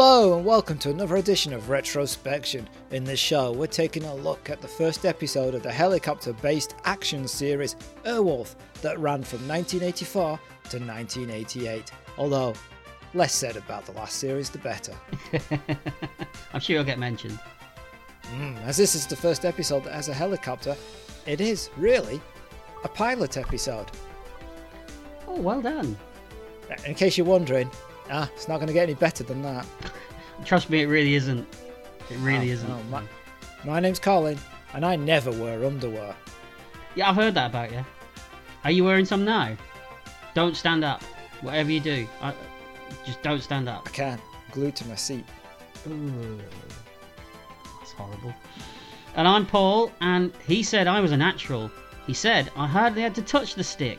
Hello and welcome to another edition of Retrospection. In this show, we're taking a look at the first episode of the helicopter based action series Airwolf that ran from 1984 to 1988. Although, less said about the last series, the better. I'm sure you'll get mentioned. Mm, as this is the first episode that has a helicopter, it is, really, a pilot episode. Oh, well done. In case you're wondering, ah, it's not going to get any better than that. Trust me, it really isn't. It really Oh, isn't. no, my, my name's Colin, and I never wear underwear. Yeah, I've heard that about you. Are you wearing some now? Don't stand up. Whatever you do, I, just don't stand up. I can't. Glued to my seat. Ooh, that's horrible. And I'm Paul, and he said I was a natural. He said I hardly had to touch the stick.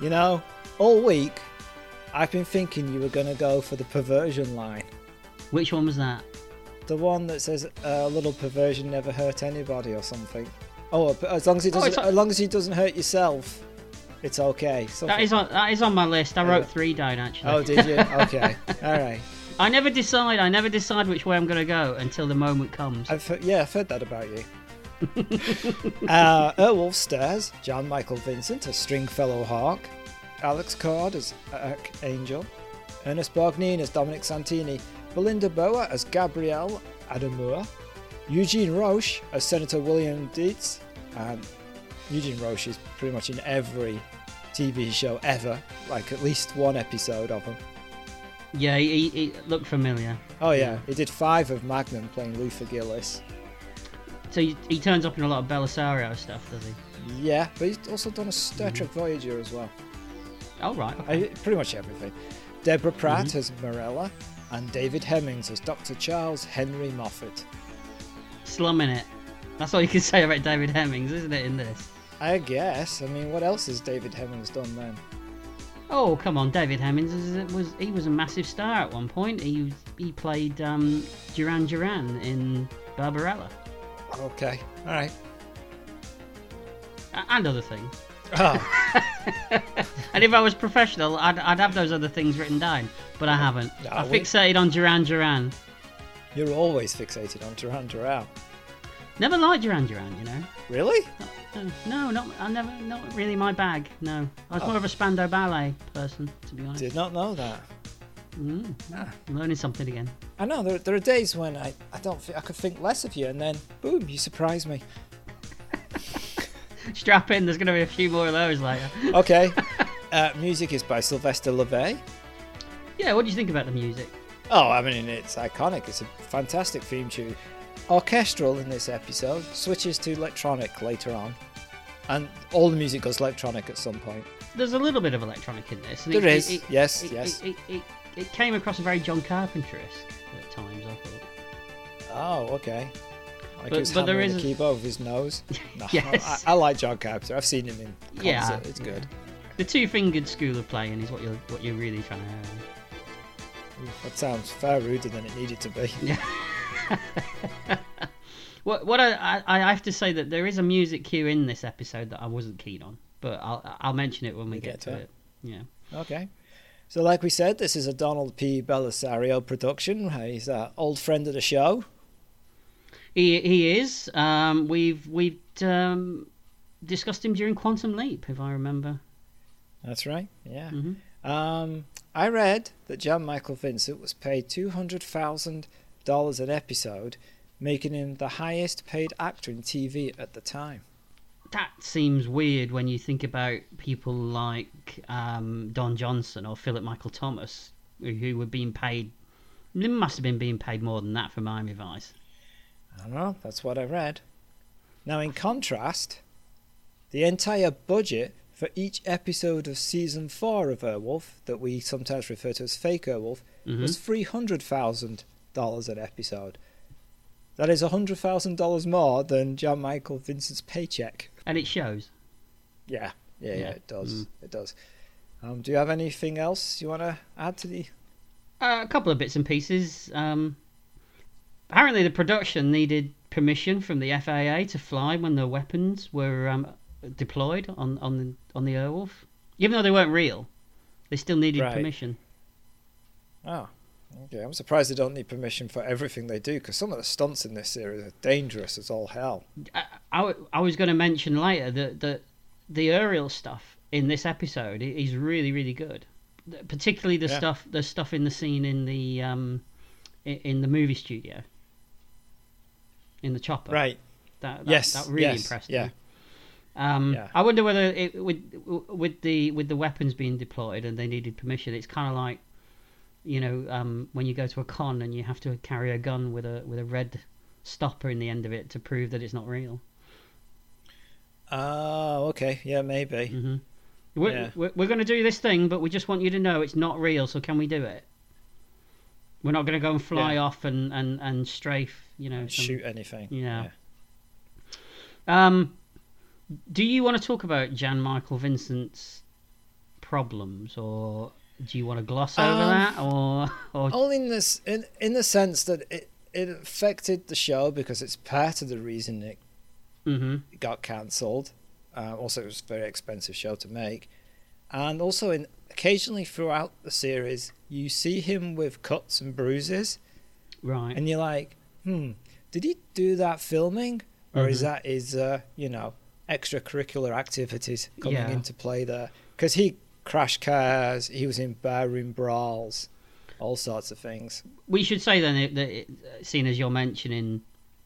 You know, all week, I've been thinking you were going to go for the perversion line. Which one was that? The one that says a little perversion never hurt anybody or something. Oh, as long as it Oh, doesn't, not- as long as he doesn't hurt yourself, it's okay. That Something- is on that is on my list. I Yeah. wrote three down actually. Oh, did you? Okay. All right. I never decide. I never decide which way I'm going to go until the moment comes. I've he- yeah, I've heard that about you. uh, Airwolf stars Jan Michael Vincent a Stringfellow Hawk, Alex Cord as Archangel, Ernest Borgnine as Dominic Santini, Belinda Bauer as Gabrielle Adamur, Eugene Roche as Senator William Dietz, and Eugene Roche is pretty much in every TV show ever, like at least one episode of him. Yeah, he, he, looked familiar. Oh yeah, he did five of Magnum playing Luther Gillis. So he, he turns up in a lot of Bellisario stuff, does he? Yeah, but he's also done a Star Trek mm-hmm. Voyager as well. Oh right. Okay. I, pretty much everything. Deborah Pratt Mhm. as Marella, and David Hemmings as Dr. Charles Henry Moffet. Slumming it. That's all you can say about David Hemmings, isn't it? In this. I guess. I mean, what else has David Hemmings done then? Oh come on, David Hemmings was he was a massive star at one point. He he played um, Duran Duran in Barbarella Okay, all right. And other things. Oh, And if I was professional, I'd, I'd have those other things written down, but I haven't. No, I we- fixated on Duran Duran. you're always fixated on Duran Duran. Never liked Duran Duran, you know. Really? No, not I never, not really my bag. No, I was Oh. more of a Spandau Ballet person, to be honest. Did not know that. Mm, Ah. I'm learning something again. I know there, there are days when I, I don't thi- I could think less of you, and then boom, you surprise me. Strap in. There's going to be a few more of those later. Okay. uh, music is by Sylvester LeVay. yeah, what do you think about the music? Oh, I mean, it's iconic. It's a fantastic theme tune. Orchestral in this episode, switches to electronic later on. And all the music goes electronic at some point. There's a little bit of electronic in this. There it- is, it- yes, it- yes. It, it, it, it came across a very John Carpenter-esque at times. I thought. Oh, okay. Like But- was but there hammering the is- keyboard with his nose. No, Yes. I, I like John Carpenter. I've seen him in concert. Yeah, it's yeah. good. The two-fingered school of playing is what you're what you're really trying to have. That sounds far ruder than it needed to be. What what I, I I have to say that there is a music cue in this episode that I wasn't keen on, but I'll I'll mention it when we You get, get to to it. Yeah. Okay. So, like we said, this is a Donald P. Bellisario production. He's an old friend of the show. He he is. Um, we've we've um, discussed him during Quantum Leap, if I remember. That's right. Yeah. hmm Um, I read that Jan Michael Vincent was paid two hundred thousand dollars an episode, making him the highest paid actor in TV at the time. That seems weird when you think about people like um, Don Johnson or Philip Michael Thomas, who- who were being paid. They must have been being paid more than that for Miami Vice. I don't know. That's what I read. Now, in contrast, the entire budget for each episode of season four of Airwolf, that we sometimes refer to as Fake Airwolf, Mhm. was three hundred thousand dollars an episode. That is hundred thousand dollars more than Jan Michael Vincent's paycheck. And it shows. Yeah, yeah, yeah, Yeah. it does. Mm. It does. Um, do you have anything else you want to add to the? Uh, a couple of bits and pieces. Um, apparently, the production needed permission from the FAA to fly when the weapons were um, deployed on on the on the Airwolf, even though they weren't real. They still needed Right. permission. Oh, Okay, I'm surprised they don't need permission for everything they do because some of the stunts in this series are dangerous as all hell. I, I, I was going to mention later that the, the aerial stuff in this episode is really really good, particularly the Yeah. stuff the stuff in the scene in the um in the movie studio in the chopper. Right. That, that Yes, that really yes, impressed yeah. me. Um, Yeah. I wonder whether it, with with the with the weapons being deployed and they needed permission, it's kind of like, you know, um, when you go to a con and you have to carry a gun with a with a red stopper in the end of it to prove that it's not real. Oh, okay. Yeah, maybe. hmm We're, Yeah. we're, we're going to do this thing, but we just want you to know it's not real. So can we do it? We're not going to go and fly Yeah. off and, and, and strafe, you know. Some- shoot anything. Yeah. Um, do you want to talk about Jan Michael Vincent's problems, or do you want to gloss over Um, that, or or Only in this, in in the sense that it it affected the show because it's part of the reason it hmm got cancelled. Uh, also, it was a very expensive show to make, and also in occasionally throughout the series, you see him with cuts and bruises, right? and you're like, hmm, did he do that filming, or is Mhm. that his, uh, you know, extracurricular activities coming Yeah. into play there? Because he crashed cars, he was in barroom brawls, all sorts of things. we should say then that, that it, seeing as you're mentioning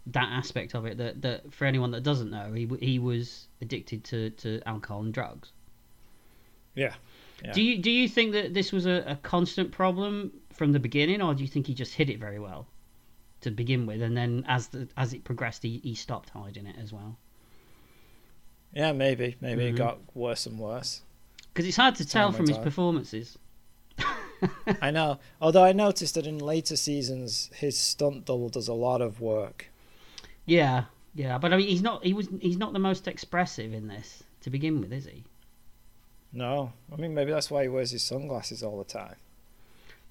that aspect of it, that, that for anyone that doesn't know, he he was addicted to, to alcohol and drugs. Yeah. Yeah. Do you do you think that this was a, a constant problem from the beginning, or do you think he just hid it very well to begin with, and then as the as it progressed, he, he stopped hiding it as well? Yeah, maybe. Maybe Mhm. it got worse and worse. Because it's hard to tell from his performances. I know. Although I noticed that in later seasons, his stunt double does a lot of work. Yeah, yeah, but I mean, he's not he was he's not the most expressive in this to begin with, is he? No, I mean maybe that's why he wears his sunglasses all the time.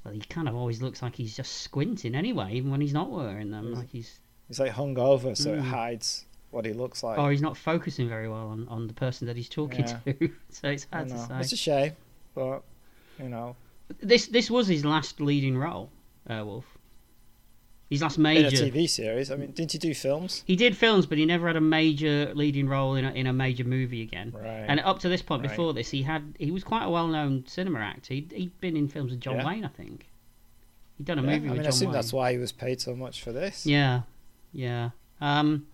Well, he kind of always looks like he's just squinting anyway, even when he's not wearing them. Mm. Like he's He's like hung over, so it Mm. hides what he looks like. or he's not focusing very well on, on the person that he's talking Yeah. to. so it's hard to say. It's a shame, but you know, This this was his last leading role, Airwolf. His last in a major. TV series. I mean, didn't he do films? He did films, but he never had a major leading role in a, in a major movie again. Right. And up to this point, Right. before this, he had he was quite a well-known cinema actor. He'd, he'd been in films with John Yeah. Wayne, I think. He'd done a yeah, I movie mean, with John I assume Wayne. that's why he was paid so much for this. Yeah, yeah. Um,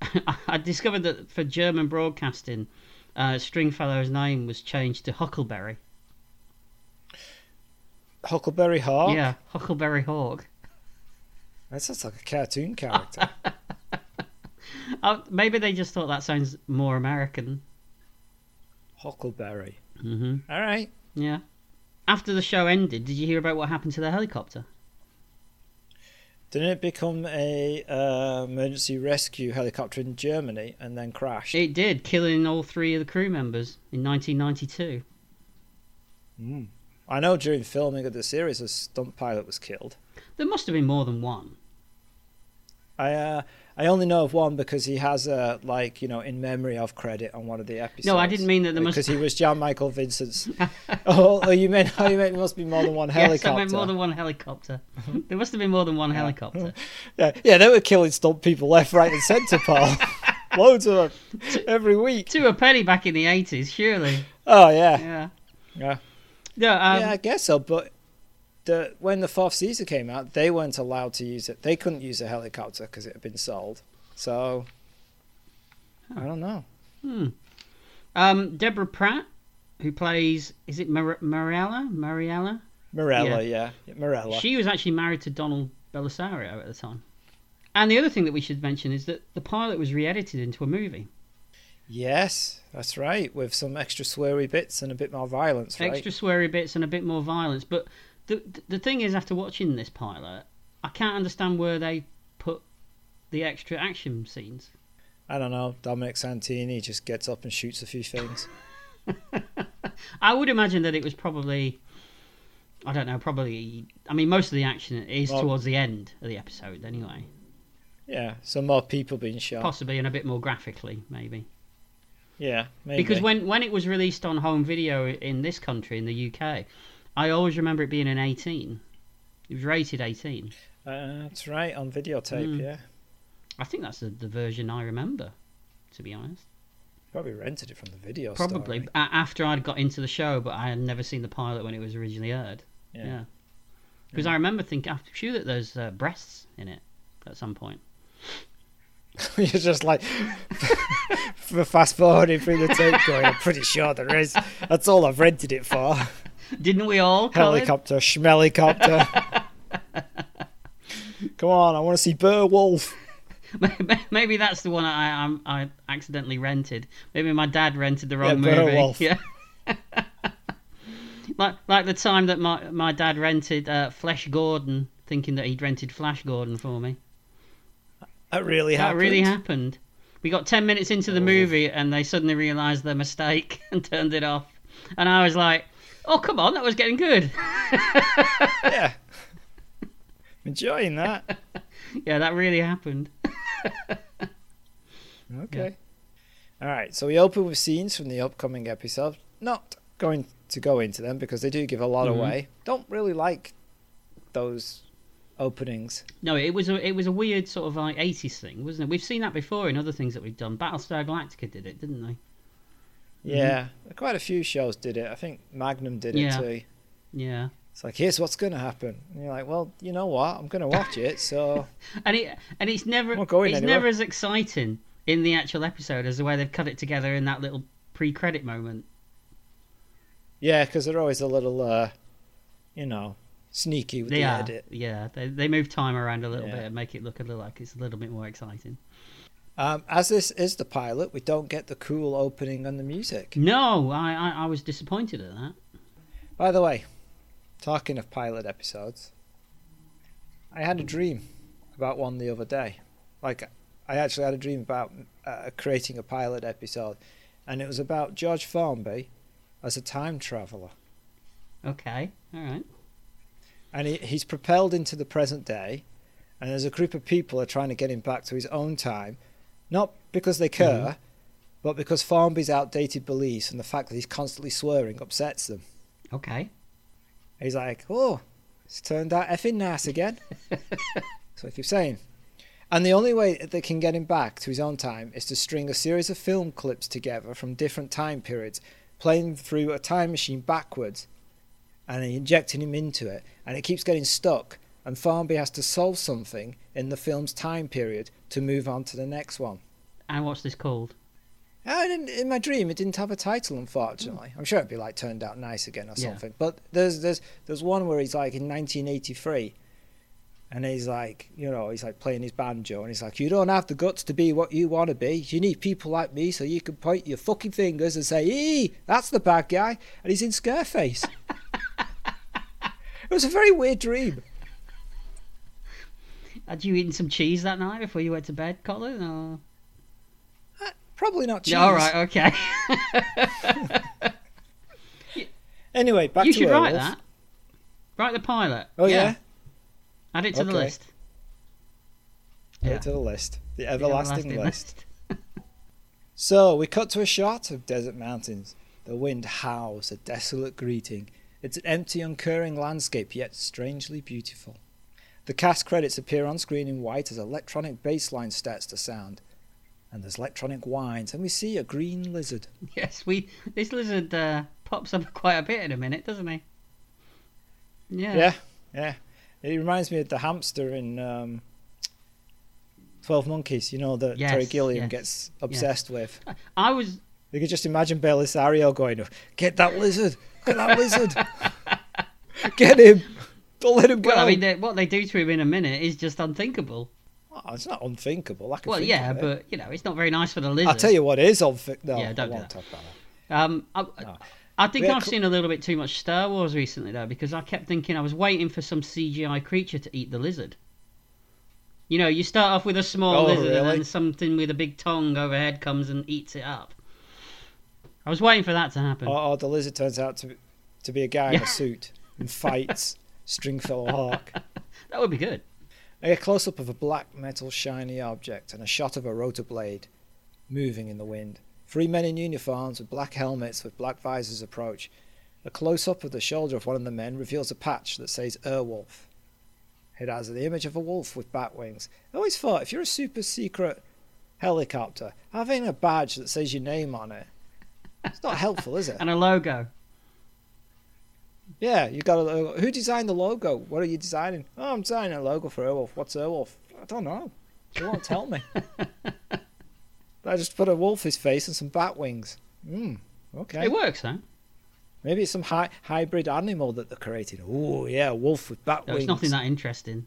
I discovered that for German broadcasting, uh, Stringfellow's name was changed to Huckleberry. Huckleberry Hawk. Yeah, Huckleberry Hawk. That sounds like a cartoon character. Oh, maybe they just thought that sounds more American. Huckleberry. hmm All right. Yeah. After the show ended, did you hear about what happened to the helicopter? Didn't it become a uh, emergency rescue helicopter in Germany and then crashed? It did, killing all three of the crew members in 1992. Mm. I know during filming of the series, a stunt pilot was killed. There must have been more than one. I uh, I only know of one because he has a like you know in memory of credit on one of the episodes. No, I didn't mean that there must- because he was Jan Michael Vincent's. oh, oh, you meant oh, you meant there must be more than one helicopter. Yes, I meant more than one helicopter. there must have been more than one helicopter. Yeah, yeah, they were killing stunt people left, right, and centre, Paul. Loads of them every week. To a penny back in the 80s, surely. Oh yeah, Yeah. yeah, Yeah, um, yeah. I guess so. But the when the fourth season came out, they weren't allowed to use it. They couldn't use a helicopter because it had been sold. So I don't know. hmm. um, Deborah Pratt, who plays, is it Mar- Mariella? Mariella? Marella, yeah, yeah. Marella. She was actually married to Donald Bellisario at the time. And the other thing that we should mention is that the pilot was re-edited into a movie. Yes, that's right. With some extra sweary bits and a bit more violence, right? Extra sweary bits and a bit more violence. But the the thing is, after watching this pilot, I can't understand where they put the extra action scenes. I don't know. Dominic Santini just gets up and shoots a few things. I would imagine that it was probably, I don't know, probably. I mean, most of the action is Well- towards the end of the episode, anyway. yeah, some more people being shot. Possibly and a bit more graphically, maybe. yeah, maybe. Because when when it was released on home video in this country, in the UK, I always remember it being an 18. It was rated 18. Uh, that's right on videotape. Mm. Yeah, I think that's the, the version I remember, to be honest. probably rented it from the video. Probably store, a- after I'd got into the show, but I had never seen the pilot when it was originally aired. right? Yeah. Because I remember thinking, I'm sure that there's uh, breasts in it at some point. You're just like fast forwarding through the tape, going. I'm pretty sure there is. That's all I've rented it for. Didn't we all? Helicopter, schmelicopter. Come on, I want to see Beowulf. Maybe that's the one I I'm, I accidentally rented. Maybe my dad rented the wrong Yeah, movie. Yeah. like like the time that my my dad rented uh, Flesh Gordon, thinking that he'd rented Flash Gordon for me. That really That happened. really happened. We got ten minutes into the Oh. movie and they suddenly realised their mistake and turned it off. And I was like, "Oh come on, that was getting good." Yeah. Enjoying that. yeah, that really happened. Okay. All right. So we open with scenes from the upcoming episode. Not going to go into them because they do give a lot Mhm. away. Don't really like those openings. No, it was a it was a weird sort of like eighties thing, wasn't it? We've seen that before in other things that we've done. Battlestar Galactica did it, didn't they? Yeah. Quite a few shows did it. I think Magnum did Yeah. it too. Yeah. It's like, here's what's going to happen. And you're like, well, you know what? I'm going to watch it. So, And it and it's never it's anywhere. never as exciting in the actual episode as the way they've cut it together in that little pre-credit moment. yeah, because they're always a little, uh, you know, sneaky with They the are, edit. yeah. They they move time around a little Yeah. bit and make it look a little like it's a little bit more exciting. Um, as this is the pilot, we don't get the cool opening and the music. No, I I, I was disappointed at that. By the way, talking of pilot episodes, I had a dream about one the other day. Like, I actually had a dream about uh, creating a pilot episode, and it was about George Formby as a time traveller. Okay, all right. And he, he's propelled into the present day, and there's a group of people are trying to get him back to his own time, not because they care, mm-hmm. but because Formby's outdated beliefs and the fact that he's constantly swearing upsets them. Okay. He's like, oh, it's turned out effing nice again. so I keep saying. And the only way that they can get him back to his own time is to string a series of film clips together from different time periods, playing through a time machine backwards, and injecting him into it. And it keeps getting stuck. And Formby has to solve something in the film's time period to move on to the next one. And what's this called? Uh, I didn't, in my dream, it didn't have a title, unfortunately. I'm sure it'd be like "Turned Out Nice" again or Yeah. something. But there's there's there's one where he's like in 1983, and he's like, you know, he's like playing his banjo, and he's like, "You don't have the guts to be what you want to be. You need people like me, so you can point your fucking fingers and say, "Ee, that's the bad guy," and he's in Scarface. it was a very weird dream. Had you eaten some cheese that night before you went to bed, Colin? Or... Uh, probably not cheese. Yeah, all right, okay. Anyway, back you to should write Werewolf. that. Write the pilot. Oh yeah, Add it to the list. Add Yeah. it to the list. The The everlasting list. So we cut to a shot of desert mountains. The wind howls a desolate greeting. It's an empty, uncurring landscape, yet strangely beautiful. The cast credits appear on screen in white as electronic bass line starts to sound. And there's electronic whines, and we see a green lizard. yes, we. This lizard uh, pops up quite a bit in a minute, doesn't he? Yeah. Yeah, yeah. It reminds me of the hamster in um, Twelve Monkeys. You know that Yes, Terry Gilliam yes, gets obsessed with. I was. You could just imagine Bellisario going, "Get that lizard! Get that lizard! Get him! Don't let him go!" Well, I mean, they, what they do to him in a minute is just unthinkable. Oh, it's not unthinkable. I can Well, yeah, but you know, it's not very nice for the lizard. I'll tell you what is unthinkable. No, Yeah, don't I do won't that. talk about. Um, I, No. I think I've co- seen a little bit too much Star Wars recently, though, because I kept thinking I was waiting for some CGI creature to eat the lizard. You know, you start off with a small Oh, lizard, and then something with a big tongue overhead comes and eats it up. I was waiting for that to happen. Or, or the lizard turns out to be, to be a guy in a suit and fights Stringfellow Hawk. That would be good. A close up of a black metal shiny object and a shot of a rotor blade moving in the wind. Three men in uniforms with black helmets with black visors approach. A close up of the shoulder of one of the men reveals a patch that says Airwolf. It has the image of a wolf with bat wings. I always thought if you're a super secret helicopter, having a badge that says your name on it, it's not helpful, is it? And a logo. Yeah, you got a logo. Who designed the logo? What are you designing? Oh, I'm designing a logo for Airwolf. What's Airwolf? I don't know. You won't tell me. I just put a wolf's face and some bat wings. Hmm. Okay. It works, though. Maybe it's some hi- hybrid animal that they're creating. Oh, yeah, a wolf with bat No, wings. it's nothing that interesting.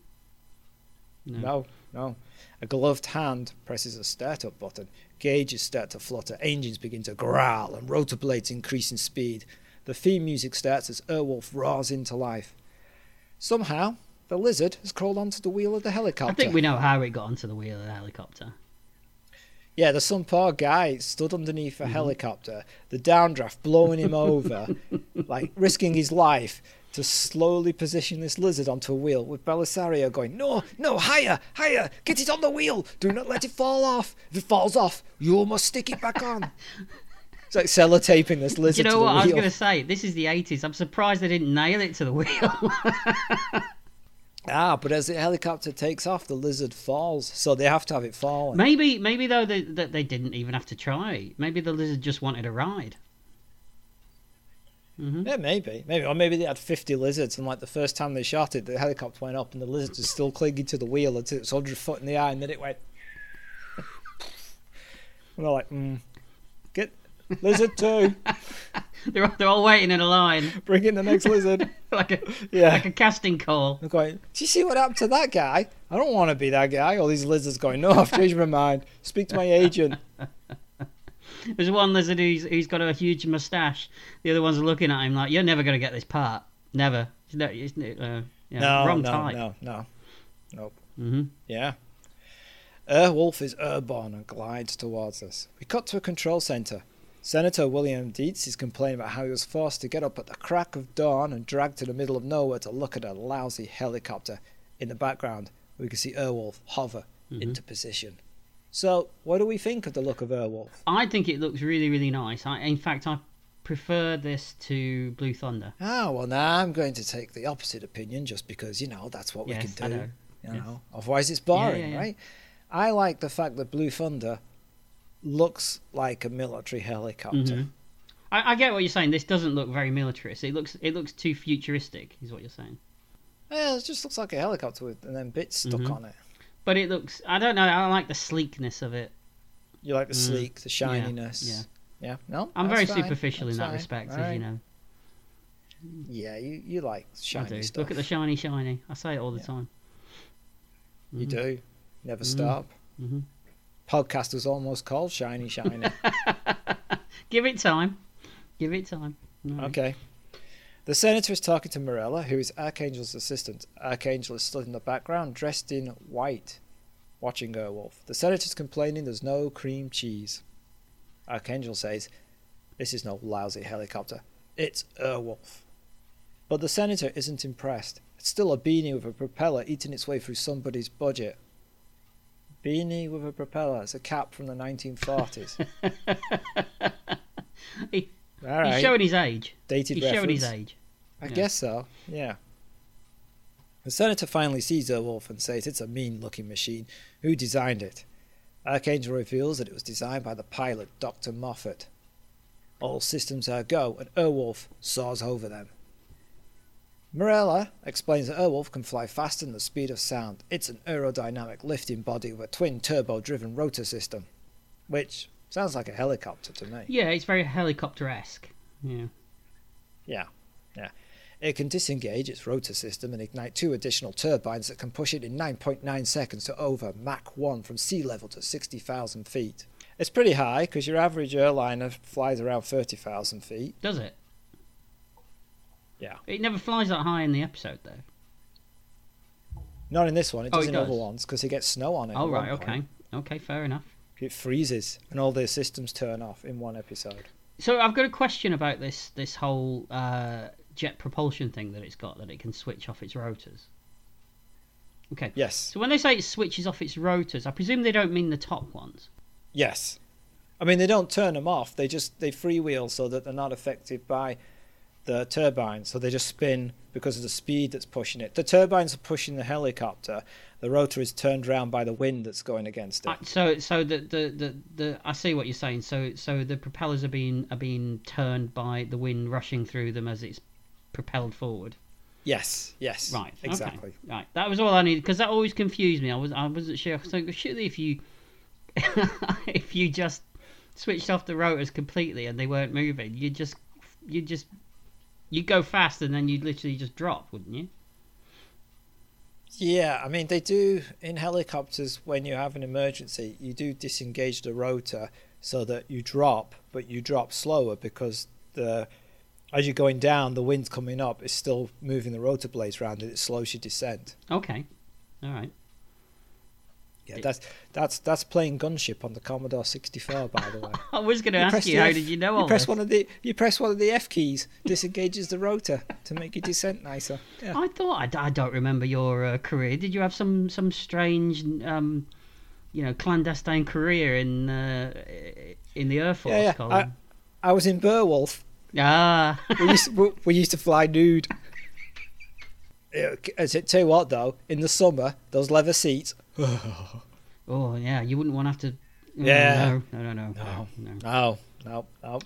No. No, no. A gloved hand presses a start-up button. Gauges start to flutter. Engines begin to growl, and rotor blades increase in speed. The theme music starts as Airwolf roars into life. Somehow, the lizard has crawled onto the wheel of the helicopter. I think we know how it got onto the wheel of the helicopter. Yeah, there's some poor guy stood underneath a Mm-hmm. helicopter, the downdraft blowing him over, like risking his life to slowly position this lizard onto a wheel with Bellisario going, No, no, higher, higher, get it on the wheel, do not let it fall off. If it falls off, you must stick it back on. It's like sellotaping this Do lizard you know what? I was going to say, this is the 80s. I'm surprised they didn't nail it to the wheel. Ah, but as the helicopter takes off, the lizard falls, so they have to have it falling. maybe, maybe though, they, that they didn't even have to try. Maybe the lizard just wanted a ride. hmm Yeah, maybe, maybe, or maybe they had fifty lizards, and like the first time they shot it, the helicopter went up, and the lizard was still clinging to the wheel until it's hundred foot in the air, and then it went. and they're like, mm, "Get lizard two, They're, they're all waiting in a line, bring in the next lizard." like a Yeah, like a casting call. I'm going. Do you see what happened to that guy? I don't want to be that guy. All these lizards going, "No, I've changed my mind. Speak to my agent." There's one lizard who's, who's got a huge moustache. The other one's are looking at him like, "You're never going to get this part. Never. It's no, it's, uh, yeah, no, wrong no, type." no, no, nope. hmm Yeah. Airwolf is airborne and glides towards us. We cut to a control centre. Senator William Dietz is complaining about how he was forced to get up at the crack of dawn and dragged to the middle of nowhere to look at a lousy helicopter. In the background, we can see Airwolf hover Mhm. into position. So, what do we think of the look of Airwolf? I think it looks really, really nice. I, in fact, I prefer this to Blue Thunder. Ah, well, now I'm going to take the opposite opinion just because, you know, that's what yes, we can do. know. You Yes. know, otherwise it's boring, yeah, yeah. right? I like the fact that Blue Thunder looks like a military helicopter. Mhm. I, I get what you're saying. This doesn't look very militarist. It looks it looks too futuristic, is what you're saying. Yeah, it just looks like a helicopter with and then bits stuck Mhm. on it. But it looks. I don't know. I like the sleekness of it. You like the Mm, sleek, the shininess. yeah. Yeah, no, I'm very fine, superficial in that fine. respect, All as you know. Yeah, you, you like I shiny do. stuff. Look at the shiny, shiny. I say it all the Yeah. time. You Mhm. do. Never Mhm. stop. Mhm. Podcast was almost called Shiny Shiny. Give it time. Give it time. Right. Okay. The senator is talking to Marella, who is Archangel's assistant. Archangel is stood in the background, dressed in white, watching Airwolf. The senator's complaining there's no cream cheese. Archangel says, This is no lousy helicopter. It's Airwolf. But the senator isn't impressed. It's still a beanie with a propeller eating its way through somebody's budget. Beanie with a propeller. It's a cap from the 1940s. He- All right. He's showing his age. Dated He's reference. showing his age. I Yeah. guess so, yeah. The senator finally sees Airwolf and says it's a mean looking machine. Who designed it? Archangel reveals that it was designed by the pilot, Dr. Moffet. All systems are go, and Erwolf soars over them. Marella explains that Airwolf can fly faster than the speed of sound. It's an aerodynamic lifting body with a twin turbo driven rotor system. Which sounds like a helicopter to me. Yeah, it's very helicopter esque. Yeah. Yeah, yeah. It can disengage its rotor system and ignite two additional turbines that can push it in 9.9 seconds to over Mach 1 from sea level to 60,000 feet. It's pretty high because your average airliner flies around 30,000 feet. Does it? Yeah. It never flies that high in the episode, though. Not in this one, it Oh, does it in other does. ones because it gets snow on it. Oh, right, okay. point. Okay, fair enough. It freezes and all their systems turn off in one episode. So I've got a question about this this whole uh, jet propulsion thing that it's got, that it can switch off its rotors. Okay. Yes, So when they say it switches off its rotors, I presume they don't mean the top ones. yes. I mean, they don't turn them off. They just they freewheel so that they're not affected by the turbines, so they just spin because of the speed that's pushing it. The turbines are pushing the helicopter. The rotor is turned around by the wind that's going against it. Uh, so so the, the, the, the I see what you're saying. So so the propellers are being are being turned by the wind rushing through them as it's propelled forward. Yes, yes, Right. exactly. Okay. Right. That was all I needed because that always confused me. I was I wasn't sure. So surely if you if you just switched off the rotors completely and they weren't moving, you just you just you'd go fast and then you'd literally just drop, wouldn't you? Yeah, I mean they do in helicopters when you have an emergency, you do disengage the rotor so that you drop, but you drop slower because the as you're going down, the wind's coming up, it's still moving the rotor blades around and it slows your descent. Okay. All right. Yeah, that's that's that's playing gunship on the Commodore 64, by the way. I was going to ask you how F- did you know You all press this? one of the you press one of the F keys, disengages the rotor to make your descent nicer. Yeah. I thought I, I don't remember your uh, career. Did you have some some strange, um, you know, clandestine career in uh, in the Air Force? Yeah, yeah. Colin? I was in Beowulf. Ah, We used to, we- we used to fly nude. Yeah, I tell you what though, in the summer, those leather seats. oh yeah, you wouldn't want to have to. oh, Yeah. No, no, no, no, No. no. No, no, no.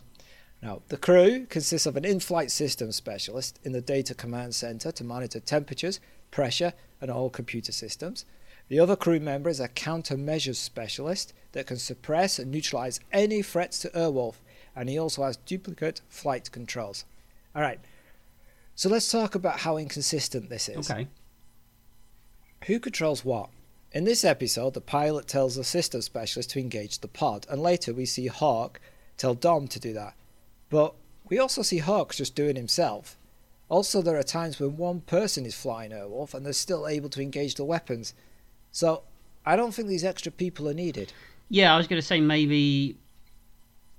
No. The crew consists of an in flight systems specialist in the data command center to monitor temperatures, pressure, and all computer systems. The other crew member is a countermeasures specialist that can suppress and neutralize any threats to Airwolf, and he also has duplicate flight controls. All right. So let's talk about how inconsistent this is. Okay. Who controls what? In this episode, the pilot tells the system specialist to engage the pod, and later we see Hawk tell Dom to do that. But we also see Hawk just doing himself. Also, there are times when one person is flying Airwolf and they're still able to engage the weapons. So, I don't think these extra people are needed. Yeah, I was going to say maybe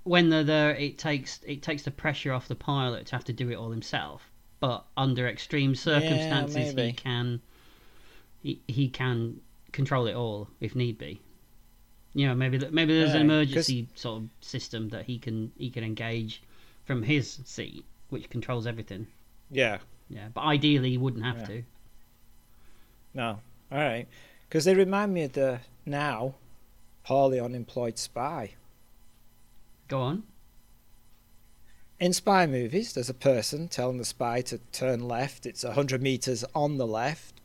when they're there, it takes it takes the pressure off the pilot to have to do it all himself. But under extreme circumstances, he can he, he can control it all if need be. You know, maybe maybe there's an Right, 'cause- emergency sort of system that he can he can engage from his seat, which controls everything. Yeah. Yeah, but ideally, he wouldn't have Yeah. to. No. Alright. Because they remind me of the now poorly unemployed spy. Go on. In spy movies, there's a person telling the spy to turn left. It's 100 meters on the left.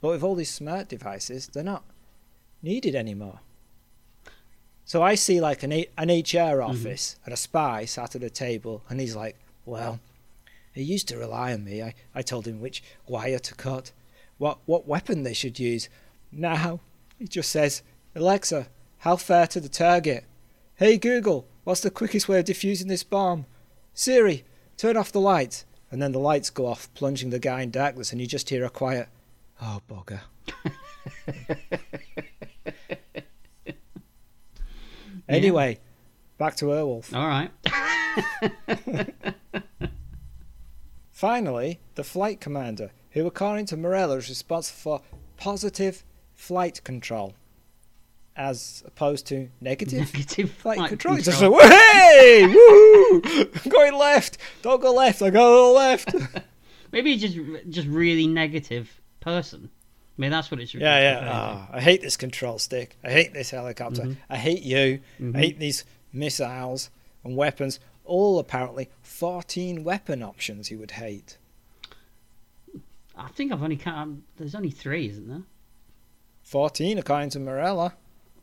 But with all these smart devices, they're not needed anymore. So I see like an, A- an HR mm-hmm. office and a spy sat at a table, and he's like, Well, he used to rely on me. I, I told him which wire to cut, what, what weapon they should use. Now, he just says, Alexa, how far to the target? Hey Google, what's the quickest way of defusing this bomb? Siri, turn off the lights. And then the lights go off, plunging the guy in darkness, and you just hear a quiet, oh, bugger. anyway, back to Airwolf. All right. Finally, the flight commander, who according to Marella, is responsible for positive flight control, as opposed to negative Negative flight flight control. It's just control. like, hey, woo, I'm going left. Don't go left. I go left. Maybe just just really negative person. I mean, that's what it's. Yeah, yeah. Ah, I hate this control stick. I hate this helicopter. Mhm. I hate you. Mhm. I hate these missiles and weapons. All apparently 14 weapon options you would hate. I think I've only count. There's only three, isn't there? 14 according to Marella.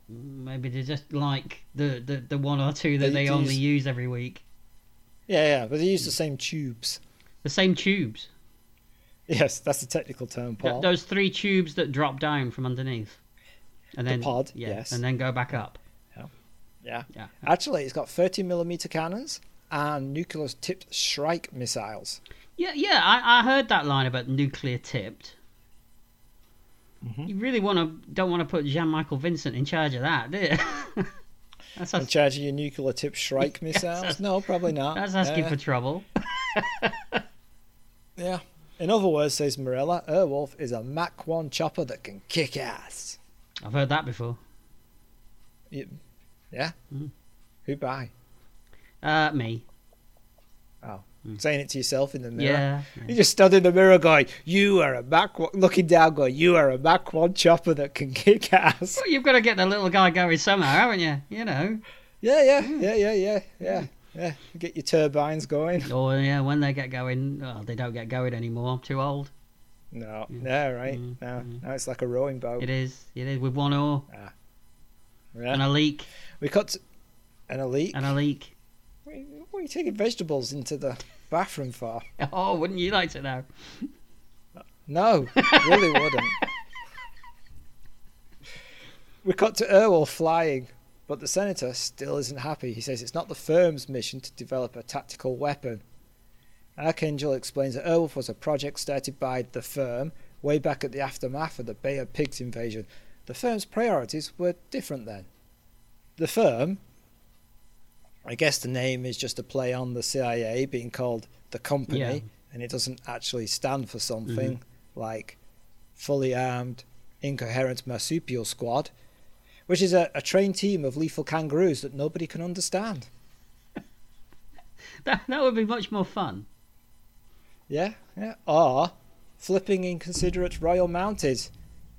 Maybe they're just like the the, the one or two that They they, only use- use every week. Yeah, yeah, but they use the same tubes. The same tubes. Yes, that's the technical term, Th- those three tubes that drop down from underneath, and The then pod, yeah, yes. and then go back up. yeah. Yeah. Actually, it's got 30 millimeter cannons and nuclear tipped Shrike missiles. Yeah, yeah. I, I heard that line about nuclear tipped. Mhm. You really want to don't want to put Jan Michael Vincent in charge of that, do you? that's In charge of your nuclear tipped Shrike missiles? No, probably not. that's asking Yeah. for trouble. Yeah. In other words, says Marella, Airwolf is a Mach 1 chopper that can kick ass. I've heard that before. Yeah? Mhm. Who by? Uh, me. Oh. saying it to yourself in the mirror. Yeah. You just stood in the mirror going, "You are a Mach." one-" Looking down, going, "You are a Mach One chopper that can kick ass." Well, you've got to get the little guy going somehow, haven't you? You know. Yeah, yeah, yeah, yeah, yeah, yeah, yeah. Get your turbines going. Oh yeah, when they get going, well, they don't get going anymore. I'm too old. No, yeah, right. Mm, No, mm. no, it's like a rowing boat. It is. It is with one oar Yeah. and a leak We cut to, and a leak. and a leak. What are you taking vegetables into the bathroom for? Oh, wouldn't you like to know? No, really wouldn't. We cut to Airwolf flying, but the senator still isn't happy. He says it's not the firm's mission to develop a tactical weapon. Archangel explains that Airwolf was a project started by the firm way back at the aftermath of the Bay of Pigs invasion. The firm's priorities were different then. The firm, I guess the name is just a play on the CIA being called the company, Yeah. and it doesn't actually stand for something mm-hmm. like fully armed, incoherent marsupial squad, which is a, a trained team of lethal kangaroos that nobody can understand. That that would be much more fun. Yeah, yeah. Or flipping inconsiderate Royal Mounted.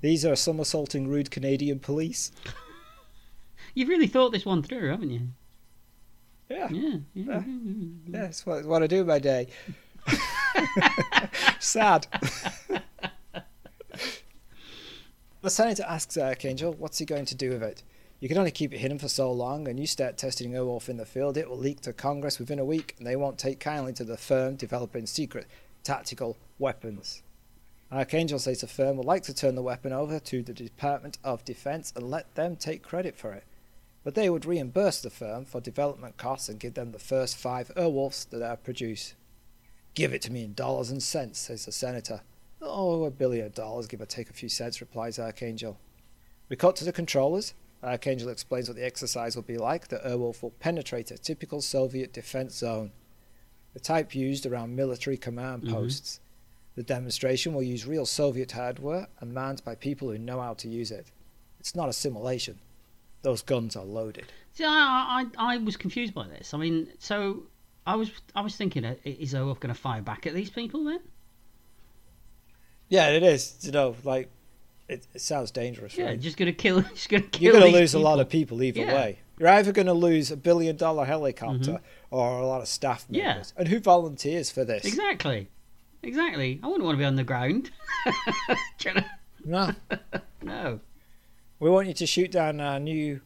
These are somersaulting rude Canadian police. You've really thought this one through, haven't you? Yeah, Yeah. yeah. Yeah. yeah that's what, what I do my day. Sad. The senator asks uh, Archangel, what's he going to do with it? You can only keep it hidden for so long, and you start testing Airwolf in the field, it will leak to Congress within a week, and they won't take kindly to the firm developing secret tactical weapons. Uh, Archangel says the firm would like to turn the weapon over to the Department of Defense and let them take credit for it. But they would reimburse the firm for development costs and give them the first five Airwolves that are produced. Give it to me in dollars and cents, says the senator. Oh, a billion dollars, give or take a few cents, replies Archangel. We cut to the controllers. Archangel explains what the exercise will be like. The Airwolf will penetrate a typical Soviet defense zone, the type used around military command Mhm. posts. The demonstration will use real Soviet hardware and manned by people who know how to use it. It's not a simulation. Those guns are loaded. See, I, I I was confused by this. I mean, so I was I was thinking, uh, is Olaf going to fire back at these people then? Yeah, it is. You know, like it, it sounds dangerous. Yeah, right? just going to kill. Just to kill. You're going to these lose a lot of people either Yeah. way. You're either going to lose a billion dollar helicopter Mhm. or a lot of staff members. Yeah. And who volunteers for this? Exactly, exactly. I wouldn't want to be on the ground. No. no. We want you to shoot down our new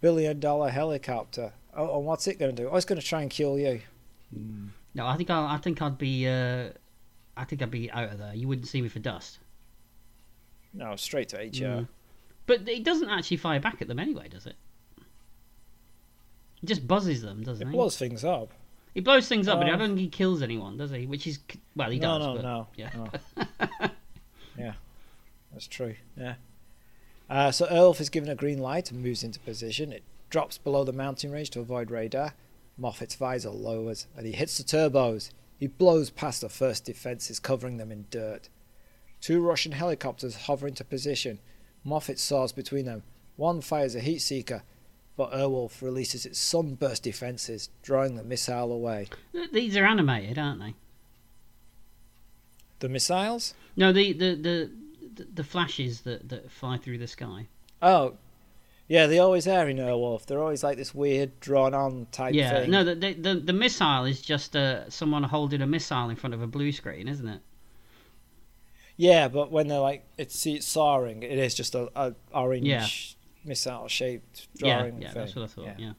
billion dollar helicopter. Oh, and what's it going to do? Oh, it's going to try and kill you. No, I think I, I think I'd be uh, I think I'd be out of there. You wouldn't see me for dust. No, straight to HR. Mm. But it doesn't actually fire back at them anyway, does it? It just buzzes them, doesn't It it? blows things up. He blows things up, but I don't think he kills anyone, does he? Which is well, he no, does. no, but, no. Yeah. no. yeah, that's true. Yeah. Uh, so Airwolf is given a green light and moves into position. It drops below the mountain range to avoid radar. Moffet's visor lowers and he hits the turbos. He blows past the first defences, covering them in dirt. Two Russian helicopters hover into position. Moffet soars between them. One fires a heat seeker, but Airwolf releases its sunburst defences, drawing the missile away. These are animated, aren't they? The missiles? No, the the the the, the flashes that that fly through the sky. Oh, yeah, they always are in Airwolf. They're always like this weird, drawn-on type yeah. thing. No, the, the the missile is just uh, someone holding a missile in front of a blue screen, isn't it? Yeah, but when they're like, it's see it soaring, it is just a, a orange Yeah. missile-shaped Yeah, drawing yeah, thing. that's what I thought. Yeah.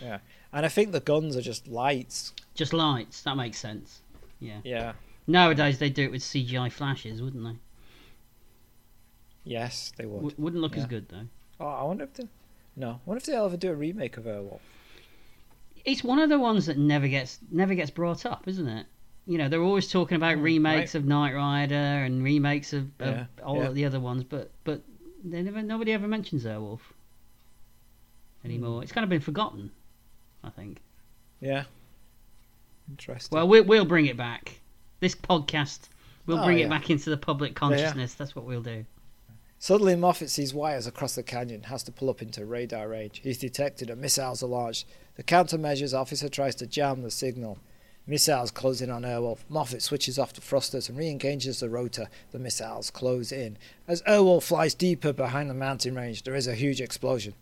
yeah. And I think the guns are just lights. Just lights. That makes sense. Yeah. Yeah. Nowadays they do it with CGI flashes, wouldn't they? Yes, they would. W- wouldn't look as good though. Oh, I wonder if they. No, I wonder if they'll ever do a remake of Airwolf. It's one of the ones that never gets never gets brought up, isn't it? You know, they're always talking about Mm, remakes of Knight Rider and remakes of, of Yeah, all yeah. of the other ones, but but they never nobody ever mentions Airwolf anymore. Hmm. It's kind of been forgotten, I think. Yeah. Interesting. Well, we'll we'll bring it back. This podcast, we'll Oh, bring yeah. it back into the public consciousness. That's what we'll do. Suddenly, Moffet sees wires across the canyon, has to pull up into radar range. He's detected and missiles are launched. The countermeasures officer tries to jam the signal. Missiles close in on Airwolf. Moffet switches off the thrusters and re-engages the rotor. The missiles close in. As Airwolf flies deeper behind the mountain range, there is a huge explosion.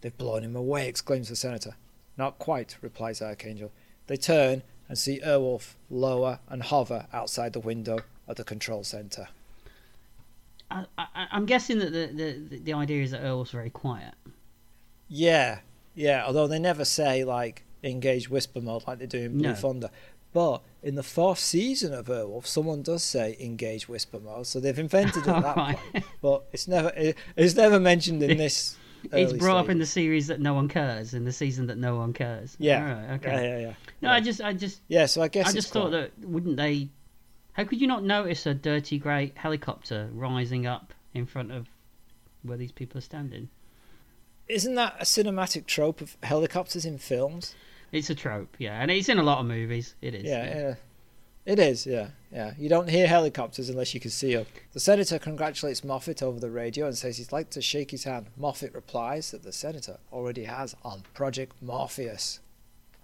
They've blown him away, exclaims the senator. Not quite, replies Archangel. They turn and see Airwolf lower and hover outside the window of the control center. I, I, I'm guessing that the, the, the idea is that Earl's very quiet. Yeah, yeah. Although they never say like engage whisper mode like they do in Blue No. Thunder. But in the fourth season of Airwolf, someone does say engage whisper mode, so they've invented it that Right. way. But it's never it, it's never mentioned in this. It's brought up in the series that no one cares, in the season that no one cares. Yeah. Alright, okay. Yeah, yeah, yeah. No, yeah. I just, I just, Yeah, so I guess I just thought quite- that wouldn't they? How could you not notice a dirty grey helicopter rising up in front of where these people are standing? isn't that a cinematic trope of helicopters in films? It's a trope, yeah, and it's in a lot of movies. It is. Yeah, yeah. It is, yeah, yeah. You don't hear helicopters unless you can see them. The senator congratulates Moffet over the radio and says he'd like to shake his hand. Moffet replies that the senator already has on Project Morpheus,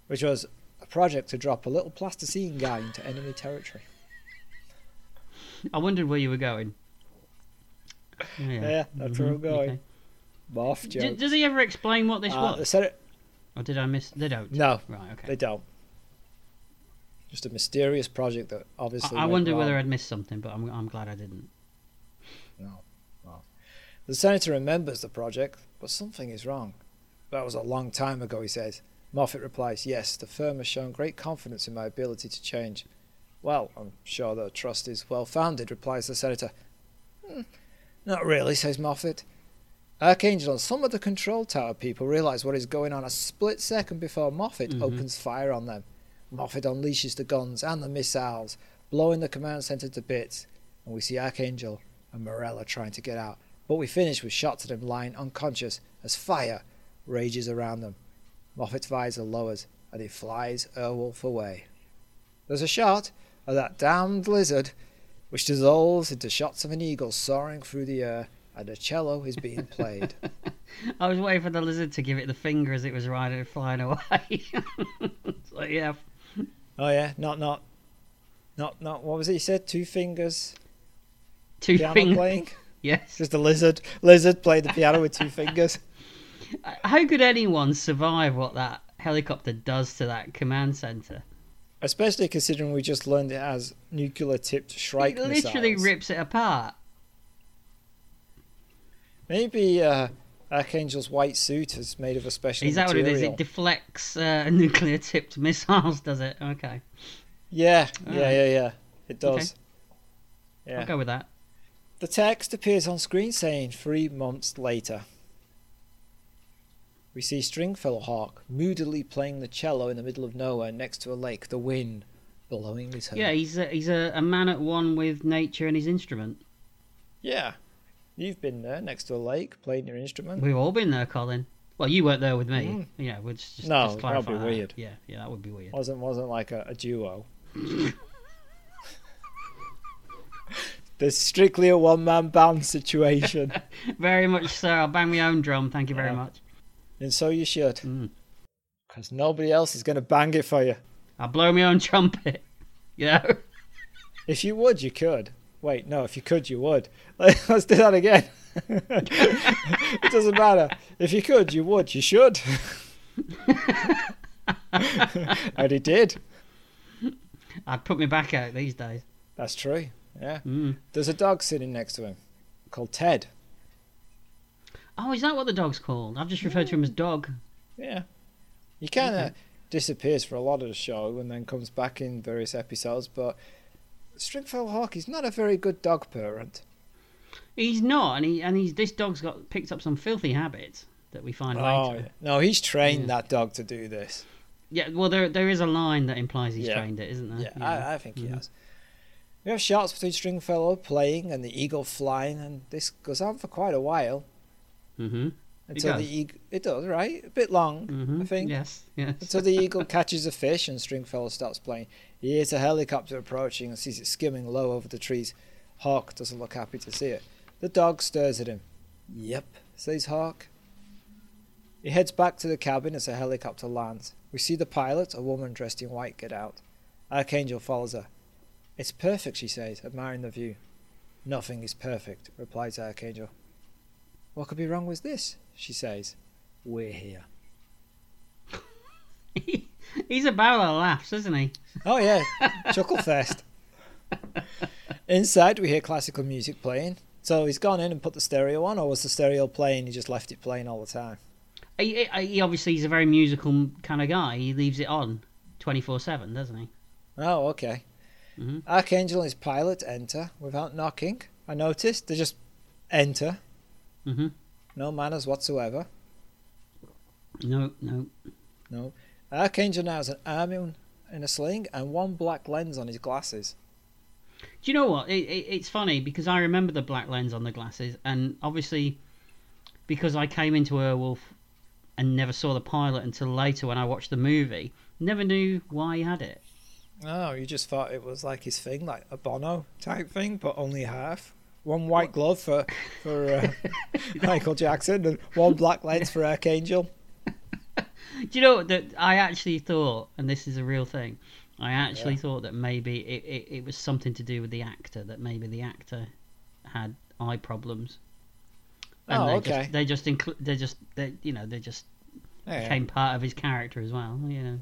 which was a project to drop a little plasticine guy into enemy territory. I wondered where you were going. Yeah, Yeah, that's where Mhm, I'm going. okay. Morph D- does he ever explain what this Uh, the Said it... Or did I miss? They don't. no, Right. Okay. they don't. Just a mysterious project that obviously. I, I wonder wrong. whether I'd missed something, but I'm, I'm glad I didn't. No, no. The senator remembers the project, but something is wrong. That was a long time ago, he says. Moffet replies, Yes, the firm has shown great confidence in my ability to change. Well, I'm sure the trust is well founded, replies the senator. "Hmm, not really, says Moffet. Archangel and some of the control tower people realize what is going on a split second before Moffet Mhm. opens fire on them. Moffet unleashes the guns and the missiles, blowing the command center to bits, and we see Archangel and Marella trying to get out. But we finish with shots of them lying unconscious as fire rages around them. Moffet's visor lowers and he flies Airwolf away. There's a shot of that damned lizard which dissolves into shots of an eagle soaring through the air and a cello is being played. I was waiting for the lizard to give it the finger as it was riding flying away. it's like, yeah, oh yeah, not not not not what was it you said? Two fingers two fingers. playing? Yes. Just a lizard lizard played the piano with two fingers. How could anyone survive what that helicopter does to that command center? Especially considering we just learned it has nuclear tipped Shrike it literally missiles. rips it apart. Maybe uh, Archangel's white suit is made of a special Is that what it is? It deflects uh, nuclear tipped missiles, does it? Okay. Yeah, yeah, Alright. yeah, yeah. It does. Okay. Yeah. I'll go with that. The text appears on screen saying three months later. We see Stringfellow Hawk moodily playing the cello in the middle of nowhere next to a lake, the wind blowing his hair. Yeah, he's a, he's a, a man at one with nature and his instrument. Yeah. You've been there next to a lake playing your instrument. We've all been there, Colin. Well, you weren't there with me. Mm. Yeah, we'll just, just, No, just that'd be that. weird. Yeah, yeah, that would be weird. Wasn't wasn't like a, a duo. There's strictly a one man band situation. Very much so. I'll bang my own drum. Thank you very Yeah. much. And so you should. Mm. Because nobody else is going to bang it for you. I'll blow my own trumpet. You know? If you would, you could. Wait, no, if you could, you would. Let's do that again. it doesn't matter. If you could, you would. You should. and he did. I'd put me back out these days. That's true. Yeah. Mm. There's a dog sitting next to him called Ted. Oh, is that what the dog's called? I've just referred to him as dog. Yeah. He kind of Okay. disappears for a lot of the show and then comes back in various episodes, but Stringfellow Hawk is not a very good dog parent. He's not, and he and he's this dog's got picked up some filthy habits that we find Oh, later. yeah. no, he's trained Yeah. that dog to do this. Yeah, well, there there is a line that implies he's Yeah. trained it, isn't there? Yeah, I, I think he Mhm. has. We have shots between Stringfellow playing and the eagle flying, and this goes on for quite a while Mm-hmm. until the eagle. It does, right? A bit long, Mm-hmm. I think. Yes. Yes. Until the eagle catches a fish and Stringfellow stops playing. He hears a helicopter approaching and sees it skimming low over the trees. Hawk doesn't look happy to see it. The dog stares at him. Yep, says Hawk. He heads back to the cabin as the helicopter lands. We see the pilot, a woman dressed in white, get out. Archangel follows her. It's perfect, she says, admiring the view. Nothing is perfect, replies Archangel. What could be wrong with this? she says. We're here. He's a barrel of laughs, isn't he? Oh yeah, chuckle fest. Inside, we hear classical music playing. So he's gone in and put the stereo on, or was the stereo playing? He just left it playing all the time. He, he- obviously he's a very musical kind of guy. He leaves it on twenty four seven, doesn't he? Oh, okay. Mhm. Archangel and his pilot enter without knocking. I noticed they just enter, hmm no manners whatsoever. No, no. No. Archangel now has an arm in, in a sling and one black lens on his glasses. Do you know what? It, it, it's funny because I remember the black lens on the glasses, and obviously because I came into Airwolf and never saw the pilot until later when I watched the movie, never knew why he had it. Oh, you just thought it was like his thing, like a Bono type thing, but only half. One white glove for for uh, Michael Jackson and one black lens for Archangel. Do you know that I actually thought, and this is a real thing, I actually Yeah. thought that maybe it, it, it was something to do with the actor, that maybe the actor had eye problems. And Oh, they okay. Just, they just they just, they, you know, they just Yeah. became part of his character as well. You know.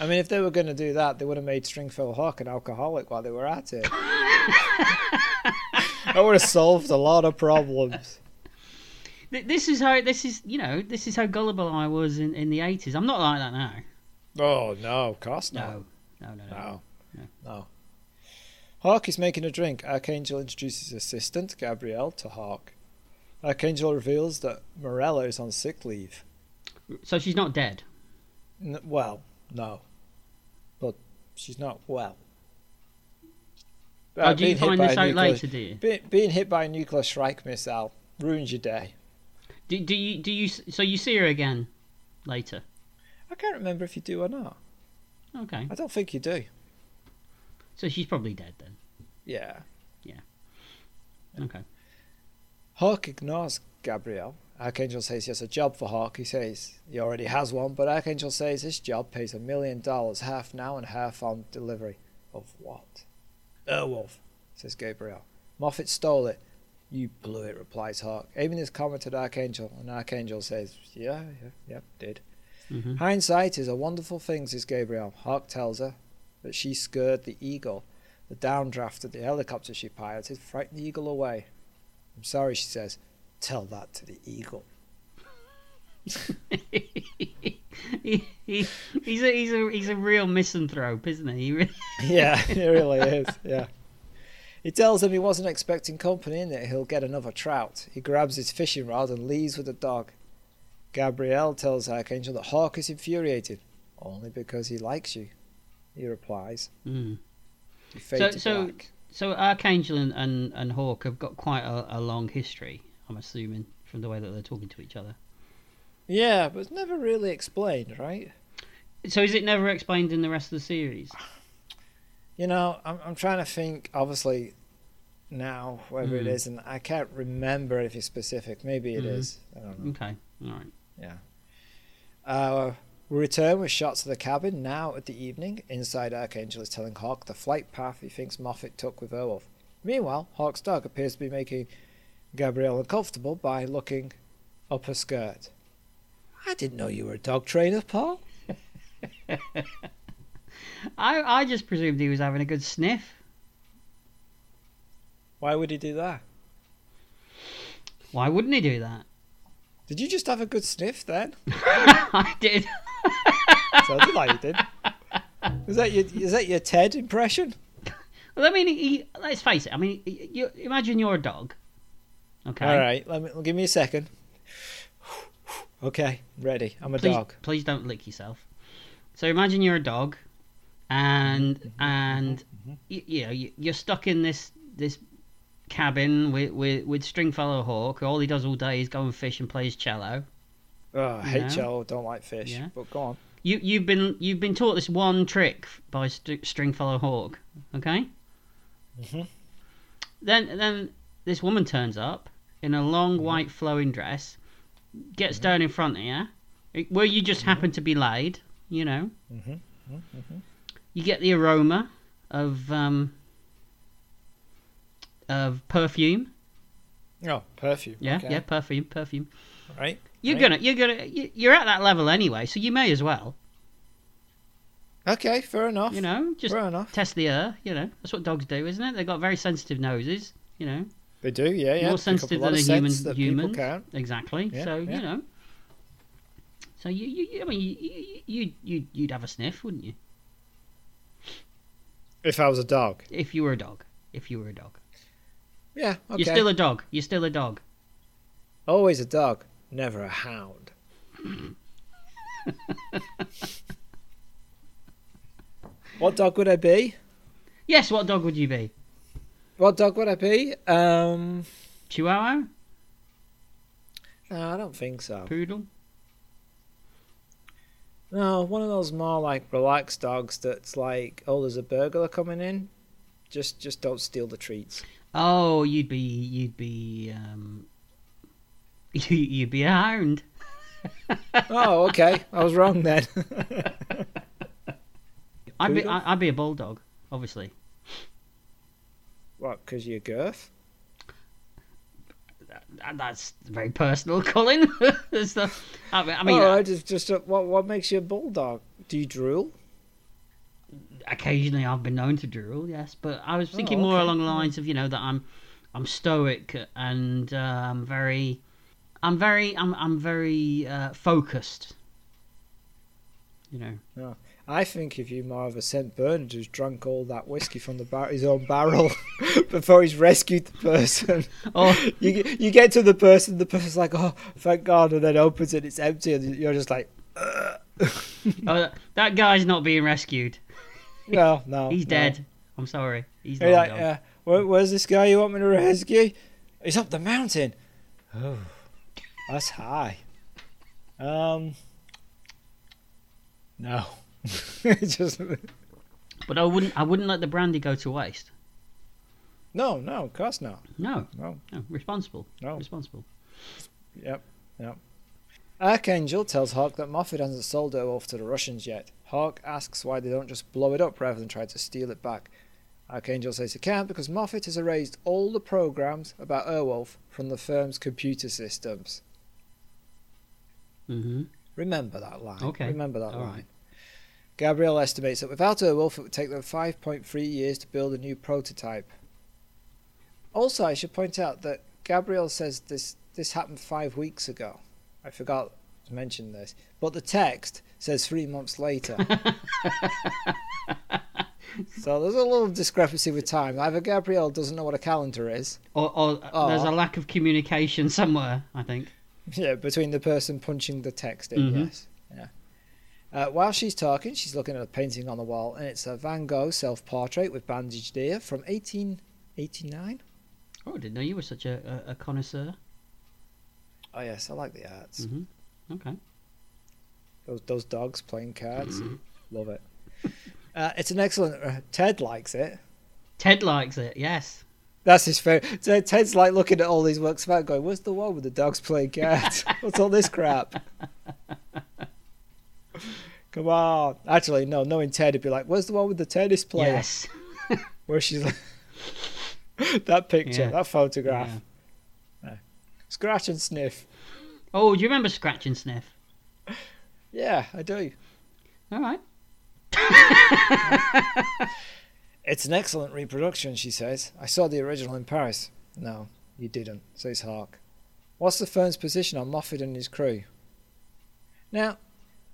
I mean, if they were going to do that, they would have made Stringfellow Hawk an alcoholic while they were at it. that would have solved a lot of problems. This is how this is, you know, this is how gullible I was in, in the eighties. I'm not like that now. Oh no, of course not. No, no, no, no. No. No. No. Hawk is making a drink. Archangel introduces assistant, Gabrielle, to Hawk. Archangel reveals that Marella is on sick leave. So she's not dead. N- well, no. But she's not well. oh, do you find by this a out nuclear- later? Do you? Be, being hit by a nuclear strike missile ruins your day. Do, do you? Do you? So you see her again later? I can't remember if you do or not. Okay. I don't think you do. So she's probably dead then. Yeah. Yeah. Okay. Hawk ignores Gabrielle. Archangel says he has a job for Hawk. He says he already has one, but Archangel says this job pays a million dollars, half now and half on delivery. Of what? Airwolf, says Gabriel. Moffet stole it. You blew it, replies Hawk, aiming his comment at Archangel, and Archangel says, Yeah, yeah, yeah, did. hmm Hindsight is a wonderful thing, says Gabriel. Hawk tells her that she scared the eagle. The downdraft of the helicopter she piloted frightened the eagle away. I'm sorry, she says. Tell that to the eagle. he, he, he's a he's a he's a real misanthrope, isn't he? He really- yeah, he really is. Yeah. He tells him he wasn't expecting company and that he'll get another trout. He grabs his fishing rod and leaves with the dog. Gabrielle tells Archangel that Hawk is infuriated. Only because he likes you, he replies. Mm. He So- so- So Archangel and, and, and Hawk have got quite a, a long history. I'm assuming from the way that they're talking to each other. Yeah, but it's never really explained, right? So is it never explained in the rest of the series? You know, I'm I'm trying to think. Obviously, now whether it Mm. is, and I can't remember if it's specific. Maybe it Mhm. is. I don't know. Okay, all right. Yeah. Uh, we return with shots of the cabin now at the evening. Inside, Archangel is telling Hawk the flight path he thinks Moffet took with Airwolf. Meanwhile, Hawk's dog appears to be making Gabrielle uncomfortable by looking up her skirt. I didn't know you were a dog trainer, Paul. I I just presumed he was having a good sniff. Why would he do that? Why wouldn't he do that? Did you just have a good sniff then? I did. Sounded like you did. Is that your is that your Ted impression? Well, I mean, he, let's face it. I mean, you, you imagine you're a dog. Okay. All right, let me give me a second. Okay, ready. I'm a please, dog. Please don't lick yourself. So imagine you're a dog, and mm-hmm, mm-hmm, and mm-hmm, you, you know you, you're stuck in this this cabin with with with Stringfellow Hawk. All he does all day is go and fish and play his cello. Oh, I hate cello. Don't like fish. Yeah. But go on. You you've been you've been taught this one trick by St- Stringfellow Hawk. Okay. Mhm. Then then this woman turns up in a long Mm-hmm. white flowing dress, gets down in front of you, where you just happen to be laid. You know. You get the aroma of um, of perfume. Oh, perfume. Yeah, okay. yeah, perfume, perfume. Right. You're right. gonna, you're gonna, you- you're at that level anyway, so you may as well, Okay, fair enough. you know, just fair enough. test the air. You know, that's what dogs do, isn't it? They've got very sensitive noses. You know, They do, yeah, yeah. more sensitive than a human. that Humans, can. exactly. Yeah, so yeah. you know, so you, you, I mean, you, you, you, you, you'd have a sniff, wouldn't you? If I was a dog. If you were a dog. If you were a dog. Yeah, okay. You're still a dog. You're still a dog. Always a dog, never a hound. what dog would I be? Yes. What dog would you be? What dog would I be? Um, Chihuahua, no, I don't think so. poodle. No, one of those more like relaxed dogs that's like, oh, there's a burglar coming in. Just, just don't steal the treats. Oh, you'd be, you'd be, um, you, you'd be a hound. oh, okay, I was wrong then. I'd be, I'd be a bulldog, obviously. What? Because you're girth? That- That's very personal, Colin. The, I mean, I mean oh, I just, just uh, what, what makes you a bulldog? Do you drool? occasionally I've been known to drool, yes, but I was thinking Oh, more along the lines of you know that I'm, I'm stoic and uh, I'm very, I'm very, I'm, I'm very uh, focused. You know. I think if you're more of a St. Bernard who's drunk all that whiskey from the bar- his own barrel before he's rescued the person, Oh, you get- you get to the person, the person's like, "Oh, thank God," and then opens it, it's empty, and you're just like, oh, that guy's not being rescued. "No, no, He's no." dead. I'm sorry. He's You're like, yeah, Where, where's this guy you want me to rescue? He's up the mountain. Oh, that's high. Um, no, just But I wouldn't. I wouldn't let the brandy go to waste. no, no, of course not. No, No, no, responsible. no. Responsible. Yep, yep. Archangel tells Hawk that Moffet hasn't sold Airwolf to the Russians yet. Hawk asks why they don't just blow it up rather than try to steal it back. Archangel says he can't because Moffet has erased all the programs about Airwolf from the firm's computer systems. hmm Remember that line. Okay, Remember that all line. right. Gabriel estimates that without Airwolf, it would take them 5.3 years to build a new prototype. Also, I should point out that Gabriel says this this happened five weeks ago. I forgot to mention this, but the text says three months later. so there's a little discrepancy with time. Either Gabriel doesn't know what a calendar is, Or, or Oh. there's a lack of communication somewhere. I think. yeah, between the person punching the text in. Mhm. Yes, yeah. Uh, while she's talking, she's looking at a painting on the wall, and it's a Van Gogh self-portrait with bandaged ear from 1889. Oh, I didn't know you were such a, a, a connoisseur. Oh yes, I like the arts. hmm Okay. Those those dogs playing cards, love it. Uh, it's an excellent. Uh, Ted likes it. Ted likes it. Yes. That's his favorite. Ted, Ted's like looking at all these works of art, going, "Where's the one with the dogs playing cards? What's all this crap?" Come on. Actually, no. Knowing Ted, he'd be like, "Where's the one with the tennis player?" Yes. Where she's like, that picture, Yeah. that photograph, Yeah. scratch and sniff. Oh, do you remember Scratch and Sniff? Yeah, I do. All right. It's an excellent reproduction, she says. I saw the original in Paris. No, you didn't, says Hawk. What's the firm's position on Moffet and his crew? Now,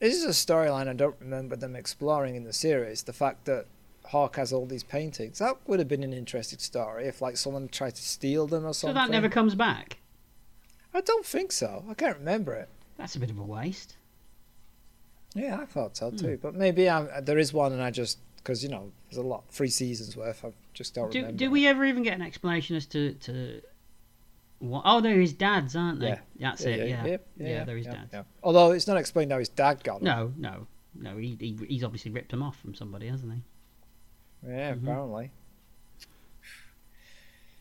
this is a storyline I don't remember them exploring in the series. The fact that Hawk has all these paintings. That would have been an interesting story if, like, someone tried to steal them or something. So that never comes back. I don't think so. I can't remember it. That's a bit of a waste. Yeah, I thought so too. Hmm. But maybe I'm, there is one, and I just because you know there's a lot, three seasons worth. I just don't Do, remember. do we ever even get an explanation as to to what? Oh, they're his dads, aren't they? Yeah. That's it. Yeah. yeah, Yeah, they're his yeah, dads. yeah. Although it's not explained how his dad got them. No, no, no. He, he he's obviously ripped them off from somebody, hasn't he? Yeah, Mhm. apparently.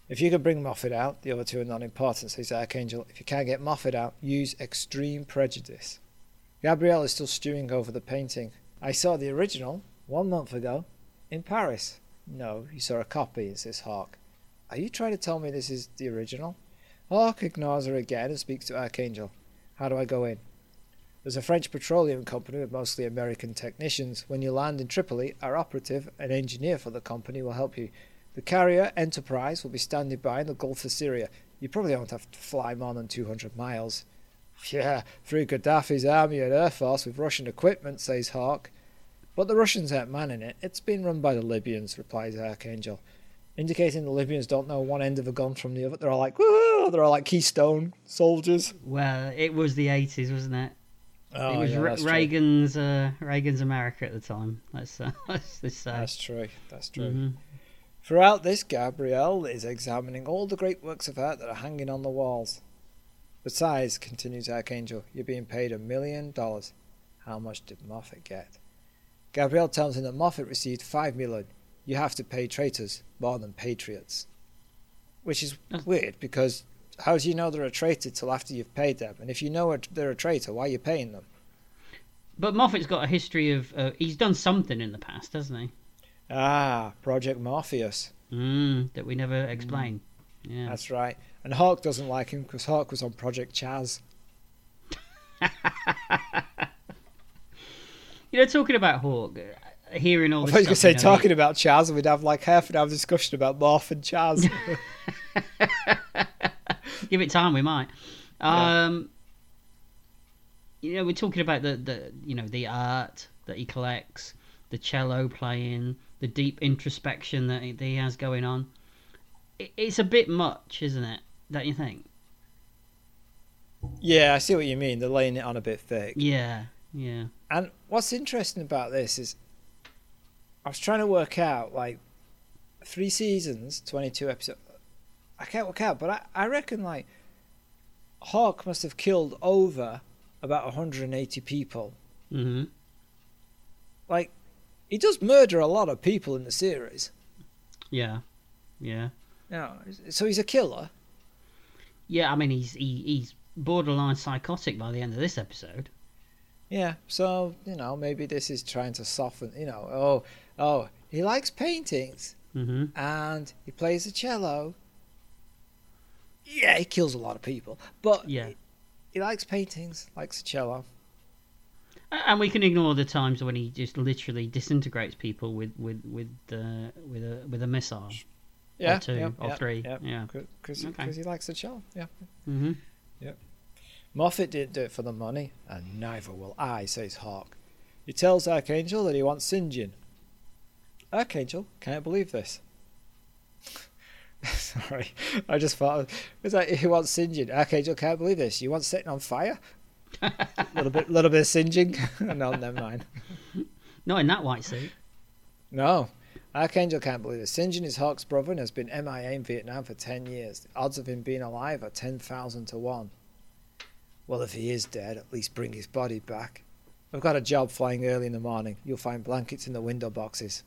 If you can bring Moffet out, the other two are non-important, says Archangel. If you can't get Moffet out, use extreme prejudice. Gabrielle is still stewing over the painting. I saw the original, One month ago, in Paris. No, you saw a copy, says Hawk. Are you trying to tell me this is the original? Hawk ignores her again and speaks to Archangel. How do I go in? There's a French petroleum company with mostly American technicians. When you land in Tripoli, our operative, an engineer for the company, will help you. The carrier, Enterprise, will be standing by in the Gulf of Sidra. You probably won't have to fly more than 200 miles. Yeah, through Gaddafi's army and air force with Russian equipment, says Hawk. But the Russians aren't manning it. It's been run by the Libyans, replies Archangel, indicating the Libyans don't know one end of a gun from the other. They're all like, Woo! they're all like Keystone soldiers. Well, it was the 80s, wasn't it? Oh, it was yeah, Re- Reagan's uh, Reagan's America at the time. Let's uh, let's just say. That's true. That's true. Mhm. Throughout this, Gabrielle is examining all the great works of art that are hanging on the walls. Besides, continues Archangel, you're being paid a million dollars. How much did Moffet get? Gabrielle tells him that Moffet received five million. You have to pay traitors more than patriots. Which is weird because how do you know they're a traitor till after you've paid them? And if you know they're a traitor, why are you paying them? But Moffet's got a history of uh, he's done something in the past, hasn't he? Ah, Project Morpheus. Mm, that we never explained. Yeah. That's right. And Hawk doesn't like him because Hawk was on Project Chaz. You know, talking about Hawk, hearing all I this thought you were going to say you know, talking about Chaz, and we'd have like half an hour discussion about Morph and Chaz. give it time, we might. Yeah. Um, you know, we're talking about the, the you know the art that he collects, the cello playing, the deep introspection that he, that he has going on. It, it's a bit much, isn't it? Don't you think? yeah, I see what you mean. They're laying it on a bit thick. Yeah, yeah. And what's interesting about this is, I was trying to work out like three seasons, twenty-two episodes. I can't work out, but I, I reckon like Hawk must have killed over about 180 people. hmm Like, he does murder a lot of people in the series. Yeah, yeah, No, so he's a killer. yeah. I mean, he's he, he's borderline psychotic by the end of this episode. Yeah, so you know maybe this is trying to soften. You know, oh, oh, he likes paintings hmm and he plays the cello. Yeah, he kills a lot of people, but Yeah. he, he likes paintings, likes the cello. And we can ignore the times when he just literally disintegrates people with with with uh, with a with a missile. Yeah, two, yeah, or yeah, three, yeah, yeah. because Okay. he likes the cello. Yeah, Mm-hmm. Moffet didn't do it for the money, and neither will I, says Hawk. He tells Archangel that he wants St. Archangel, can't believe this. Sorry, I just thought it's like he wants singeing. Archangel can't believe this. You want setting on fire? A little bit, little bit of singeing. no, never mind. Not in that white suit. No, Archangel can't believe this. John is Hawk's brother and has been MIA in Vietnam for ten years. The odds of him being alive are ten thousand to one. Well, if he is dead, at least bring his body back. I've got a job flying early in the morning. You'll find blankets in the window boxes.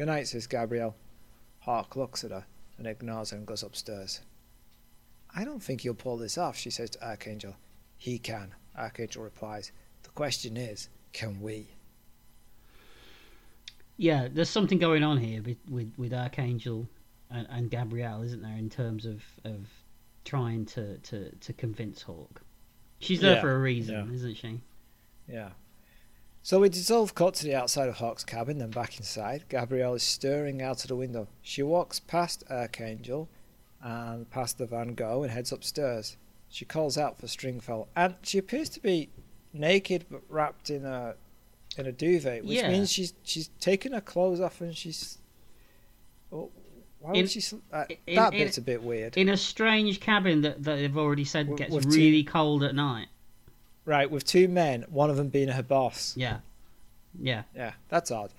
Good night, says Gabrielle. Hawk looks at her and ignores her and goes upstairs. I don't think he'll pull this off, she says to Archangel. He can, Archangel replies. The question is, can we? Yeah, there's something going on here with with, with Archangel and, and Gabrielle, isn't there, in terms of of trying to to, to convince Hawk. She's there Yeah, for a reason, yeah. isn't she? Yeah. So we dissolve cut to the outside of Hawk's cabin, then back inside. Gabrielle is staring out of the window. She walks past Archangel and past the Van Gogh and heads upstairs. She calls out for Stringfellow, and she appears to be naked but wrapped in a in a duvet, which Yeah. means she's she's taken her clothes off and she's. Oh, why In- would she? Uh, in- that in- bit's a bit weird. In a strange cabin that, that they've already said With- gets really cold at night. Right, with two men, one of them being her boss. Yeah, yeah. Yeah, that's odd.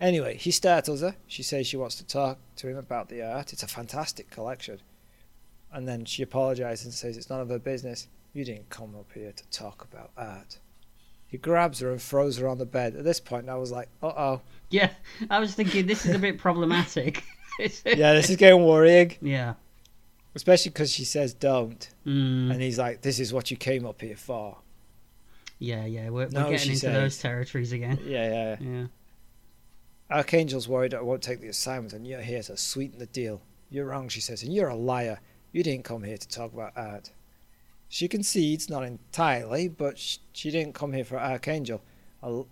Anyway, he startles her. She says she wants to talk to him about the art. It's a fantastic collection. And then she apologizes and says it's none of her business. You didn't come up here to talk about art. He grabs her and throws her on the bed. At this point, I was like, uh oh. Yeah, I was thinking this is a bit problematic. Yeah, this is getting worrying. yeah. Especially because she says don't. Mm, And he's like, this is what you came up here for. Yeah, yeah. We're, No, we're getting into says. those territories again. Yeah, yeah. Yeah. Archangel's worried I won't take the assignment, and you're here to sweeten the deal. You're wrong, she says, and you're a liar. You didn't come here to talk about art. She concedes, not entirely, but sh- she didn't come here for Archangel. A,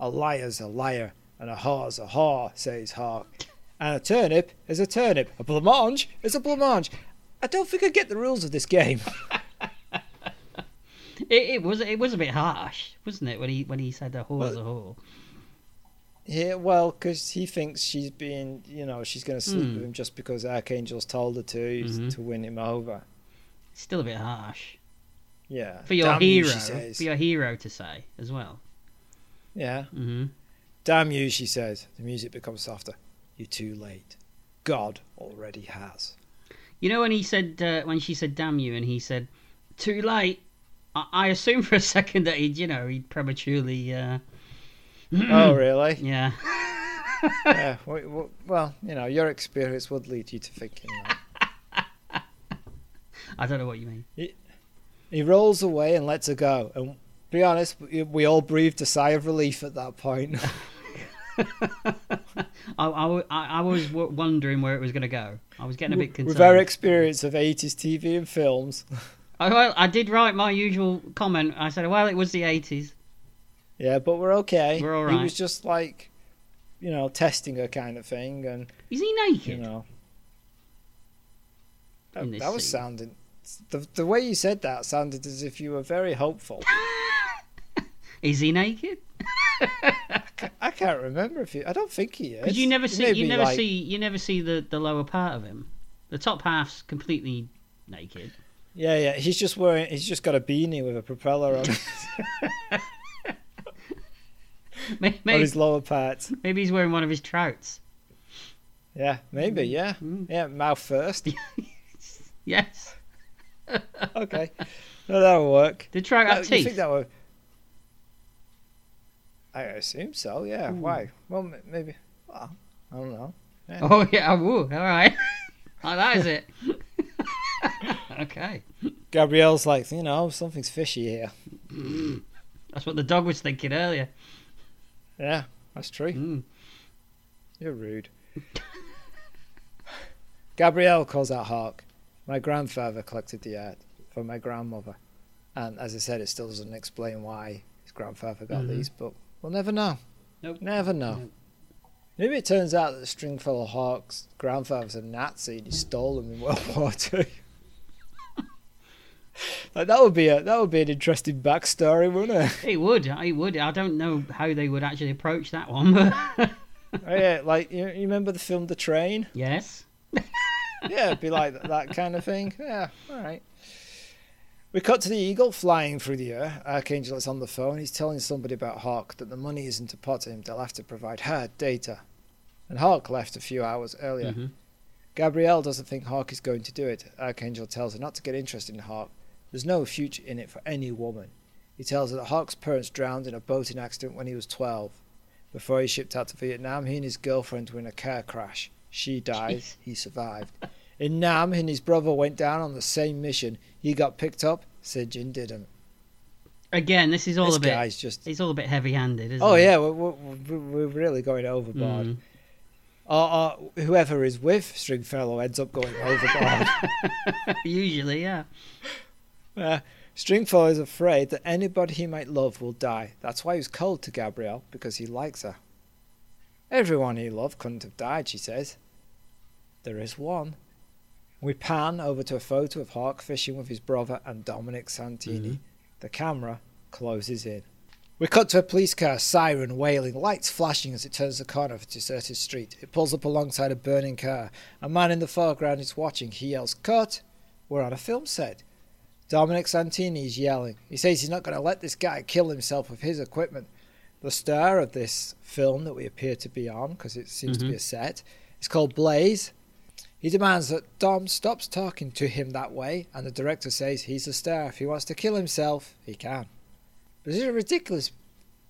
a liar's a liar, and a whore's a whore, says Hawk. And a turnip is a turnip. A blancmange is a blancmange. I don't think I get the rules of this game. It, it was it was a bit harsh, wasn't it, when he when he said a whore's a whore? Yeah, well, because he thinks she's being, you know, she's going to sleep Hmm. with him just because Archangel's told her to Mhm. to win him over. Still a bit harsh Yeah. for your Damn hero, says. for your hero to say as well. Yeah. hmm Damn you, she says. The music becomes softer. You're too late. God already has. You know when he said uh, when she said "damn you" and he said "too late." I, I assumed for a second that he'd you know he'd prematurely. Uh... oh, really? Yeah. yeah. w- w- Well, you know, your experience would lead you to thinking that. I don't know what you mean. He rolls away and lets her go. And be honest, we we all breathed a sigh of relief at that point. I was wondering where it was going to go. I was getting a bit concerned. With our experience of 80s TV and films. I, well, I did write my usual comment. I said, "Well, it was the '80s." Yeah, but we're okay. We're all He was just like, you know, testing her kind of thing, and Is he naked? you know, that, that was scene. sounding. The the way you said that sounded as if you were very hopeful. Is he naked? I can't remember if you. I don't think he is. Because you never see, you never like- see, you never see the the lower part of him. The top half's completely naked. Yeah, yeah. He's just wearing. He's just got a beanie with a propeller on, Maybe, on his lower part. maybe he's wearing one of his trouts. Yeah, maybe. Yeah, Mm. yeah. Mouth first. Yes, Okay, no, that'll work. the trout No, have you teeth. think that would? I assume so. Yeah. Ooh. Why? Well, maybe. Well, I don't know. Oh yeah, woo, all right. oh, that is it. Okay, Gabrielle's like, you know, something's fishy here. that's what the dog was thinking earlier. Yeah, that's true. Mm. You're rude. Gabrielle calls out Hawk. My grandfather collected the art for my grandmother. And as I said, it still doesn't explain why his grandfather got Mhm. these, but we'll never know. Nope. Never know. Nope. Maybe it turns out that Stringfellow Hawk's grandfather's a Nazi and he stole them in World War Two. like that would be a that would be an interesting backstory, wouldn't it? It would, it would. I don't know how they would actually approach that one, but oh, yeah, like you, you remember the film The Train? yes. yeah, it'd be like that, that kind of thing. Yeah, all right. We cut to the eagle flying through the air. Archangel is on the phone. He's telling somebody about Hawk that the money isn't a pot to him. They'll have to provide her data. And Hawk left a few hours earlier. Mhm. Gabrielle doesn't think Hawk is going to do it. Archangel tells her not to get interested in Hawk. There's no future in it for any woman. He tells her that Hawk's parents drowned in a boating accident when he was 12. Before he shipped out to Vietnam, he and his girlfriend were in a car crash. She died. Jeez. He survived. In Nam, he and his brother went down on the same mission. He got picked up. St. John didn't. Again, this is all this a bit. guy's just. It's all a bit heavy-handed, isn't Oh yeah, we're, we're, we're really going overboard. Mm. Or, or whoever is with Stringfellow ends up going overboard. Usually, yeah. Uh, Stringfellow is afraid that anybody he might love will die. That's why he's cold to Gabrielle, because he likes her. Everyone he loved couldn't have died, she says. There is one. We pan over to a photo of Hawk fishing with his brother and Dominic Santini. Mhm. The camera closes in. We cut to a police car, siren wailing, lights flashing as it turns the corner of a deserted street. It pulls up alongside a burning car. A man in the foreground is watching. He yells, Cut! We're on a film set. Dominic Santini is yelling. He says he's not going to let this guy kill himself with his equipment. The star of this film that we appear to be on, because it seems to be a mm-hmm. set, is called Blaze. He demands that Dom stops talking to him that way, and the director says he's the star. If he wants to kill himself, he can. But it's a ridiculous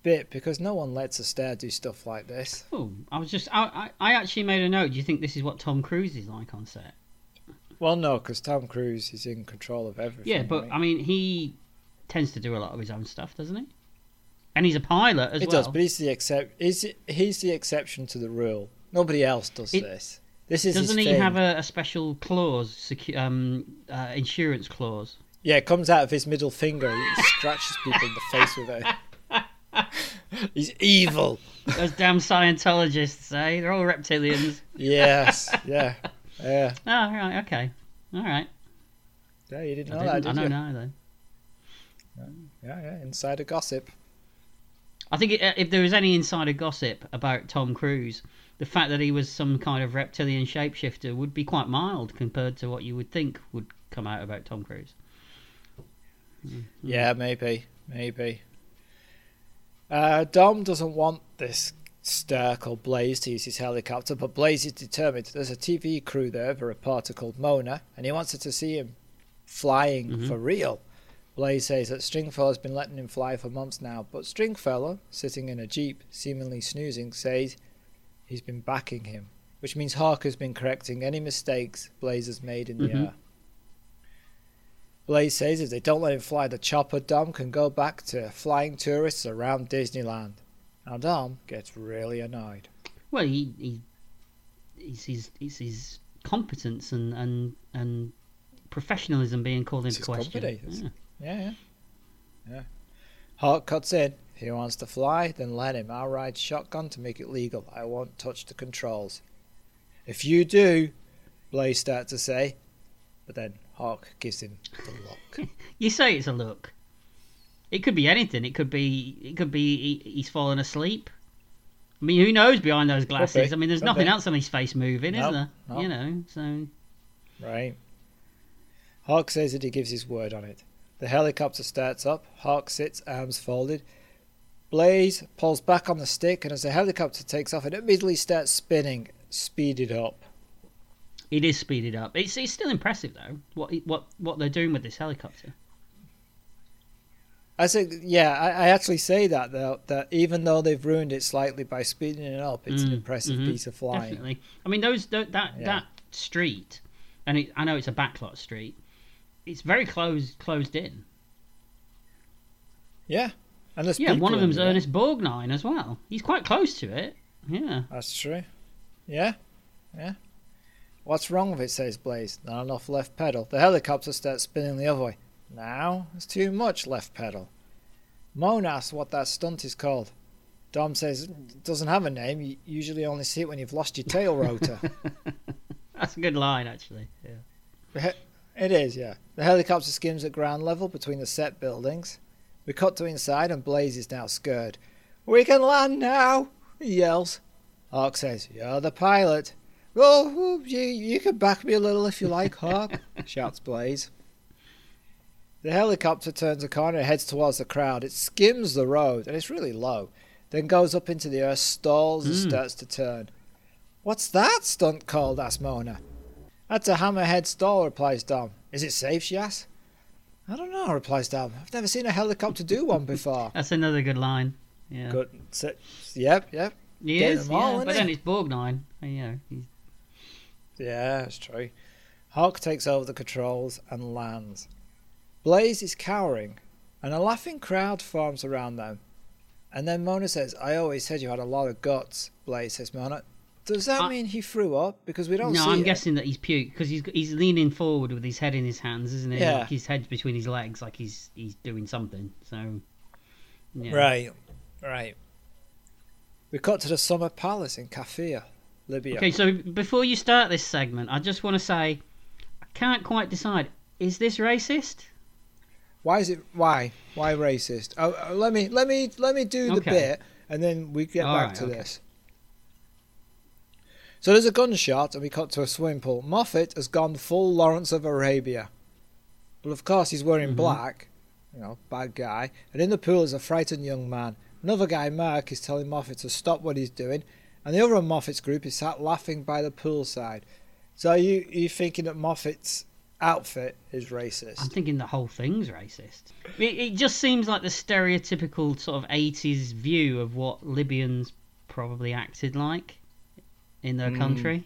bit because no one lets a star do stuff like this. Oh, I was just. I, I, I actually made a note. Do you think this is what Tom Cruise is like on set? Well, no, because Tom Cruise is in control of everything. Yeah, but right? I mean, he tends to do a lot of his own stuff, doesn't he? and he's a pilot as well. It well. does, but he's the except. He's he's the exception to the rule. Nobody else does It- this. This is Doesn't he thing. have a, a special clause, secu- um, uh, insurance clause? Yeah, it comes out of his middle finger. He scratches people in the face with it. He's evil. Those damn Scientologists, eh? They're all reptilians. Yes. Yeah. Yeah. Oh, right, okay. All right. Yeah. You didn't I, know that, didn't, did I you? don't know, though. Yeah. Yeah. Insider gossip. I think i- if there was any insider gossip about Tom Cruise, the fact that he was some kind of reptilian shapeshifter would be quite mild compared to what you would think would come out about Tom Cruise. Yeah. Maybe. Maybe. Uh, Dom doesn't want this star called Blaze to use his helicopter, but Blaze is determined. There's a TV crew there of a reporter called Mona, and he wants her to see him flying Mhm. for real. Blaze says that Stringfellow's been letting him fly for months now, but Stringfellow, sitting in a jeep, seemingly snoozing, says he's been backing him, which means Hawk has been correcting any mistakes Blaze has made in the Mhm. air. Blaze says if they don't let him fly the chopper, Dom can go back to flying tourists around Disneyland. Now Dom gets really annoyed. Well, he, he it's his it's his competence and and and professionalism being called into question. Yeah. Yeah, yeah. Yeah. Hawk cuts in. If he wants to fly, then let him. I'll ride shotgun to make it legal. I won't touch the controls. If you do, Blaze starts to say, but then Hawk gives him the look. You say it's a look. It could be anything. It could be it could be he, he's fallen asleep. I mean, who knows behind those glasses? I mean, there's nothing else on his face moving, No, is there? no. You know, so Right. Hawk says that he gives his word on it. The helicopter starts up. Hawk sits, arms folded. Blaze pulls back on the stick, and as the helicopter takes off, it immediately starts spinning, speeded up. it is speeded up. It's it's still impressive though. What what what they're doing with this helicopter. I say, yeah, I, I actually say that though. That even though they've ruined it slightly by speeding it up, it's an Mm, impressive mhm, piece of flying. Definitely. I mean, those tho- that Yeah. that street, and it, I know it's a backlot street. It's very closed closed in. Yeah, and there's Yeah, one of them's. Ernest Borgnine as well. He's quite close to it. Yeah. That's true. Yeah, yeah. What's wrong with it? Says Blaze. Not enough left pedal. The helicopter starts spinning the other way. Now it's too much left pedal. Mona asks what that stunt is called. Dom says it doesn't have a name. You usually only see it when you've lost your tail rotor. That's a good line, actually. Yeah. it is, yeah. The helicopter skims at ground level between the set buildings. We cut to inside and Blaze is now scared. We can land now, he yells. Hawk says, You're the pilot. Oh, you, you can back me a little if you like, Hawk, shouts Blaze. The helicopter turns a corner and heads towards the crowd. It skims the road, and it's really low, then goes up into the earth, stalls, and Hmm. starts to turn. What's that stunt called? asks Mona. That's a hammerhead stall, replies Dom. Is it safe, she asks. I don't know, replies Dom. I've never seen a helicopter do one before. That's another good line. Yeah. Good. So, yep, yep. He Getting is, all, yeah. But he? then it's Borgnine. You know, he's Yeah, that's true. Hawk takes over the controls and lands. Blaze is cowering, and a laughing crowd forms around them. And then Mona says, I always said you had a lot of guts, Blaze says Mona. Does that I- mean he threw up? Because we don't no, I'm it. guessing that he's puked because he's he's leaning forward with his head in his hands, isn't he? Yeah. Like his head's between his legs, like he's he's doing something. So, yeah. Right, right. We cut to the Summer Palace in Kafia, Libya. Okay, so before you start this segment, I just want to say I can't quite decide: is this racist? Why is it? Why? Why racist? Oh, uh, let me let me let me do the Okay. bit, and then we get All back right, to okay. this. So there's a gunshot, and we cut to a swimming pool. Moffet has gone full Lawrence of Arabia, Well, of course he's wearing Mhm. black. You know, bad guy. And in the pool is a frightened young man. Another guy, Mark, is telling Moffet to stop what he's doing, and the other of Moffet's group is sat laughing by the poolside. So are you are you thinking that Moffet's outfit is racist? I'm thinking the whole thing's racist. It, it just seems like the stereotypical sort of 80s view of what Libyans probably acted like in their Mm. country.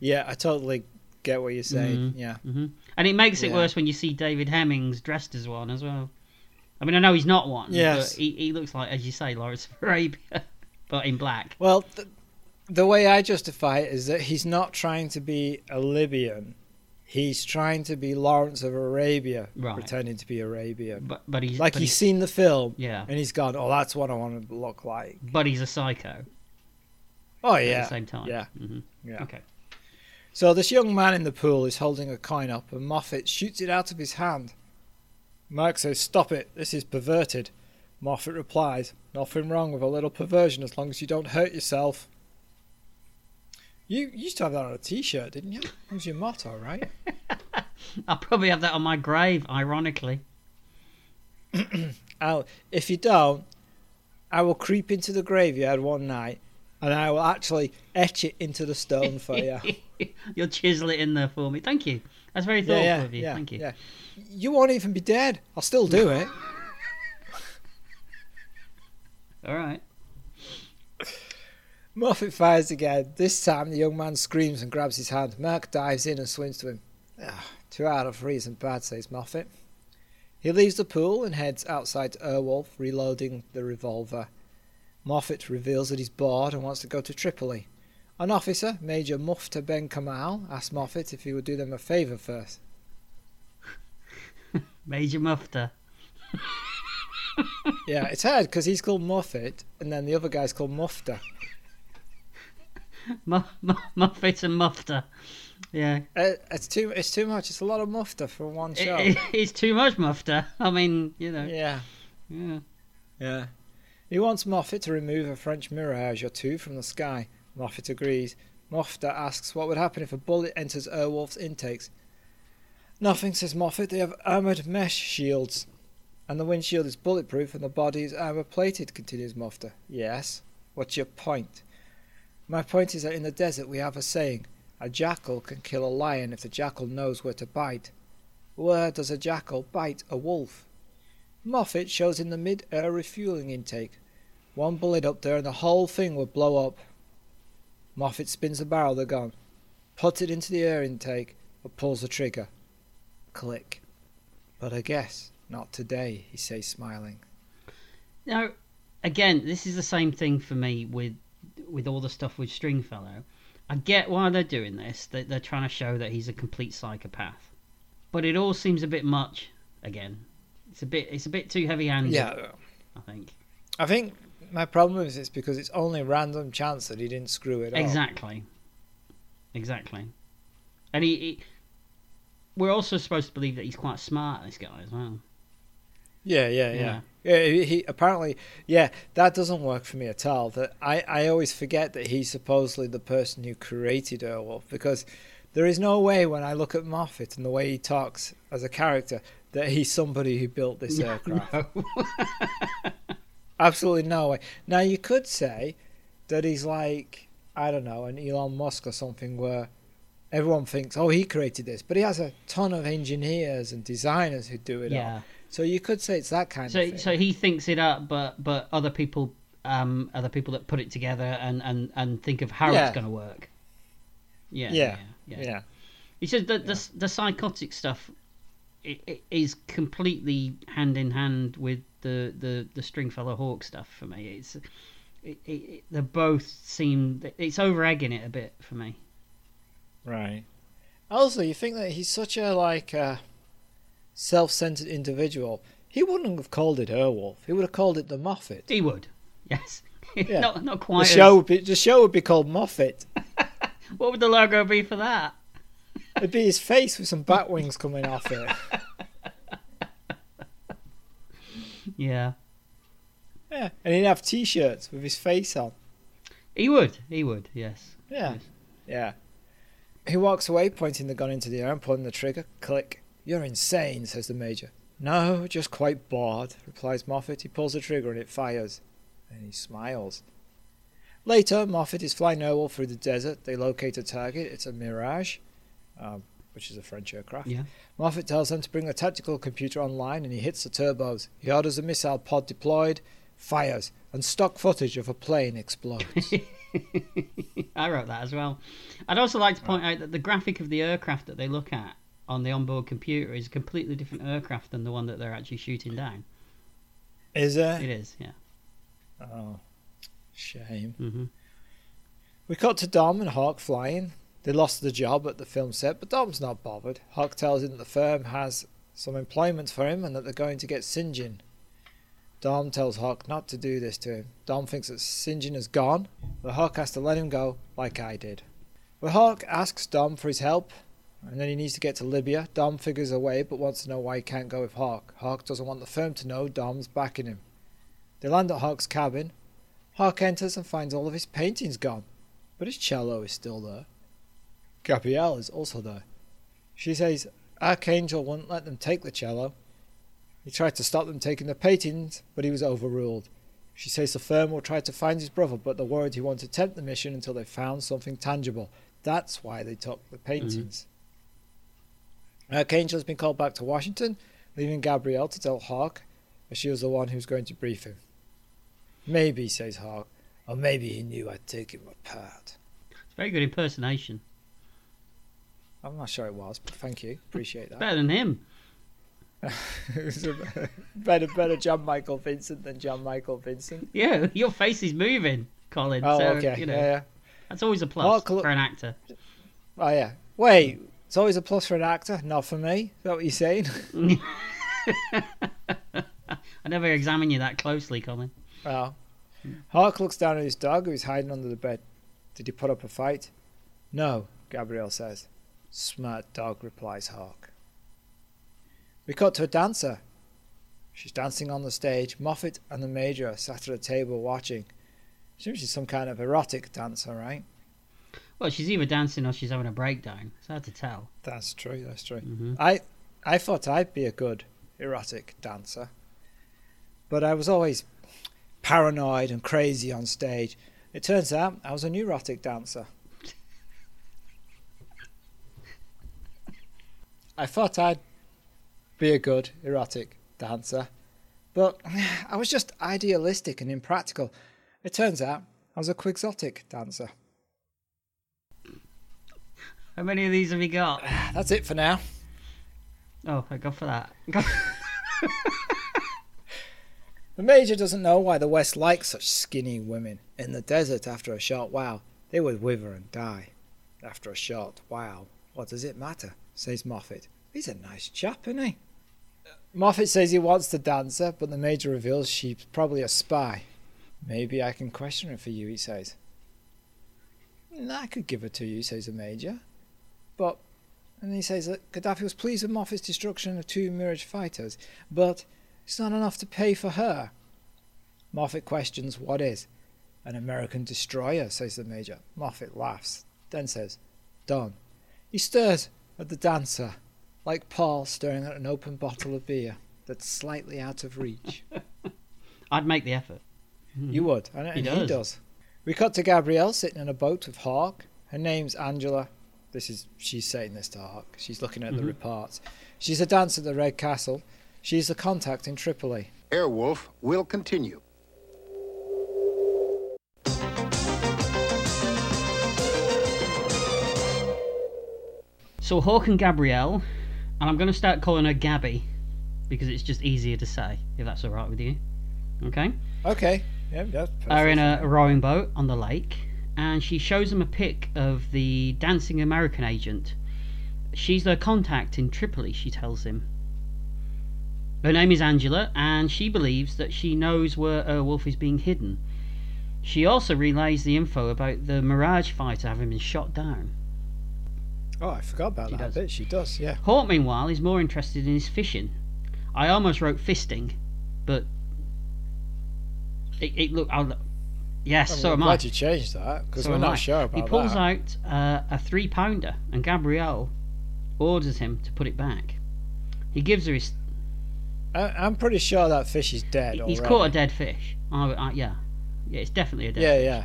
Yeah, I totally get what you're saying. Mhm. Yeah. hmm And it makes it Yeah. worse when you see David Hemmings dressed as one as well. I mean, I know he's not one. Yes. But he, he looks like, as you say, Lawrence of Arabia, but in black. Well, th- the way I justify it is that he's not trying to be a Libyan. He's trying to be Lawrence of Arabia, Right. pretending to be Arabian. But but he's Like but he's he's, seen the film yeah. and he's gone, oh, that's what I want to look like. But he's a psycho Oh, yeah. at the same time. Yeah. Mm-hmm. yeah. Okay. So this young man in the pool is holding a coin up and Moffet shoots it out of his hand. Mark says, Stop it, this is perverted. Moffet replies, Nothing wrong with a little perversion as long as you don't hurt yourself. You used to have that on a t shirt, didn't you? That was your motto, right? I'll probably have that on my grave, ironically. I'll, if you don't, I will creep into the graveyard one night and I will actually etch it into the stone for you. You'll chisel it in there for me. Thank you. That's very thoughtful yeah, yeah, of you. yeah, Thank you. yeah. You won't even be dead. I'll still do it. All right. Moffet fires again. This time, the young man screams and grabs his hand. Merc dives in and swims to him. Ah, two out of three isn't bad, says Moffet. He leaves the pool and heads outside to Airwolf, reloading the revolver. Moffet reveals that he's bored and wants to go to Tripoli. An officer, Major Mufta Ben Kamal, asks Moffet if he would do them a favour first. Major Mufta. Yeah, it's hard because he's called Moffet and then the other guy's called Mufta. Mu- mu- Muffet and Mufta. Yeah. Uh, it's too. It's too much. It's a lot of Mufta for one It- show. it- it's too much Mufta. I mean, you know. yeah. Yeah. Yeah. He wants Moffet to remove a French mirage or two from the sky. Moffet agrees. Moffet asks what would happen if a bullet enters Airwolf's intakes. Nothing, says Moffet. They have armoured mesh shields. And the windshield is bulletproof and the body is armour plated, continues Moffet. Yes. What's your point? My point is that in the desert we have a saying a jackal can kill a lion if the jackal knows where to bite. Where does a jackal bite a wolf? Moffet shows in the mid-air refueling intake. One bullet up there and the whole thing would blow up. Moffet spins the barrel of the gun, puts it into the air intake, and pulls the trigger. Click. But I guess not today, he says, smiling. Now, again, this is the same thing for me with with all the stuff with Stringfellow. I get why they're doing this. They- They're trying to show that he's a complete psychopath, but it all seems a bit much. Again, it's a bit it's a bit too heavy-handed. Yeah, I think I think my problem is it's because it's only random chance that he didn't screw it up. exactly, exactly. And he, he, we're also supposed to believe that he's quite smart. This guy as well. Yeah, yeah, Yeah. yeah. Yeah, he, he apparently, yeah, that doesn't work for me at all. That I, I always forget that he's supposedly the person who created Airwolf because there is no way when I look at Moffet and the way he talks as a character that he's somebody who built this aircraft. No. Absolutely no way. Now you could say that he's like I don't know, an Elon Musk or something where everyone thinks, oh, he created this, but he has a ton of engineers and designers who do it all. Yeah. So you could say it's that kind of So thing. so he thinks it up, but but other people um other people that put it together and and and think of how Yeah. it's going to work. Yeah, Yeah, yeah, yeah. yeah. He says that the the psychotic stuff i- i- is completely hand in hand with the the the Stringfellow Hawk stuff for me. It's it, it, it, they both seem it's over egging it a bit for me. Right. Also, you think that he's such a like uh, self-centered individual. He wouldn't have called it Airwolf. He would have called it the Moffet. He would, yes, Yeah. not not The quite. as- show would be the show would be called Moffet. what would the logo be for that? It'd be his face with some bat wings coming off it. Yeah, Yeah, and he'd have T-shirts with his face on. he would. He would. Yes. Yeah, Yes. yeah. He walks away, pointing the gun into the air and pulling the trigger. Click. You're insane, says the major. No, just quite bored, replies Moffet. He pulls the trigger and it fires. And he smiles. Later, Moffet is flying Airwolf through the desert. They locate a target. It's a Mirage, um, which is a French aircraft. Yeah. Moffet tells them to bring the tactical computer online and he hits the turbos. He orders a missile pod deployed, fires, and stock footage of a plane explodes. I wrote that as well. I'd also like to point out that the graphic of the aircraft that they look at on the onboard computer is a completely different aircraft than the one that they're actually shooting down. Is there? It is, yeah. Oh, shame. hmm We cut to Dom and Hawk flying. They lost the job at the film set, but Dom's not bothered. Hawk tells him that the firm has some employment for him and that they're going to get. John. Dom tells Hawk not to do this to him. Dom thinks that. John is gone, but Hawk has to let him go like I did. But Hawk asks Dom for his help, and then he needs to get to Libya. Dom figures a way but wants to know why he can't go with Hawk. Hawk doesn't want the firm to know Dom's backing him. They land at Hawk's cabin. Hawk enters and finds all of his paintings gone, but his cello is still there. Gabrielle is also there. She says Archangel wouldn't let them take the cello. He tried to stop them taking the paintings, but he was overruled. She says the firm will try to find his brother, but they're worried he won't attempt the mission until they found something tangible. That's why they took the paintings. Mm-hmm. Archangel has been called back to Washington, leaving Gabrielle to tell Hawk, as she was the one who was going to brief him. Maybe, says Hawk, or maybe he knew I'd take him apart. It's a very good impersonation. I'm not sure it was, but thank you. Appreciate that. Better than him. it was a better, better Jan Michael Vincent than Jan Michael Vincent. Yeah, your face is moving, Colin. Oh, so, okay. You know, yeah, yeah. That's always a plus Hawk look- for an actor. Oh, yeah. Wait, it's always a plus for an actor, not for me. Is that what you're saying? I never examine you that closely, Colin. Oh. Hawk looks down at his dog who's hiding under the bed. Did he put up a fight? No, Gabrielle says. Smart dog, replies Hawk. We cut to a dancer. She's dancing on the stage. Moffet and the Major are sat at a table watching. Seems she's some kind of erotic dancer, right? Well, she's either dancing or she's having a breakdown. It's hard to tell. That's true, that's true. hmm I I thought I'd be a good erotic dancer. But I was always paranoid and crazy on stage. It turns out I was a neurotic dancer. I thought I'd be a good erotic dancer, but I was just idealistic and impractical. It turns out I was a quixotic dancer. How many of these have we got? That's it for now. Oh, I go for that. The Major doesn't know why the West likes such skinny women. In the desert, after a short while, they would wither and die. After a short while, what does it matter? says Moffet. He's a nice chap, isn't he? Moffet says he wants the dancer, but the Major reveals she's probably a spy. Maybe I can question her for you, he says. "Mm, I could give her to you, says the Major. But, and he says that Gaddafi was pleased with Moffet's destruction of two Mirage fighters, but it's not enough to pay for her. Moffet questions what is. An American destroyer, says the Major. Moffet laughs, then says, Done. He stares at the dancer, like Paul staring at an open bottle of beer that's slightly out of reach. I'd make the effort. Hmm. You would, and, He and he does. does. We cut to Gabrielle sitting in a boat with Hawk. Her name's Angela. This is she's saying this to Hawk. She's looking at the Mhm. reports. She's a dancer at the Red Castle. She's the contact in Tripoli. Airwolf will continue. So Hawk and Gabrielle, and I'm going to start calling her Gabby because it's just easier to say, if that's all right with you. Okay? Okay. Yeah, that's perfect. Are in a rowing boat on the lake, and she shows them a pic of the dancing American agent. She's their contact in Tripoli, she tells him. Her name is Angela, and she believes that she knows where Airwolf is being hidden. She also relays the info about the Mirage fighter having been shot down. Oh, I forgot about She that does. bit. She does, yeah. Hawk, meanwhile, is more interested in his fishing. I almost wrote fisting, but it, it look. I'll, yes, I'm so am I. glad you changed that because So we're not I. sure about that. He pulls that. out uh, a three pounder, and Gabrielle orders him to put it back. He gives her his. I, I'm pretty sure that fish is dead He's caught a dead fish. Oh, uh, yeah, yeah, it's definitely a dead. Fish. Yeah,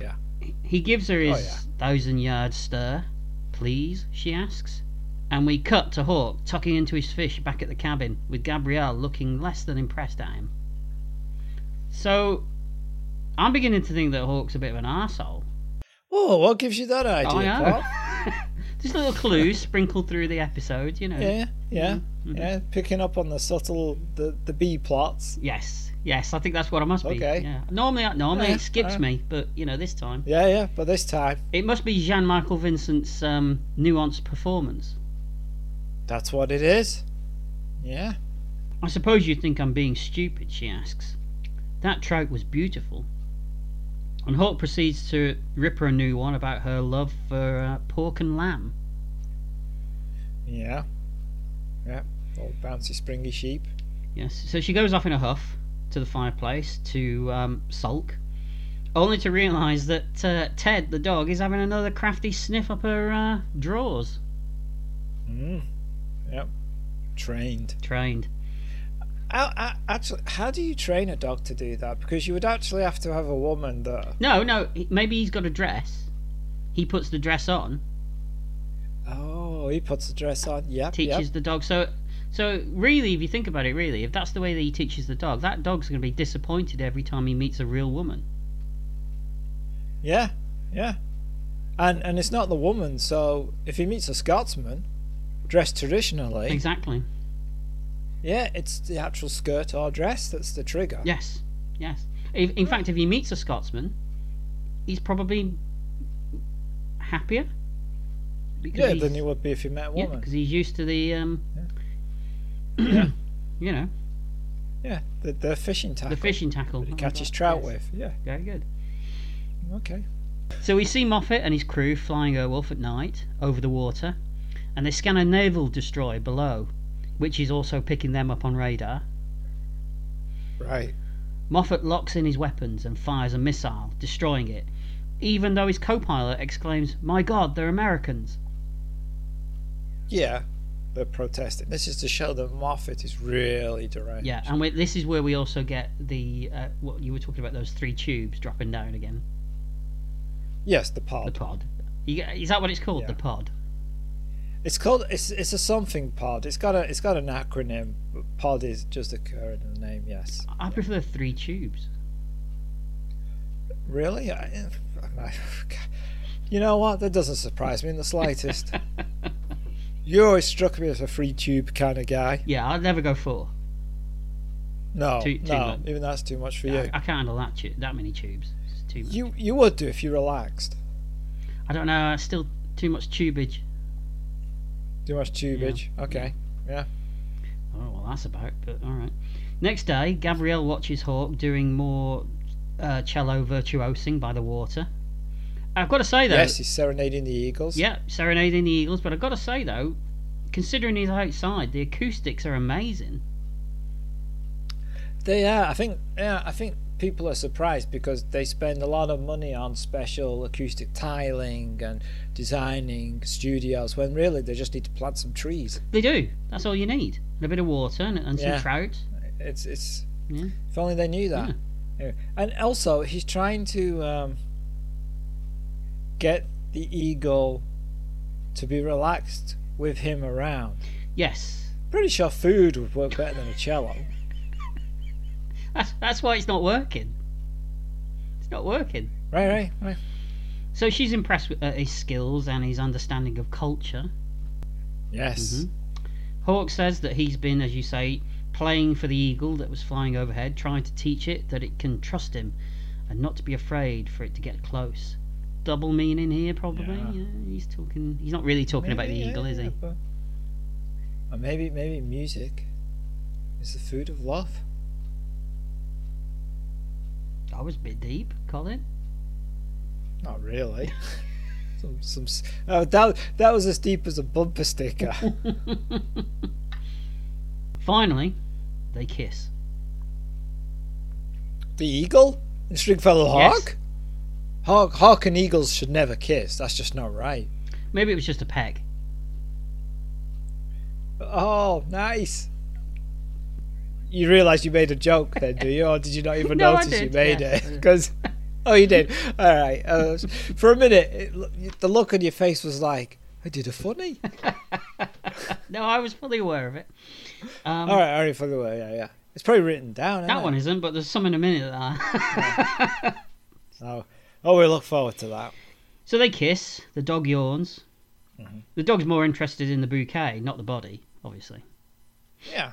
yeah. Yeah. He gives her his Oh, yeah. thousand yard stir, please, she asks. And we cut to Hawk tucking into his fish back at the cabin, with Gabrielle looking less than impressed at him. So, I'm beginning to think that Hawk's a bit of an arsehole. Oh, what gives you that idea, I know. Just little clues sprinkled through the episode, you know. Yeah, yeah, Mhm. yeah. Picking up on the subtle, the the B plots. Yes, Yes, I think that's what I must be. Okay. Yeah. Normally, normally Yeah, it skips uh. me, but you know, this time Yeah, yeah, but this time, it must be Jan Michael Vincent's um, nuanced performance. that's what it is. Yeah. I suppose you think I'm being stupid, she asks. That trout was beautiful. And Hawk proceeds to rip her a new one about her love for uh, pork and lamb. Yeah. Yeah. Old bouncy springy sheep. Yes, so she goes off in a huff to the fireplace to um, sulk, only to realise that uh, Ted, the dog, is having another crafty sniff up her uh, drawers. Mm. Yep. Trained. Trained. How, how- actually, how do you train a dog to do that? Because you would actually have to have a woman that. No, no, maybe he's got a dress. He puts the dress on, Oh, he puts the dress on. Yep. teaches Yep. the dog. So, so really, if you think about it, really, if that's the way that he teaches the dog, that dog's going to be disappointed every time he meets a real woman. Yeah. Yeah. And and it's not the woman. So if he meets a Scotsman, dressed traditionally, Exactly. Yeah, it's the actual skirt or dress that's the trigger. Yes. Yes. If, in fact, if he meets a Scotsman, he's probably happier. Because Yeah, than he would be if he met a Yeah, woman. because he's used to the, um, Yeah. you know, Yeah, the, the fishing tackle. the fishing tackle. that he Oh, catches trout yes. with. Yeah. Very good. Okay. So we see Moffet and his crew flying Airwolf at night over the water, and they scan a naval destroyer below, which is also picking them up on radar. Right. Moffet locks in his weapons and fires a missile, destroying it, even though his co pilot exclaims, My god, they're Americans! Yeah. They're protesting. This is to show that Moffet is really deranged. Yeah, and we, this is where we also get the uh, what you were talking about those three tubes dropping down again. Yes, the pod. The pod. You, is that what it's called? Yeah. The pod. It's called. It's it's a something pod. It's got a it's got an acronym. Pod is just occurring in the name. Yes. I prefer three tubes. Really? I, I, you know what? That doesn't surprise me in the slightest. you always struck me as a free tube kind of guy. Yeah, I'd never go four. No, Too- too no, even that's too much for I, you. I can't handle that tu- that many tubes. It's too much. You you would do if you relaxed. I don't know. Still too much tubage. Too much tubage. Okay. Yeah. Oh well, that's about. But all right. Next day, Gabrielle watches Hawk doing more uh, cello virtuosing by the water. I've got to say though, Yes, he's serenading the eagles. yeah, serenading the Eagles. But I've got to say though, considering he's outside, the acoustics are amazing. They are. I think. Yeah, I think people are surprised because they spend a lot of money on special acoustic tiling and designing studios when really they just need to plant some trees. They do. That's all you need. And a bit of water and, and some Yeah. trout. It's it's. Yeah. If only they knew that. Yeah. And also, he's trying to um, get the eagle to be relaxed with him around. Yes. Pretty sure food would work better than a cello. That's that's why it's not working. It's not working. Right, right, right. So she's impressed with uh, his skills and his understanding of culture. Yes. Mhm. Hawk says that he's been, as you say, playing for the eagle that was flying overhead, trying to teach it that it can trust him and not to be afraid for it to get close. Double meaning here, probably. Yeah. Yeah, he's talking. He's not really talking about the Maybe, eagle, is yeah, he? but- Or maybe, maybe music is the food of love. That was a bit deep, Colin. Not really. some, some. Oh, that that was as deep as a bumper sticker. Finally, they kiss. the eagle and Stringfellow Yes. Hawk. Hawk, hawk and eagles should never kiss. That's just not right. Maybe it was just a peck. Oh, nice. You realise you made a joke then, do you? Or did you not even No, I notice you made yeah. it? Because, oh, you did. All right. Uh, for a minute, it, the look on your face was like, I did a funny. No, I was fully aware of it. Um, all right, right, for the way, yeah, yeah. It's probably written down. That one isn't, but there's some in a minute that. Oh, oh, we look forward to that. so they kiss. The dog yawns. Mhm. The dog's more interested in the bouquet, not the body, obviously. Yeah.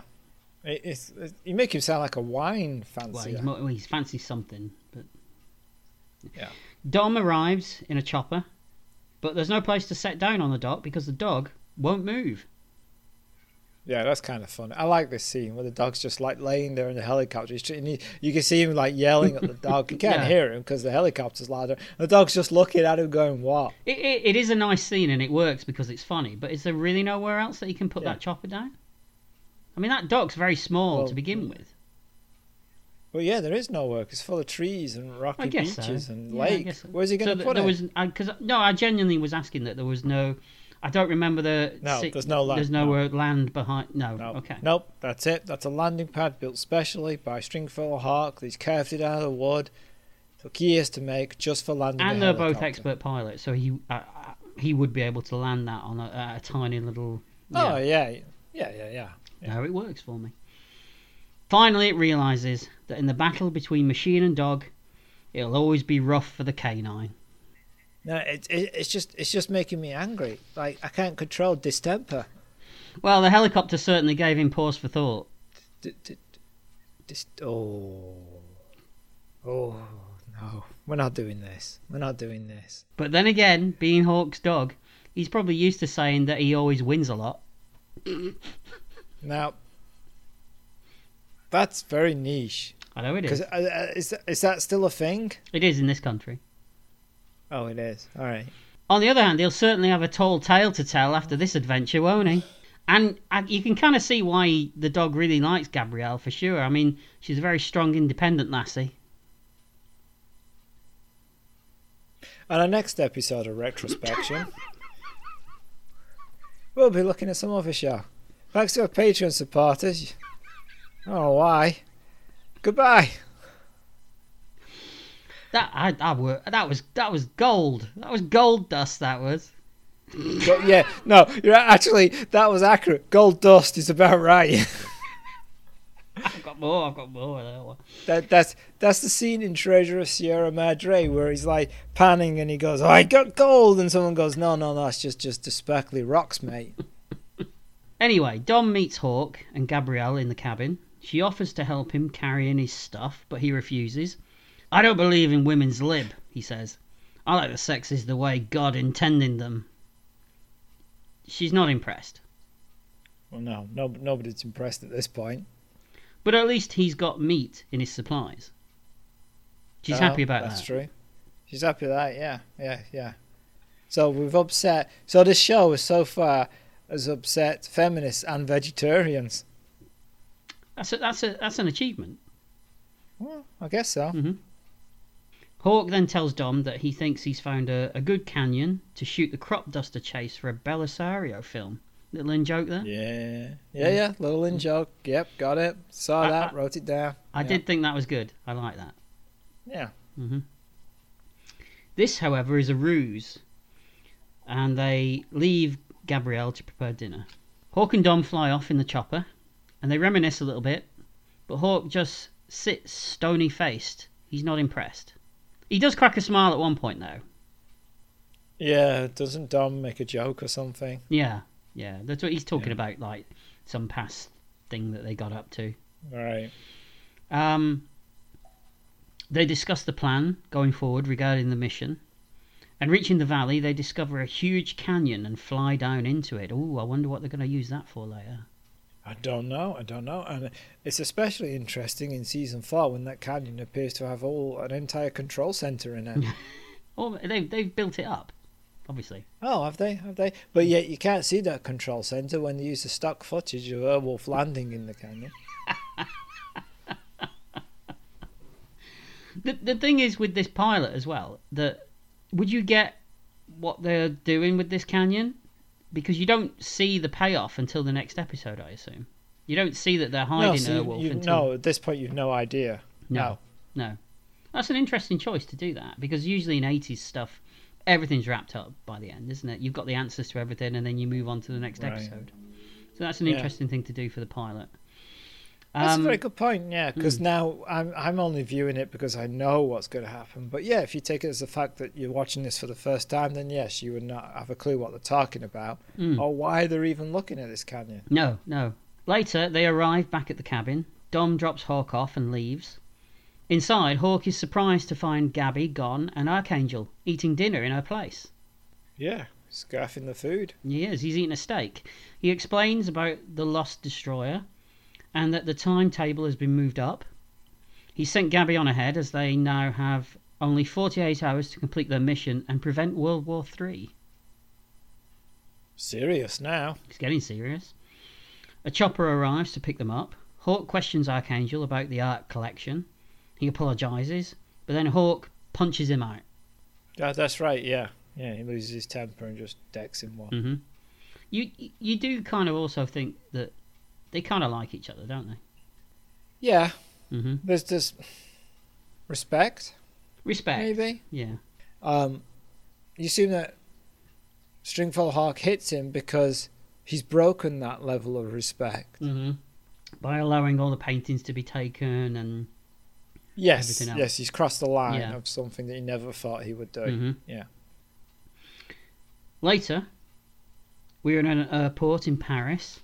It, it's, you make him sound like a wine Well, he's, well, he's fancy something, but Yeah. Dom arrives in a chopper, but there's no place to set down on the dock because the dog won't move. Yeah, that's kind of fun. I like this scene where the dog's just like laying there in the helicopter. And he, you can see him like yelling at the dog. You can't Yeah. hear him because the helicopter's louder. The dog's just looking at him, going, "What?" It, it, it is a nice scene and it works because it's funny, but is there really nowhere else that you can put Yeah. that chopper down? I mean, that dock's very small Well, to begin with. Well, yeah, there is no work. It's full of trees and rocky beaches so. and Yeah, lake. so. Where's he going So to put there it? was because no, I genuinely was asking that there was no. I don't remember the. No, there's no land, There's no. nowhere land behind. No. No. Okay. Nope, that's it. That's a landing pad built specially by Stringfellow Hawk. He's carved it out of wood. Took years to make just for landing. and they're both expert pilots, so he uh, uh, he would be able to land that on a, a tiny little. Oh yeah. yeah, yeah, yeah, yeah. yeah. No, it works for me. Finally, it realizes that in the battle between machine and dog, it'll always be rough for the canine. No, it, it, it's just it's just making me angry. Like I can't control distemper. Well, the helicopter certainly gave him pause for thought. D- d- dis- oh, oh no, we're not doing this. We're not doing this. But then again, being Hawk's dog, he's probably used to saying that he always wins a lot. Now, that's very niche. I know it is. Uh, uh, is that, is that still a thing? It is in this country. Oh, it is. All right. On the other hand, he'll certainly have a tall tale to tell after this adventure, won't he? And uh, you can kind of see why the dog really likes Gabrielle for sure. I mean, she's a very strong, independent lassie. On our next episode of Retrospection, we'll be looking at some other show. Thanks to our Patreon supporters. Oh, why? Goodbye. That I, I were, that was that was gold. That was gold dust. That was. But yeah, no, you're actually that was accurate. Gold dust is about right. I've got more. I've got more. that one. that that's that's the scene in Treasure of Sierra Madre where he's like panning and he goes, "Oh, I got gold," and someone goes, "No, no, no, it's just just the sparkly rocks, mate." Anyway, Dom meets Hawk and Gabrielle in the cabin. She offers to help him carry in his stuff, but he refuses. I don't believe in women's lib, he says. I like the sexes the way God intended them. She's not impressed. Well, no, no, nobody's impressed at this point. But at least he's got meat in his supplies. She's Oh, happy about that's that. That's true. She's happy with that. Yeah, yeah, yeah. So we've upset. So this show is so far has upset feminists and vegetarians. That's a, that's a, that's an achievement. Well, I guess so. hmm Hawk then tells Dom that he thinks he's found a, a good canyon to shoot the crop duster chase for a Bellisario film. Little in joke there. Yeah, yeah, yeah. Little in joke. Yep, got it. Saw I- that. I- wrote it down. I Yeah. did think that was good. I like that. Yeah. Mm-hmm. This, however, is a ruse, and they leave Gabrielle to prepare dinner. Hawk and Dom fly off in the chopper, and they reminisce a little bit, but Hawk just sits stony faced. He's not impressed. He does crack a smile at one point, though. Yeah. Doesn't Dom make a joke or something? Yeah, yeah. That's what he's talking Yeah. about, like some past thing that they got up to. Right. Um, they discuss the plan going forward regarding the mission. And reaching the valley, they discover a huge canyon and fly down into it. Oh, I wonder what they're going to use that for later. I don't know. I don't know. And it's especially interesting in season four when that canyon appears to have all an entire control center in it. Oh, they've, they've built it up, obviously. oh, have they? Have they? But yet you can't see that control center when they use the stock footage of Airwolf landing in the canyon. The, the thing is with this pilot as well, that would you get what they're doing with this canyon? Because you don't see the payoff until the next episode, I assume. You don't see that they're no, hiding so you, Airwolf you, until no, at this point you've no idea. No, no. That's an interesting choice to do that because usually in 80s stuff, everything's wrapped up by the end, isn't it? You've got the answers to everything and then you move on to the next Right. episode. So that's an Yeah. interesting thing to do for the pilot. That's Um, a very good point. Yeah, because mm. now I'm I'm only viewing it because I know what's going to happen. But yeah, if you take it as the fact that you're watching this for the first time, then yes, you would not have a clue what they're talking about mm. or why they're even looking at this canyon. No, no. Later, they arrive back at the cabin. Dom drops Hawk off and leaves. Inside, Hawk is surprised to find Gabby gone and Archangel eating dinner in her place. Yeah, scarfing the food. He is. He's eating a steak. He explains about the lost destroyer and that the timetable has been moved up. He sent Gabby on ahead as they now have only 48 hours to complete their mission and prevent World War Three. Serious now. It's getting serious. A chopper arrives to pick them up. Hawk questions Archangel about the art collection. He apologises, but then Hawk punches him out. Yeah, that's right. Yeah, yeah. He loses his temper and just decks him one. hmm You you do kind of also think that they kind of like each other, don't they? Yeah, hmm there's just respect, Respect. maybe. Yeah. Um, you assume that Stringfellow Hawk hits him because he's broken that level of respect. hmm By allowing all the paintings to be taken and Yes, Everything else. yes, he's crossed the line Yeah. of something that he never thought he would do. Mhm. Yeah. Later, we're in an airport in Paris.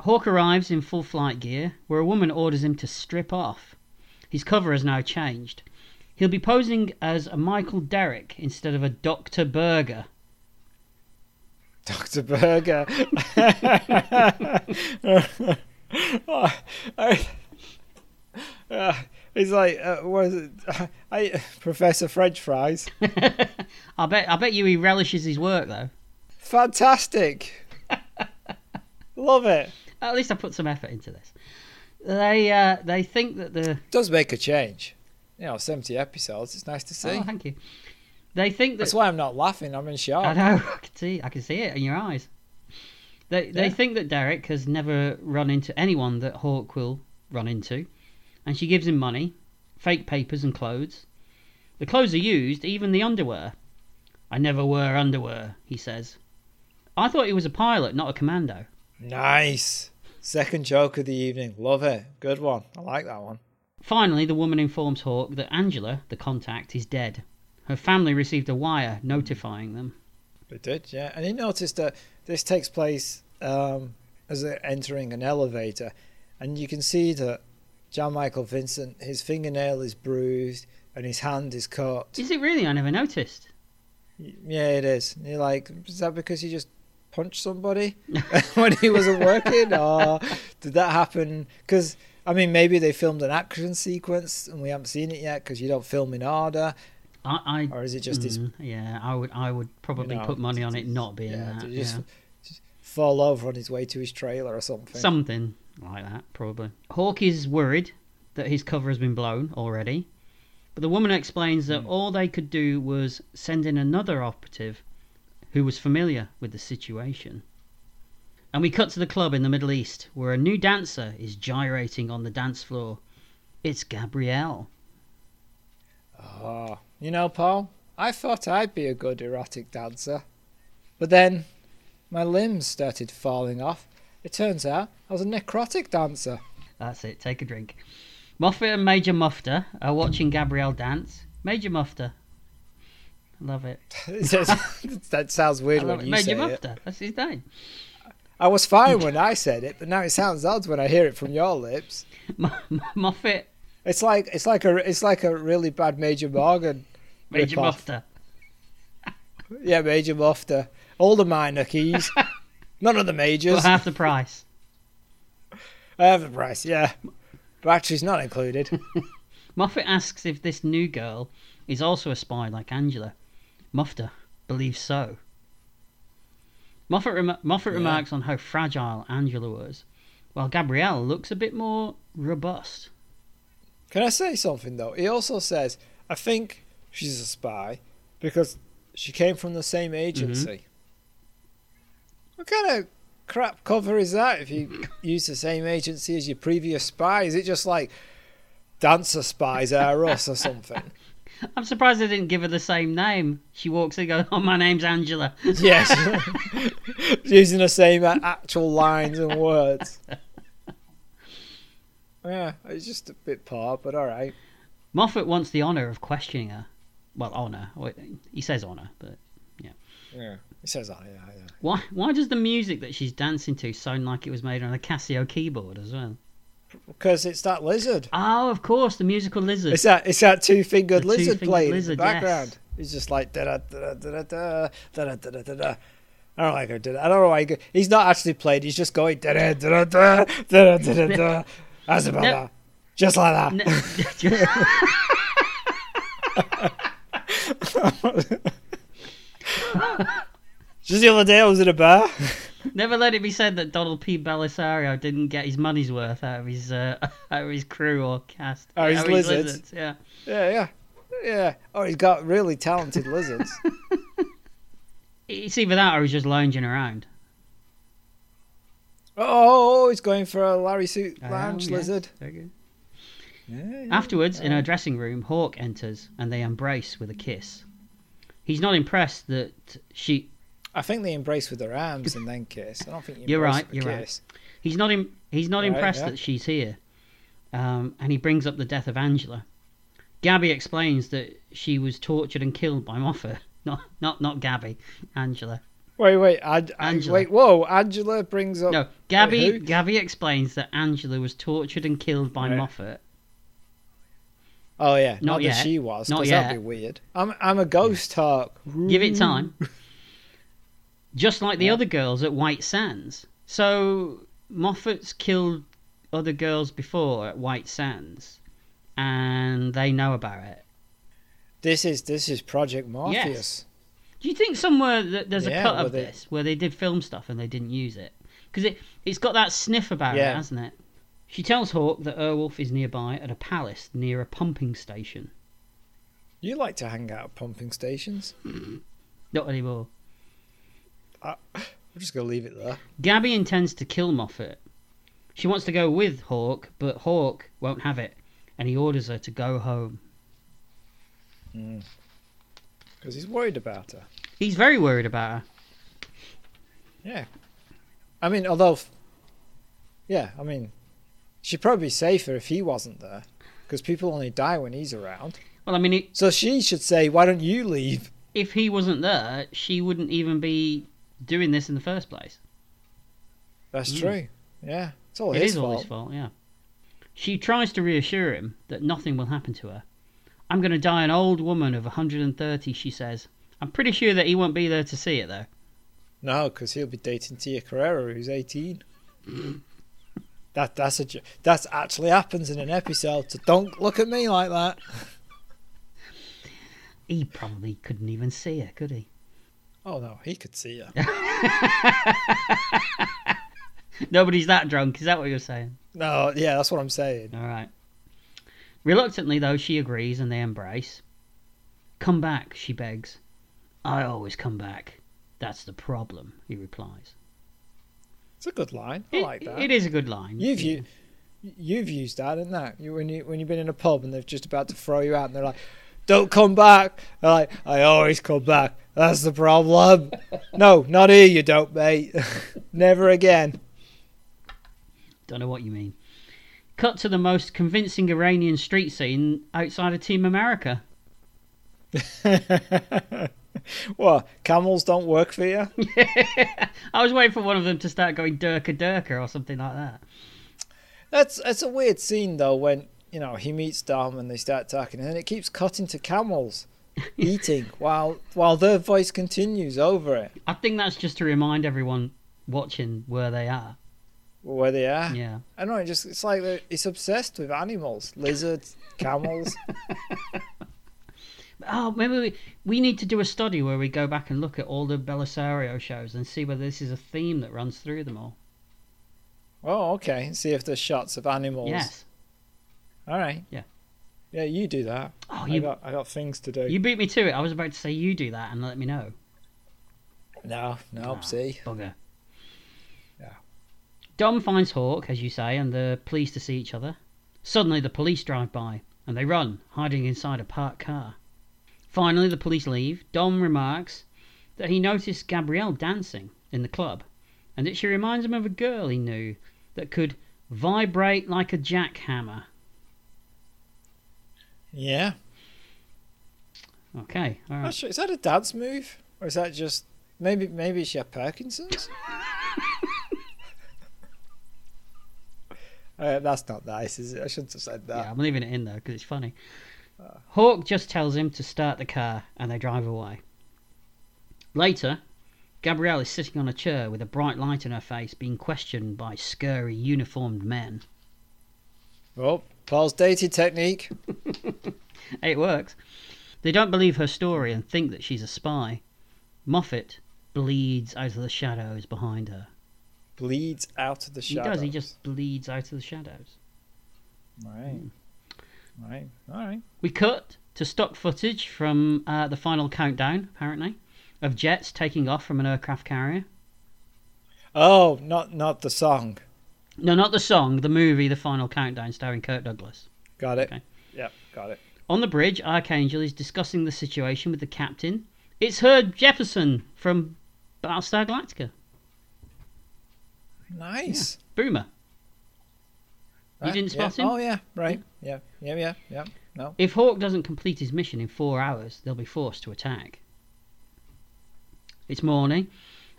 Hawk arrives in full flight gear, where a woman orders him to strip off. His cover has now changed. He'll be posing as a Michael Derrick instead of a Dr. Berger. Dr. Berger. Oh, I- uh, he's like, uh, what is it? I, Professor French fries. I bet I bet you he relishes his work though. Fantastic. Love it. At least I put some effort into this. They uh, they think that the Does make a change. You know, 70 episodes. It's nice to see. oh thank you. They think that That's why I'm not laughing. I'm in shock. I know. I can see. I can see it in your eyes. They they Yeah. think that Derek has never run into anyone that Hawk will run into, and she gives him money, fake papers, and clothes. The clothes are used, even the underwear. I never wear underwear, he says. I thought he was a pilot, not a commando. Nice. Second joke of the evening. Love it. Good one. I like that one. Finally, the woman informs Hawk that Angela, the contact, is dead. Her family received a wire notifying them. They did, yeah. And he noticed that this takes place um, as they're entering an elevator, and you can see that Jan Michael Vincent, his fingernail is bruised and his hand is cut. Is it really? I never noticed. Yeah, it is. And you're like, is that because he just punched somebody when he wasn't working, or did that happen? Because I mean, maybe they filmed an action sequence and we haven't seen it yet because you don't film in order, I, I or is it just his Mm, yeah, I would I would probably know, put money on it not being yeah, that. just, yeah. just fall over on his way to his trailer or something? Something like that, probably. Hawk is worried that his cover has been blown already, but the woman explains that Hmm. all they could do was send in another operative who was familiar with the situation. And we cut to the club in the Middle East, where a new dancer is gyrating on the dance floor. It's Gabrielle. Oh, you know, Paul, I thought I'd be a good erotic dancer. But then my limbs started falling off. It turns out I was a necrotic dancer. That's it, take a drink. Moffet and Major Mufter are watching Gabrielle dance. Major Mufter. Love it. that sounds weird when it. you Major say it. Mufter, that's his name. I was fine when I said it, but now it sounds odd when I hear it from your lips. Mo- Moffet, It's like it's like a it's like a really bad Major Morgan. Major rip-off. Yeah, Major Mufter. All the minor keys. None of the majors. half the price. I have the price, yeah. Battery's not included. Moffet asks if this new girl is also a spy like Angela. Mufter believes so. Moffet, rem- Moffet Yeah. remarks on how fragile Angela was, while Gabrielle looks a bit more robust. Can I say something though? He also says, I think she's a spy because she came from the same agency. Mm-hmm. What kind of crap cover is that if you use the same agency as your previous spy? Is it just like dancer spies are us or something? I'm surprised they didn't give her the same name. She walks in and goes, Oh, my name's Angela. yes. Using the same actual lines and words. Yeah, it's just a bit poor, but alright. Moffet wants the honour of questioning her. Well, honour. He says honour, but yeah. Yeah. He says that, yeah, yeah. Why? Why does the music that she's dancing to sound like it was made on a Casio keyboard as well? Because it's that lizard. Oh, of course, the musical lizard. It's that it's that two fingered lizard two-fingered playing lizard, in the background. yes. He's just like da da da da da da da da da da da. I don't like it. I don't know why. He go, he's not actually playing. He's just going da da da da da da da da da. That's about No. that. Just like that. Just the other day, I was in a bar. Never let it be said that Donald P. Bellisario didn't get his money's worth out of his uh, out of his crew or cast. Oh, his Out of lizards. Yeah. Yeah, yeah, yeah. Oh, he's got really talented lizards. It's either that or he's just lounging around. Oh, he's going for a Larry suit Oh, lounge yeah. lizard. Very good. Yeah, yeah. Afterwards, in her dressing room, Hawk enters and they embrace with a kiss. He's not impressed that she. I think they embrace with their arms and then kiss. I don't think you You're right, you're right. kiss. He's not. Im- he's not Right, impressed yeah. that she's here, um, and he brings up the death of Angela. Gabby explains that she was tortured and killed by Moffet. Not, not, not Gabby. Angela. Wait, wait, Angela. wait, whoa! Angela brings up. No, Gabby. who? Gabby explains that Angela was tortured and killed by Right. Moffet. Oh yeah, Not not, yet. that she was. Not yet. That'd be weird. I'm, I'm a ghost hawk. Give it time. Just like the other girls at White Sands. So Moffet's killed other girls before at White Sands, and they know about it. This is this is Project Morpheus. Yes. Do you think somewhere that there's a cut of they- this where they did film stuff and they didn't use it? Because it it's got that sniff about it, hasn't it? She tells Hawk that Airwolf is nearby at a palace near a pumping station. You like to hang out at pumping stations. Not anymore. I'm just gonna leave it there. Gabby intends to kill Moffet. She wants to go with Hawk, but Hawk won't have it, and he orders her to go home. Mm. Because he's worried about her. He's very worried about her. Yeah. I mean, although. Yeah, I mean, she'd probably be safer if he wasn't there. Because people only die when he's around. Well, I mean, it, So she should say, why don't you leave? if he wasn't there, she wouldn't even be doing this in the first place. That's Mm. true. Yeah. It's all It his is all fault. his fault, yeah. She tries to reassure him that nothing will happen to her. I'm going to die an old woman of 130, she says. I'm pretty sure that he won't be there to see it, though. No, because he'll be dating Tia Carrere, who's 18. that that's a that's actually happens in an episode. So don't look at me like that. He probably couldn't even see her, could he? Oh no, he could see you. Nobody's that drunk, is that what you're saying? no, yeah, that's what I'm saying. All right. Reluctantly, though, she agrees and they embrace. Come back, she begs. I always come back. That's the problem, he replies. It's a good line. I It- like that. It is a good line. You've u- you've used that, isn't that? You, when you when you've been in a pub and they're just about to throw you out, and they're like, "Don't come back." They're like, "I always come back." That's the problem. no, not here. You don't, mate. Never again. Don't know what you mean. Cut to the most convincing Iranian street scene outside of Team America. what? Camels don't work for you? I was waiting for one of them to start going Durka Durka or something like that. That's that's a weird scene though. When you know he meets Dom and they start talking, and then it keeps cutting to camels eating while while their voice continues over it. I think that's just to remind everyone watching where they are. Where they are. Yeah. I know. It just it's like it's obsessed with animals, lizards, camels. Oh, maybe we, we need to do a study where we go back and look at all the Bellisario shows and see whether this is a theme that runs through them all. oh, okay. See if there's shots of animals. Yes. All right. Yeah. Yeah, you do that. Oh, I you got I got things to do. you beat me to it. I was about to say you do that and let me know. No, no, see. Bugger. Yeah. Dom finds Hawk, as you say, and they're pleased to see each other. Suddenly, the police drive by, and they run, hiding inside a parked car. Finally, the police leave. Dom remarks that he noticed Gabrielle dancing in the club, and that she reminds him of a girl he knew that could vibrate like a jackhammer. Yeah. Okay, all right. Actually, is that a dance move, or is that just maybe maybe she had Parkinson's. uh, that's not nice, is it? I shouldn't have said that. Yeah, I'm leaving it in there because it's funny. Hawk just tells him to start the car and they drive away. Later, Gabrielle is sitting on a chair with a bright light in her face, being questioned by scurry uniformed men. Oh, Paul's dated technique. It works. They don't believe her story and think that she's a spy. Moffet bleeds out of the shadows behind her. Bleeds out of the shadows. He does, he just bleeds out of the shadows. Right. Right. All right. We cut to stock footage from uh, the final countdown, apparently, of jets taking off from an aircraft carrier. Oh, not not the song. No, not the song, the movie, The Final Countdown, starring Kirk Douglas. Got it. Okay. Yep, got it. On the bridge, Archangel is discussing the situation with the captain. It's Herb Jefferson from Battlestar Galactica. Nice. Boomer. You Right, didn't yeah. spot him? Oh yeah, right. Yeah, yeah, yeah, yeah. No. If Hawk doesn't complete his mission in four hours, they'll be forced to attack. It's morning,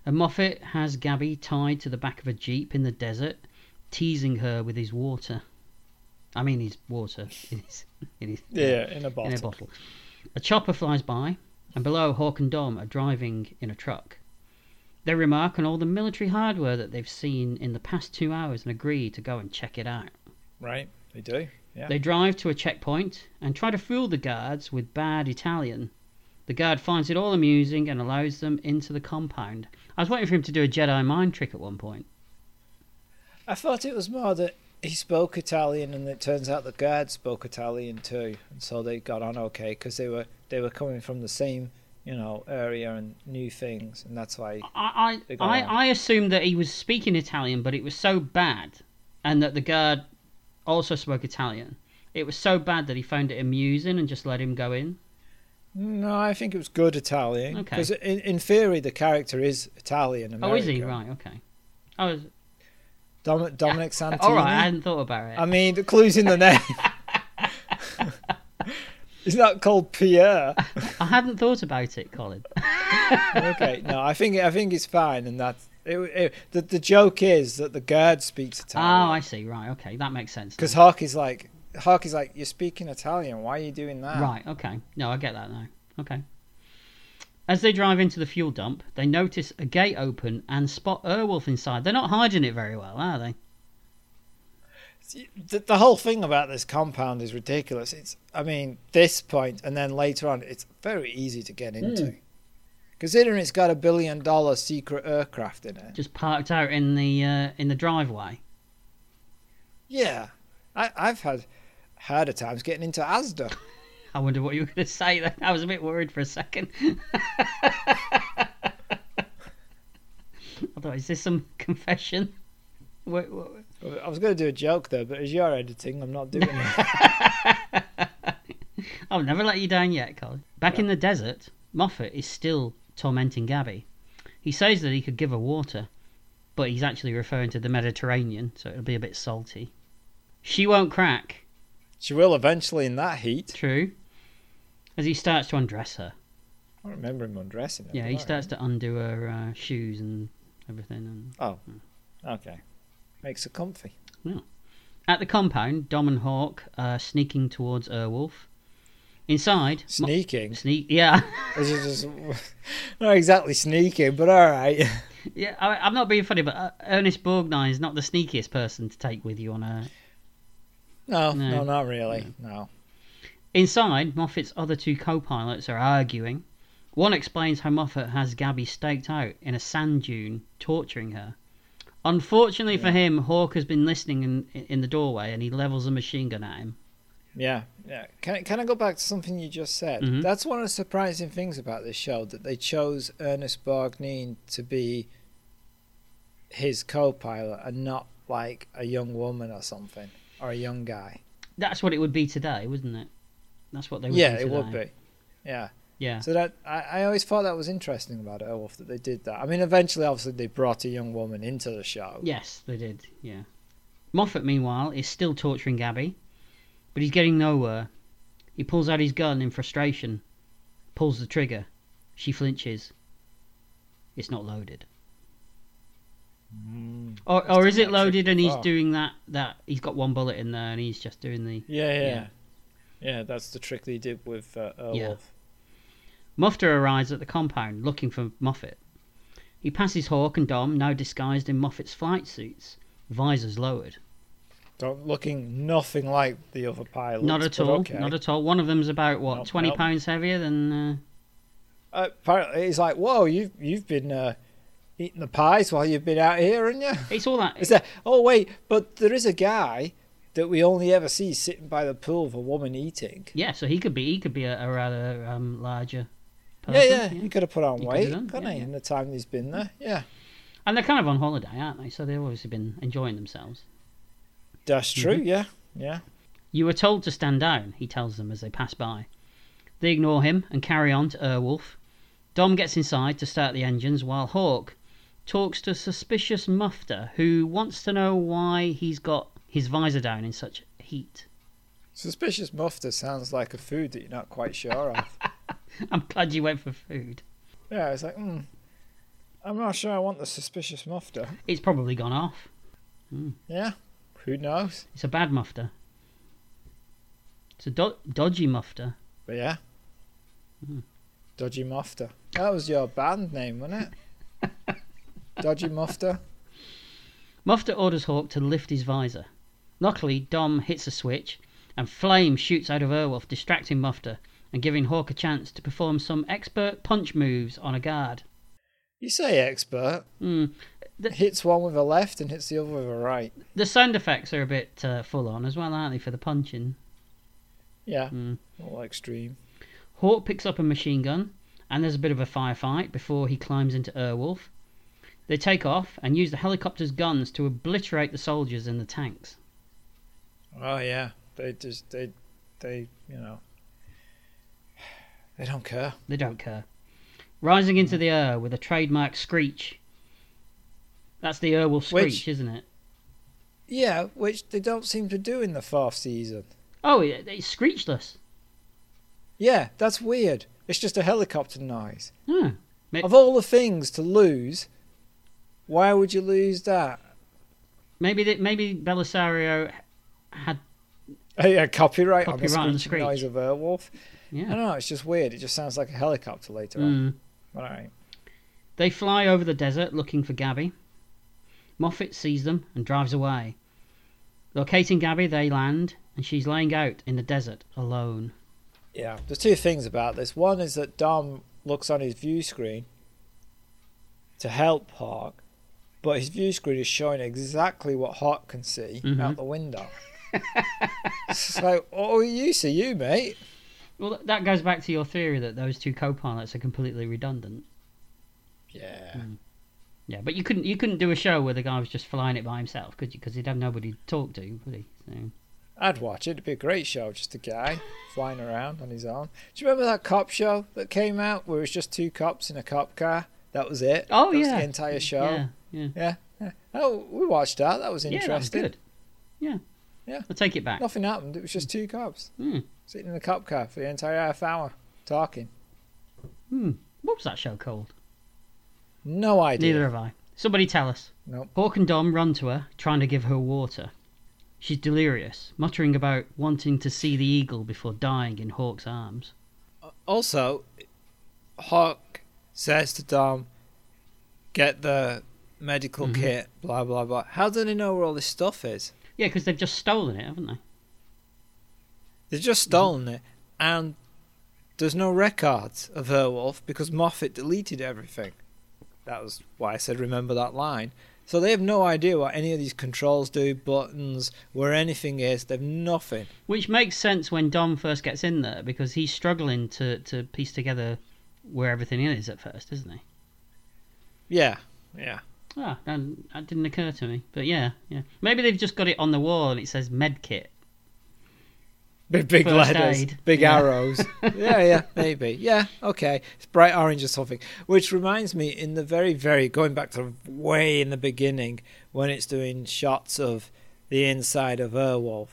and Moffet has Gabby tied to the back of a jeep in the desert, teasing her with his water. I mean, his water in his, in his Yeah, in a bottle. in a bottle. A chopper flies by, and below Hawk and Dom are driving in a truck. They remark on all the military hardware that they've seen in the past two hours and agree to go and check it out. Right. They do. Yeah. They drive to a checkpoint and try to fool the guards with bad Italian. The guard finds it all amusing and allows them into the compound. I was waiting for him to do a Jedi mind trick at one point. I thought it was more that he spoke Italian, and it turns out the guard spoke Italian too, and so they got on okay because they were they were coming from the same you know area and knew things, and that's why. I I, I. I assumed that he was speaking Italian, but it was so bad, and that the guard also spoke Italian. It was so bad that he found it amusing and just let him go in. No, I think it was good Italian. Okay. Because in, in theory, the character is Italian. American. Oh, is he right? Okay. Oh, I was Dom- Dominic Santini. all right. I hadn't thought about it. I mean, the clue's in the name. He's not called Pierre. I hadn't thought about it, Colin. okay, no, I think I think it's fine, and that's it, it, the the joke is that the guard speaks Italian. Oh, I see. Right. Okay, that makes sense. because. Hawk is like Hawk is like you're speaking Italian. Why are you doing that? Right, okay. No, I get that now. Okay. As they drive into the fuel dump, they notice a gate open and spot Airwolf inside. They're not hiding it very well, are they? The, the whole thing about this compound is ridiculous. It's I mean this point and then later on, it's very easy to get into. Considering it's got a billion dollar secret aircraft in it. Just parked out in the uh, in the driveway. Yeah, I, I've had harder times getting into Asda. I wonder what you were going to say then. I was a bit worried for a second. I thought, is this some confession? What, what, I was going to do a joke there, but as you're editing, I'm not doing it. I'll never let you down yet, Colin. Back in the desert, Moffet is still tormenting Gabby. He says that he could give her water, but he's actually referring to the Mediterranean, so it'll be a bit salty. She won't crack, she will eventually in that heat. true, as he starts to undress her. I remember him undressing her. Yeah, he starts to undo her uh, shoes and everything. And Oh, okay. Makes her comfy. At the compound, Dom and Hawk are sneaking towards Airwolf. Inside, Mo- Sneaking. sneak, yeah, just not exactly sneaking, but all right. yeah. I, I'm not being funny, but uh, Ernest Borgnine is not the sneakiest person to take with you on a No, No. no, not really. No. Inside, Moffet's other two co-pilots are arguing. One explains how Moffet has Gabby staked out in a sand dune, torturing her. Unfortunately for him, Hawk has been listening in, in the doorway and he levels a machine gun at him. Yeah, yeah. Can I, can I go back to something you just said? Mhm. That's one of the surprising things about this show that they chose Ernest Borgnine to be his co-pilot and not like a young woman or something or a young guy. That's what it would be today, wouldn't it? That's what they would yeah, do it would be. Yeah. Yeah. So that I, I always thought that was interesting about Airwolf that they did that. I mean, eventually, obviously, they brought a young woman into the show. Yes, they did. Yeah. Moffet, meanwhile, is still torturing Gabby, but he's getting nowhere. He pulls out his gun in frustration, pulls the trigger. She flinches. it's not loaded. Mm. Or, or is it loaded and he's before. doing that, that he's got one bullet in there and he's just doing the. Yeah, yeah, Yeah. Yeah. that's the trick they did with uh, Airwolf. Yeah. Mufter arrives at the compound looking for Moffet. He passes Hawk and Dom, now disguised in Moffet's flight suits, visors lowered. Don't looking nothing like the other pilots. not at all, Okay. not at all. One of them's about what Nope, twenty nope. pounds heavier than. Uh, Uh, apparently, he's like, "Whoa, you've you've been uh, eating the pies while you've been out here, haven't you?" it's all that. Is that? Oh wait, but there is a guy that we only ever see sitting by the pool of a woman eating. Yeah, so he could be he could be a, a rather um, larger. Person. Yeah, yeah, he could have put on He weight, done, couldn't yeah, he? yeah. In the time he's been there, yeah, And they're kind of on holiday, aren't they? So they've obviously been enjoying themselves. that's true. Mm-hmm. Yeah, yeah. You were told to stand down, he tells them as they pass by. They ignore him and carry on to Airwolf. Dom gets inside to start the engines while Hawk talks to a suspicious Mufter, who wants to know why he's got his visor down in such heat. Suspicious mufter sounds like a food that you're not quite sure of. I'm glad you went for food. yeah, it's like, hmm, I'm not sure I want the suspicious mufter. It's probably gone off. Yeah, who knows? It's a bad Mufter. It's a do- dodgy Mufter. But yeah, Hmm. Dodgy Mufter. That was your band name, wasn't it? Dodgy Mufter. Mufter orders Hawk to lift his visor. Luckily, Dom hits a switch, and flame shoots out of Airwolf, distracting Mufter and giving Hawk a chance to perform some expert punch moves on a guard. You say expert. Hmm. The- Hits one with a left and hits the other with a right. The sound effects are a bit uh, full on as well, aren't they, for the punching? Yeah, Hmm. all extreme. Hawk picks up a machine gun, and there's a bit of a firefight before he climbs into Airwolf. They take off and use the helicopter's guns to obliterate the soldiers in the tanks. Oh yeah, they just they they you know they don't care. They don't care. Rising into the air with a trademark screech. That's the Airwolf screech, Which- isn't it? Yeah, which they don't seem to do in the fourth season. Oh, it's screechless. Yeah, that's weird. It's just a helicopter noise. Hmm. Of all the things to lose, why would you lose that? Maybe that maybe Bellisario had yeah, copyright, on the Copyright on the screeching noise screech. of Airwolf. I don't know. It's just weird. It just sounds like a helicopter later on. Mm. All right. They fly over the desert looking for Gabby. Moffet sees them and drives away. Locating Gabby, they land, and she's laying out in the desert alone. Yeah, there's two things about this. One is that Dom looks on his view screen to help Hawk, but his view screen is showing exactly what Hawk can see Mhm. out the window. It's like, oh, you see you, mate. Well, that goes back to your theory that those two co-pilots are completely redundant. Yeah. Mm. Yeah, but you couldn't you couldn't do a show where the guy was just flying it by himself, could you? Because he'd have nobody to talk to, would he? So, I'd watch it. It'd be a great show. Just a guy flying around on his own. Do you remember that cop show that came out where it was just two cops in a cop car? That was it. oh that was yeah, the entire show. Yeah, yeah, Yeah. yeah. Oh, we watched that. That was yeah. interesting. That was good. Yeah, Yeah. I'll take it back. Nothing happened. It was just two cops Hmm. sitting in a cop car for the entire half hour talking. Hmm. What was that show called? No idea. Neither have I. Somebody tell us. Nope. Hawk and Dom run to her, trying to give her water. She's delirious, muttering about wanting to see the eagle before dying in Hawk's arms. Also, Hawk says to Dom, "Get the medical Mhm. kit." Blah blah blah. How do they know where all this stuff is? Yeah, because they've just stolen it, haven't they? They've just stolen it, and there's no records of Airwolf because Moffet deleted everything. That was why I said remember that line. So they have no idea what any of these controls do, buttons, where anything is. They've nothing. Which makes sense when Dom first gets in there because he's struggling to, to piece together where everything is at first, isn't he? Yeah, yeah. Ah, that, that didn't occur to me. But yeah, yeah. Maybe they've just got it on the wall and it says med kit. Big big First letters, aid. big Yeah. arrows. yeah, yeah, maybe. Yeah, okay. It's bright orange or something. Which reminds me, in the very, very going back to way in the beginning when it's doing shots of the inside of Airwolf,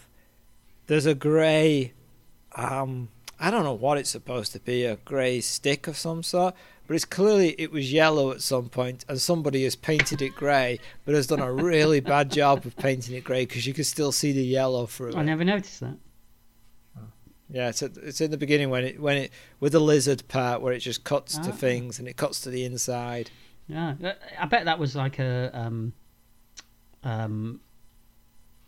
there's a grey um, I don't know what it's supposed to be, a grey stick of some sort, but it's clearly it was yellow at some point, and somebody has painted it grey, but has done a really bad job of painting it grey because you can still see the yellow through I it. never noticed that. Yeah, it's at, it's in the beginning when it when it with the lizard part where it just cuts to Ah. things and it cuts to the inside. Yeah, Uh, I bet that was like a um, um,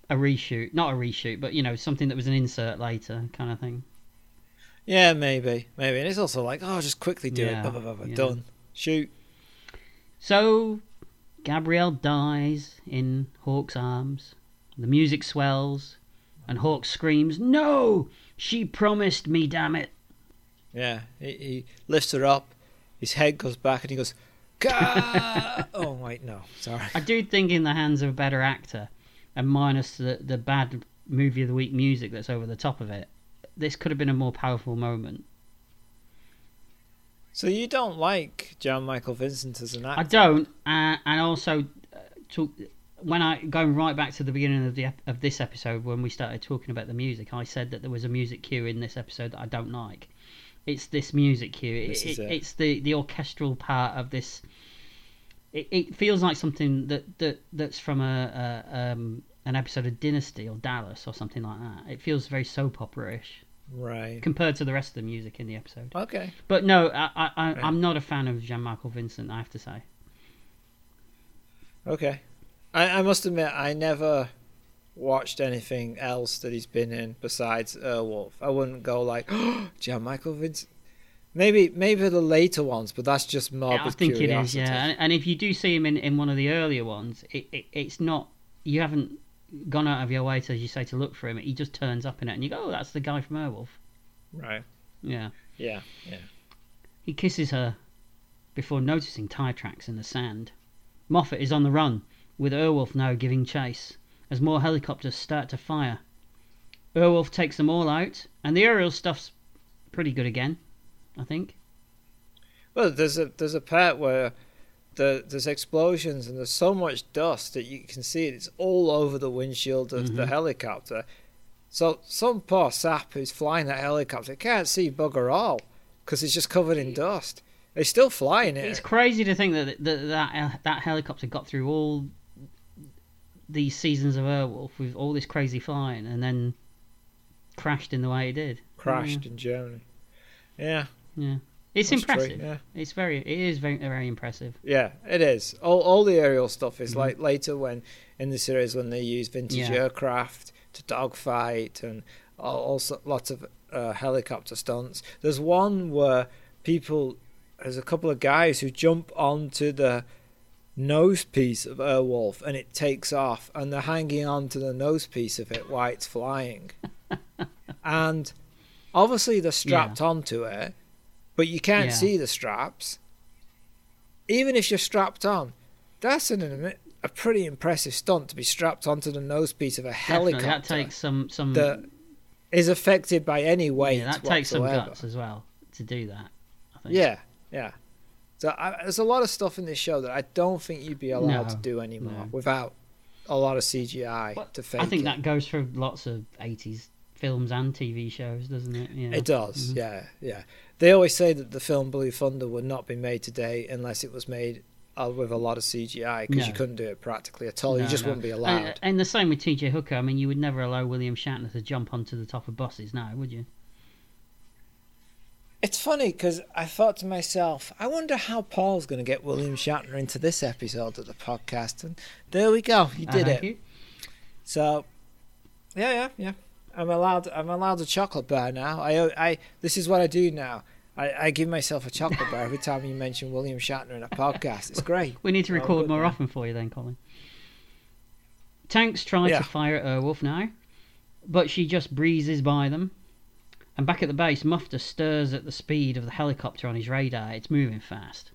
a reshoot, not a reshoot, but you know something that was an insert later kind of thing. Yeah, maybe, maybe, and it's also like, oh, just quickly do Yeah, it, blah, blah, blah, yeah. done, shoot. So, Gabrielle dies in Hawk's arms. The music swells, and Hawk screams, "No! She promised me, damn it!" Yeah, he, he lifts her up, his head goes back, and he goes, Gah! oh wait, no, sorry. I do think in the hands of a better actor, and minus the the bad movie of the week music that's over the top of it, this could have been a more powerful moment. So you don't like Jan Michael Vincent as an actor? I don't, uh, and also uh, to, when I going right back to the beginning of the ep- of this episode when we started talking about the music, I said that there was a music cue in this episode that I don't like. It's this music cue. This is it- it. It's the the orchestral part of this. It, it feels like something that, that that's from a, a um, an episode of Dynasty or Dallas or something like that. It feels very soap opera-ish Right. compared to the rest of the music in the episode. Okay. But no, I, I, I, Right. I'm not a fan of Jan Michael Vincent. I have to say. Okay. I, I must admit, I never watched anything else that he's been in besides Airwolf. I wouldn't go like, oh, Jan Michael Vincent. Maybe, maybe the later ones, but that's just morbid Yeah, I think it is, yeah. And, and if you do see him in, in one of the earlier ones, it, it it's not you haven't gone out of your way to, as you say, to look for him. He just turns up in it, and you go, "Oh, that's the guy from Airwolf." Right. Yeah. Yeah. Yeah. He kisses her before noticing tire tracks in the sand. Moffet is on the run, with Airwolf now giving chase as more helicopters start to fire. Airwolf takes them all out, and the aerial stuff's pretty good again, I think. Well, there's a there's a part where the there's explosions and there's so much dust that you can see it. It's all over the windshield of the Mhm. helicopter. So some poor sap who's flying that helicopter can't see bugger all because it's just covered in dust. They're still flying it. It's crazy to think that that that, uh, that helicopter got through all these seasons of Airwolf with all this crazy flying, and then crashed in the way it did. crashed in Germany. Yeah, Yeah, it's that's true, impressive. Yeah, It's very, it is very, very impressive. yeah, it is. All all the aerial stuff is Mhm. like later when in the series when they use vintage Yeah. aircraft to dogfight and all, also lots of uh, helicopter stunts. There's one where people, there's a couple of guys who jump onto the nose piece of Airwolf and it takes off and they're hanging on to the nose piece of it while it's flying. and obviously they're strapped onto it, but you can't Yeah. see the straps. Even if you're strapped on, that's an, a pretty impressive stunt to be strapped onto the nose piece of a Definitely, helicopter that takes some some. that is affected by any weight. yeah, that takes some guts as well to do that. I think. Yeah, yeah. So I, there's a lot of stuff in this show that I don't think you'd be allowed No, to do anymore no. without a lot of CGI Well, to fake I think it. that goes for lots of '80s films and TV shows, doesn't it? Yeah. It does, Mhm. yeah, yeah. They always say that the film Blue Thunder would not be made today unless it was made uh, with a lot of CGI because you couldn't do it practically at all. you just no. wouldn't be And, allowed. and the same with TJ Hooker. I mean, you would never allow William Shatner to jump onto the top of buses now, would you? It's funny because I thought to myself, I wonder how Paul's going to get William Shatner into this episode of the podcast, and there we go. He Uh, did thank it. you. So, yeah, yeah, yeah. I'm allowed. I'm allowed a chocolate bar now. I, I. This is what I do now. I, I give myself a chocolate bar every time you mention William Shatner in a podcast. It's great. We need to Oh, record more man. often for you then, Colin. Tanks try Yeah. to fire at Airwolf now, but she just breezes by them. And back at the base, Mufter stirs at the speed of the helicopter on his radar. It's moving fast.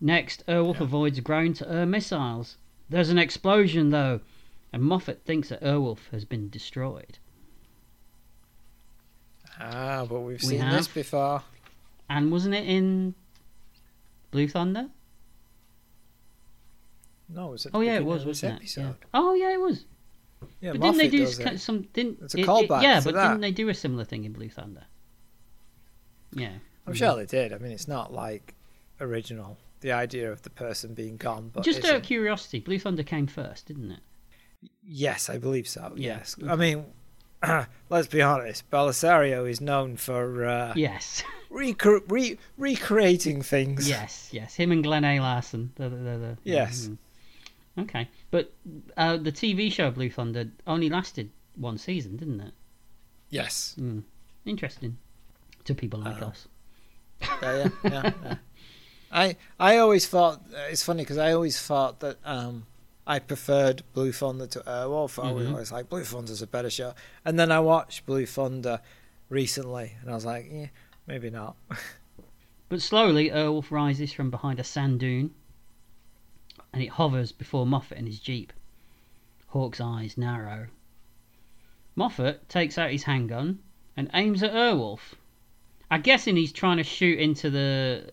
Next, Airwolf Yeah. avoids ground to air missiles. There's an explosion though, and Moffet thinks that Airwolf has been destroyed. Ah, but we've We seen this before. And wasn't it in Blue Thunder? No, was at Oh yeah, it was, wasn't it? Yeah. Oh yeah, it was. Yeah, but didn't they do does it. some? Didn't It's a it- it- callback yeah, but that. didn't they do a similar thing in Blue Thunder? Yeah. I'm sure they did. I mean, it's not like original. The idea of the person being gone, but Just it's out of curiosity, Blue Thunder came first, didn't it? yes, I believe so. Yeah. Yes, I mean, let's be honest. Bellisario is known for uh, Yes. recre- re- recreating things. yes, yes. Him and Glenn A. Larson. The, the, the, Yes. mhm. Okay. But uh, the TV show Blue Thunder only lasted one season, didn't it? Yes. Mm. Interesting. To people like Uh, us. yeah, yeah, yeah, yeah. I I always thought it's funny because I always thought that um I preferred Blue Thunder to Airwolf. I mm-hmm. was like Blue Thunder's a better show, and then I watched Blue Thunder recently, and I was like, yeah, maybe not. But slowly, Airwolf rises from behind a sand dune and it hovers before Moffet and his jeep. Hawk's eyes narrow. Moffet takes out his handgun and aims at Airwolf. I'm guessing he's trying to shoot into the.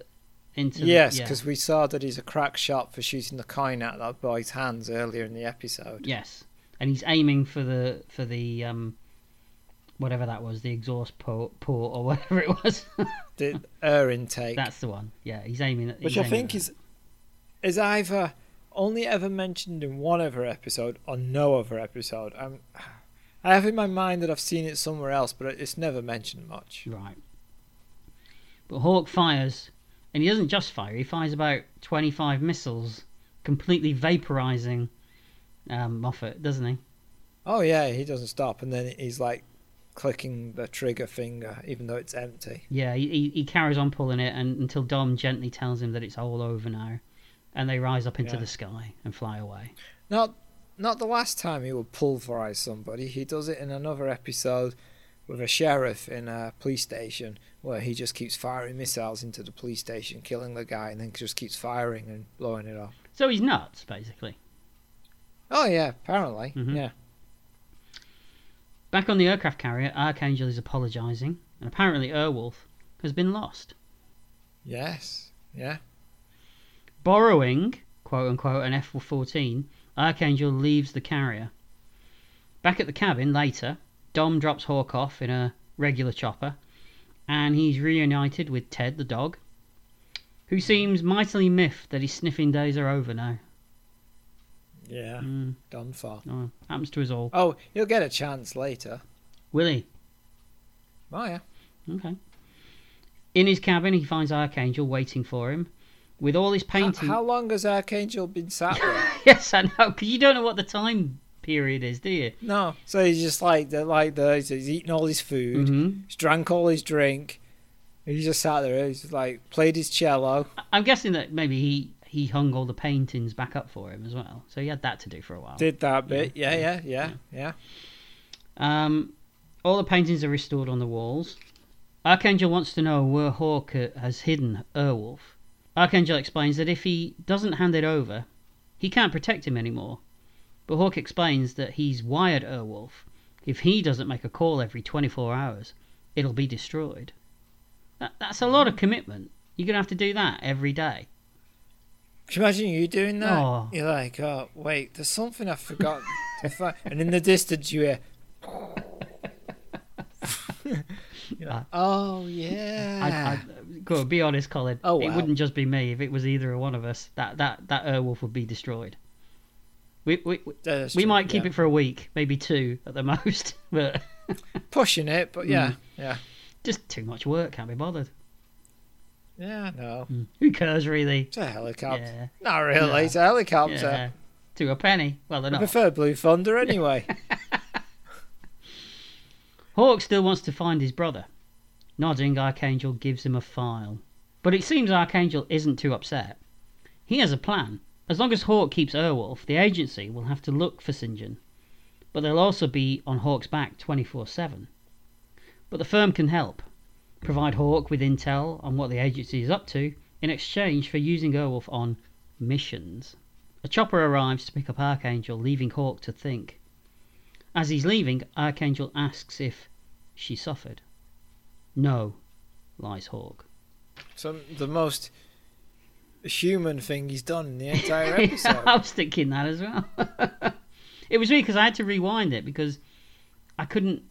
Into the- yes, yeah. because we saw that he's a crack shot for shooting the coin out of that boy's hands earlier in the episode. Yes, and he's aiming for the for the um, whatever that was, the exhaust port, port or whatever it was. The air intake, That's the one. Yeah, he's aiming at. which he's I think is is either only ever mentioned in one other episode or no other episode. I'm, I have in my mind that I've seen it somewhere else, but it's never mentioned much. Right. But Hawk fires, and he doesn't just fire. He fires about twenty-five missiles, completely vaporizing um, Moffet, doesn't he? Oh yeah, he doesn't stop, and then he's like clicking the trigger finger, even though it's empty. Yeah, he, he, he carries on pulling it, and until Dom gently tells him that it's all over now, and they rise up into Yeah. the sky and fly away. Not not the last time he would pulverize somebody. He does it in another episode with a sheriff in a police station where he just keeps firing missiles into the police station, killing the guy, and then just keeps firing and blowing it off. So he's nuts, basically. Oh yeah, apparently. Mhm. Yeah. Back on the aircraft carrier, Archangel is apologising, and apparently Airwolf has been lost. Yes. Yeah. Borrowing, quote unquote, an F 14, Archangel leaves the carrier. Back at the cabin later, Dom drops Hawk off in a regular chopper, and he's reunited with Ted the dog, who seems mightily miffed that his sniffing days are over now. Yeah. Mm, Done for. oh, happens to us all. Oh, he'll get a chance later. Will he? Oh yeah. Okay. In his cabin, he finds Archangel waiting for him, with all his How, painting. how long has Archangel been sat there? yes, I know, because you don't know what the time period is, do you? no. So he's just like the like the he's eating all his food. Mm-hmm. He's drank all his drink. He just sat there. He's like played his cello. I'm guessing that maybe he he hung all the paintings back up for him as well, so he had that to do for a while. Did that bit. Yeah, yeah, yeah, yeah. Um, all the paintings are restored on the walls. Archangel wants to know where Hawk has hidden Airwolf. Archangel explains that if he doesn't hand it over, he can't protect him anymore. But Hawk explains that he's wired Airwolf. If he doesn't make a call every 24 hours, it'll be destroyed. That, that's a lot of commitment. You're going to have to do that every day. Can you imagine you doing that? Oh. You're like, oh wait, there's something I forgot to find. And in the distance you hear. Like, oh yeah. I, go on, be honest, Colin. Oh, wow. It wouldn't just be me. If it was either one of us, that that that Airwolf would be destroyed. We we we, we true, might keep yeah. it for a week, maybe two at the most, but pushing it, but yeah, Mm. yeah, just too much work. Can't be bothered. yeah. No, Who cares really? it's a helicopter. Yeah, Not really. No. It's a helicopter. yeah. To a penny. Well, they're I not. prefer Blue Thunder anyway. Hawk still wants to find his brother. Nodding, Archangel gives him a file. But it seems Archangel isn't too upset. He has a plan. As long as Hawk keeps Airwolf, the agency will have to look for St. John. But they'll also be on Hawk's back 24 7. But the firm can help. Provide Hawk with intel on what the agency is up to in exchange for using Airwolf on missions. A chopper arrives to pick up Archangel, leaving Hawk to think. As he's leaving, Archangel asks if she suffered. No, lies Hawk. So the most human thing he's done in the entire episode. I was thinking that as well. it was me because I had to rewind it because I couldn't.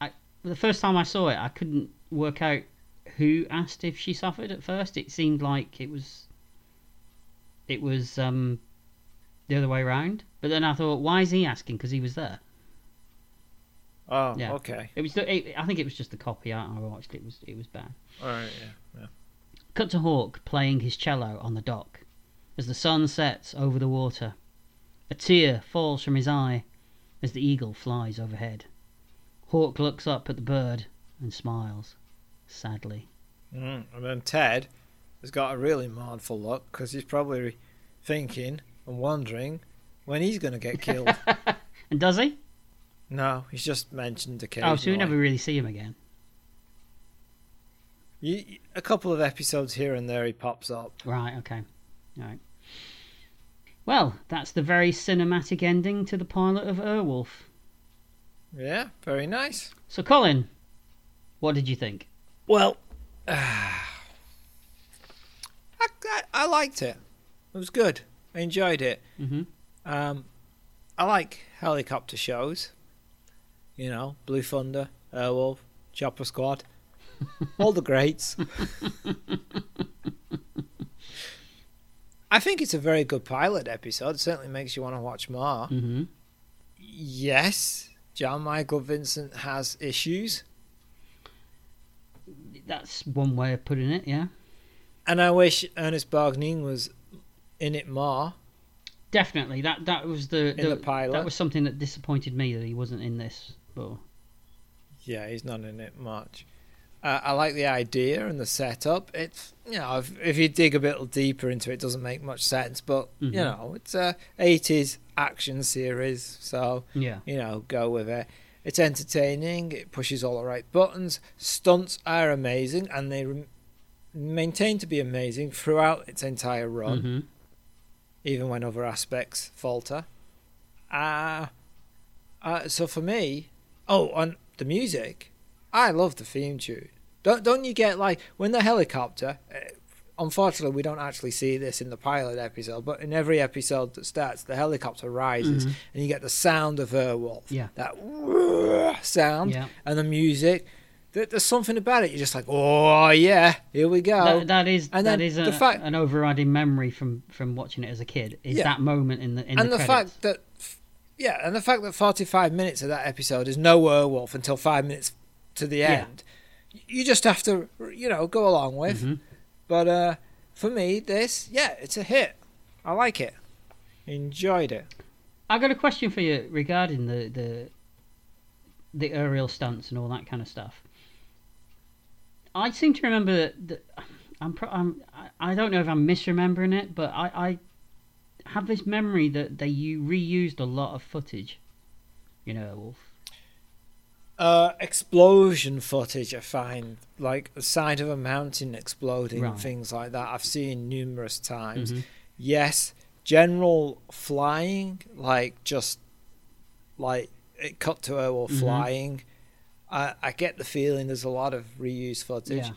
I the first time I saw it, I couldn't work out who asked if she suffered at first. It seemed like it was it was um, the other way around. But then I thought, why is he asking? Because he was there. Oh, Yeah. okay. It was. The, it, I think it was just the copy I, I watched. It was. It was bad. All right, yeah. Cut to Hawk playing his cello on the dock as the sun sets over the water. A tear falls from his eye as the eagle flies overhead. Hawk looks up at the bird and smiles sadly. Mm. And then Ted has got a really mournful look because he's probably thinking and wondering when he's going to get killed. And does he? no, he's just mentioned occasionally. Oh, so we never really see him again. You- a couple of episodes here and there he pops up. Right, okay. Right. Well, that's the very cinematic ending to the pilot of Airwolf. Yeah, very nice. So, Colin, what did you think? Well, I, I, I liked it. It was good. I enjoyed it. hmm Um, I like helicopter shows. You know, Blue Thunder, Airwolf, Chopper Squad, all the greats. I think it's a very good pilot episode. It certainly makes you want to watch more. hmm Yes, Jan Michael Vincent has issues, That's one way of putting it, yeah. and I wish Ernest Borgnine was in it more. Definitely. That that was the, In the pilot? That was something that disappointed me that he wasn't in this. But Yeah, he's not in it much. Uh, I like the idea and the setup. It's you know, if, if you dig a bit deeper into it, it doesn't make much sense. But Mhm. you know, it's a '80s action series, so yeah. you know, go with it. It's entertaining. It pushes all the right buttons. Stunts are amazing, and they rem- maintain to be amazing throughout its entire run, hmm even when other aspects falter. Uh, uh, so for me, oh, and the music, I love the theme tune. Don't don't you get like when the helicopter? Uh, unfortunately, we don't actually see this in the pilot episode, but in every episode that starts, the helicopter rises, Mhm. and you get the sound of Airwolf. Yeah. that sound Yeah. and the music. There's something about it. You're just like, oh yeah, here we go. That, that is And that then a, the fact- an overriding memory from from watching it as a kid. Is Yeah. that moment in the in and the, the, fact that yeah and the fact that 45 minutes of that episode is no Airwolf until five minutes to the Yeah. End you just have to you know go along with Mhm. but uh for me this yeah it's a hit i like it enjoyed it I got a question for you regarding the the the aerial stunts and all that kind of stuff. I seem to remember that, that I'm, pro- I'm I- I don't know if I'm misremembering it, but I, I have this memory that they you reused a lot of footage. You know, Wolf. Uh explosion footage i find like the side of a mountain exploding Right. things like that i've seen numerous times Mhm. yes general flying like just like it cut to her or Mhm. flying I, I get the feeling there's a lot of reused footage Yeah,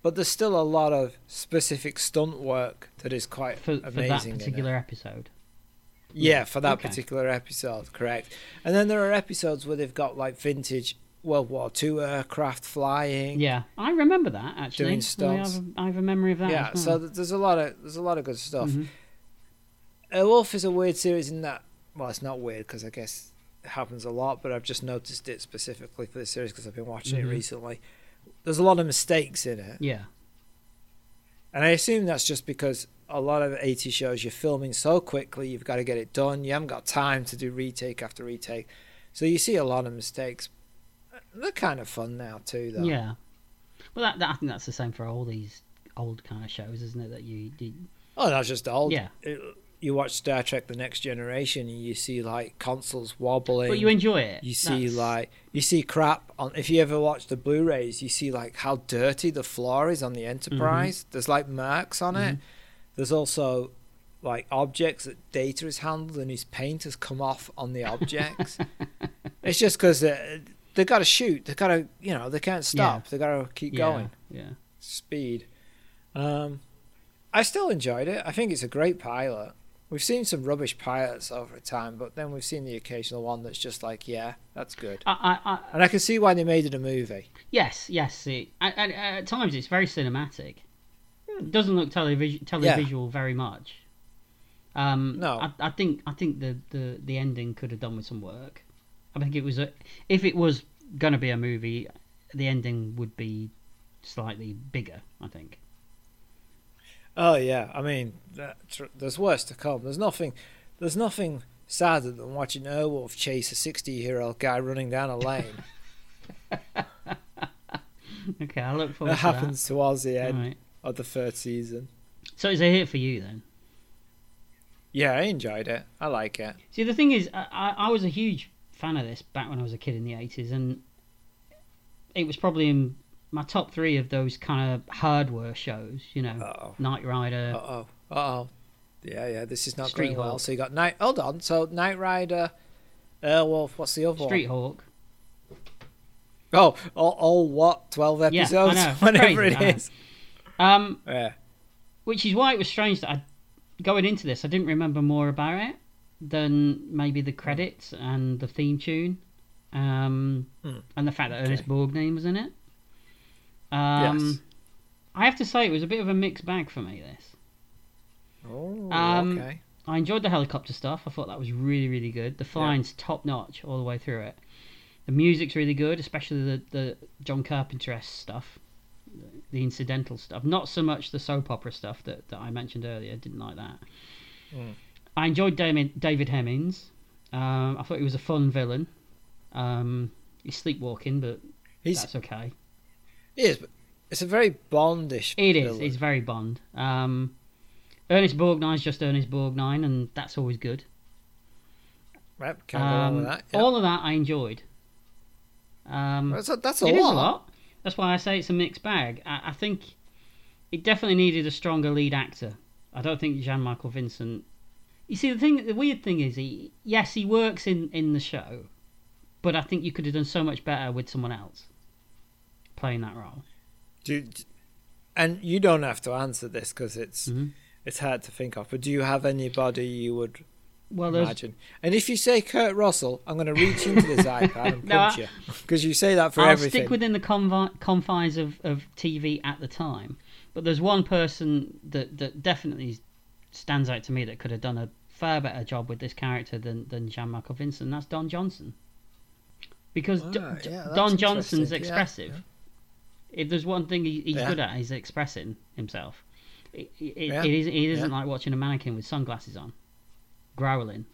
but there's still a lot of specific stunt work that is quite for, for that particular episode. yeah for that Okay. particular episode correct and then there are episodes where they've got like vintage world war ii aircraft flying Yeah, I remember that actually. Doing I stunts. have, a, I have a memory of that. yeah so well. th- there's a lot of there's a lot of good stuff Mhm. Wolf is a weird series in that, well, it's not weird because I guess it happens a lot, but I've just noticed it specifically for this series because I've been watching Mhm. it recently. There's a lot of mistakes in it, Yeah, and I assume that's just because a lot of 80 shows you're filming so quickly, you've got to get it done. You haven't got time to do retake after retake, so you see a lot of mistakes. They're kind of fun now too, though. yeah. Well, that, that I think that's the same for all these old kind of shows, isn't it? That you did. Oh, that's just old. Yeah. It- you watch Star Trek: The Next Generation, and you see like consoles wobbling. But you enjoy it. You see That's- like you see crap on if you ever watch the Blu-rays, you see like how dirty the floor is on the Enterprise. There's like marks on it. Mhm. There's also like objects that Data has handled and his paint has come off on the objects. it's just because they got to shoot. They got to you know they can't stop. They got to keep yeah, going. Yeah. Speed. Um, I still enjoyed it. I think it's a great pilot. We've seen some rubbish pilots over time, but then we've seen the occasional one that's just like, yeah, that's good. I, I, I, And I can see why they made it a movie. yes, yes. It, at, at, at times, it's very cinematic. It doesn't look television televisual very much. Um, No. I, I think I think the, the, the ending could have done with some work. I think it was a, if it was going to be a movie, the ending would be slightly bigger. I think. Oh yeah, I mean, there's worse to come. There's nothing, there's nothing sadder than watching Airwolf chase a 60-year-old guy running down a lane. Okay, I look forward that to happens towards the end Alright. of the third season. So it's a hit for you then. Yeah, I enjoyed it. I like it. See, the thing is, I, I I was a huge fan of this back when I was a kid in the 80s, and it was probably in my top three of those kind of hardware shows, you know, Uh-oh. Knight Rider. Uh oh. Uh oh. Yeah, yeah. This is not Street going well. So you got Knight. Hold on. So Knight Rider, Airwolf. What's the other Street one? Hawk. Oh, all, all what? Twelve episodes? Yeah, I know. Whatever Crazy, it is. Um, Yeah. which is why it was strange that I, going into this, I didn't remember more about it than maybe the credits and the theme tune, um, Hmm. and the fact that Okay. Ernest Borgnine was in it. Um, Yes. I have to say, it was a bit of a mixed bag for me. This. Oh, Um, okay. I enjoyed the helicopter stuff. I thought that was really, really good. The flying's top notch all the way through it. The music's really good, especially the, the John Carpenter stuff, the incidental stuff. Not so much the soap opera stuff that, that I mentioned earlier. Didn't like that. Mm. I enjoyed David, David Hemmings. Um, I thought he was a fun villain. Um, he's sleepwalking, but He's that's okay. he is, but it's a very Bondish. It is. villain. It's very Bond. Um, Ernest Borgnine's just Ernest Borgnine, and that's always good. Right, can't go wrong with Um, that. Yeah. All of that I enjoyed. Um, that's a, that's a it lot. is a lot. That's why I say it's a mixed bag. I, I think it definitely needed a stronger lead actor. I don't think Jan Michael Vincent. You see, the thing, the weird thing is, he yes, he works in in the show, but I think you could have done so much better with someone else playing that role. Do, and you don't have to answer this because it's Mhm. it's hard to think of. But do you have anybody you would Well, imagine? And if you say Kurt Russell, I'm going to reach into this iPad and No, punch I- you because you say that for I'll everything. stick within the confi- confines of, of TV at the time. But there's one person that, that definitely stands out to me that could have done a far better job with this character than, than Jan Michael Vincent. That's Don Johnson. Because D- Ah, yeah, Don Johnson's interesting. Yeah, expressive. If there's one thing he, he's Yeah. good at, he's expressing himself. It, it, Yeah, it, is, it isn't yeah. like watching a mannequin with sunglasses on, growling.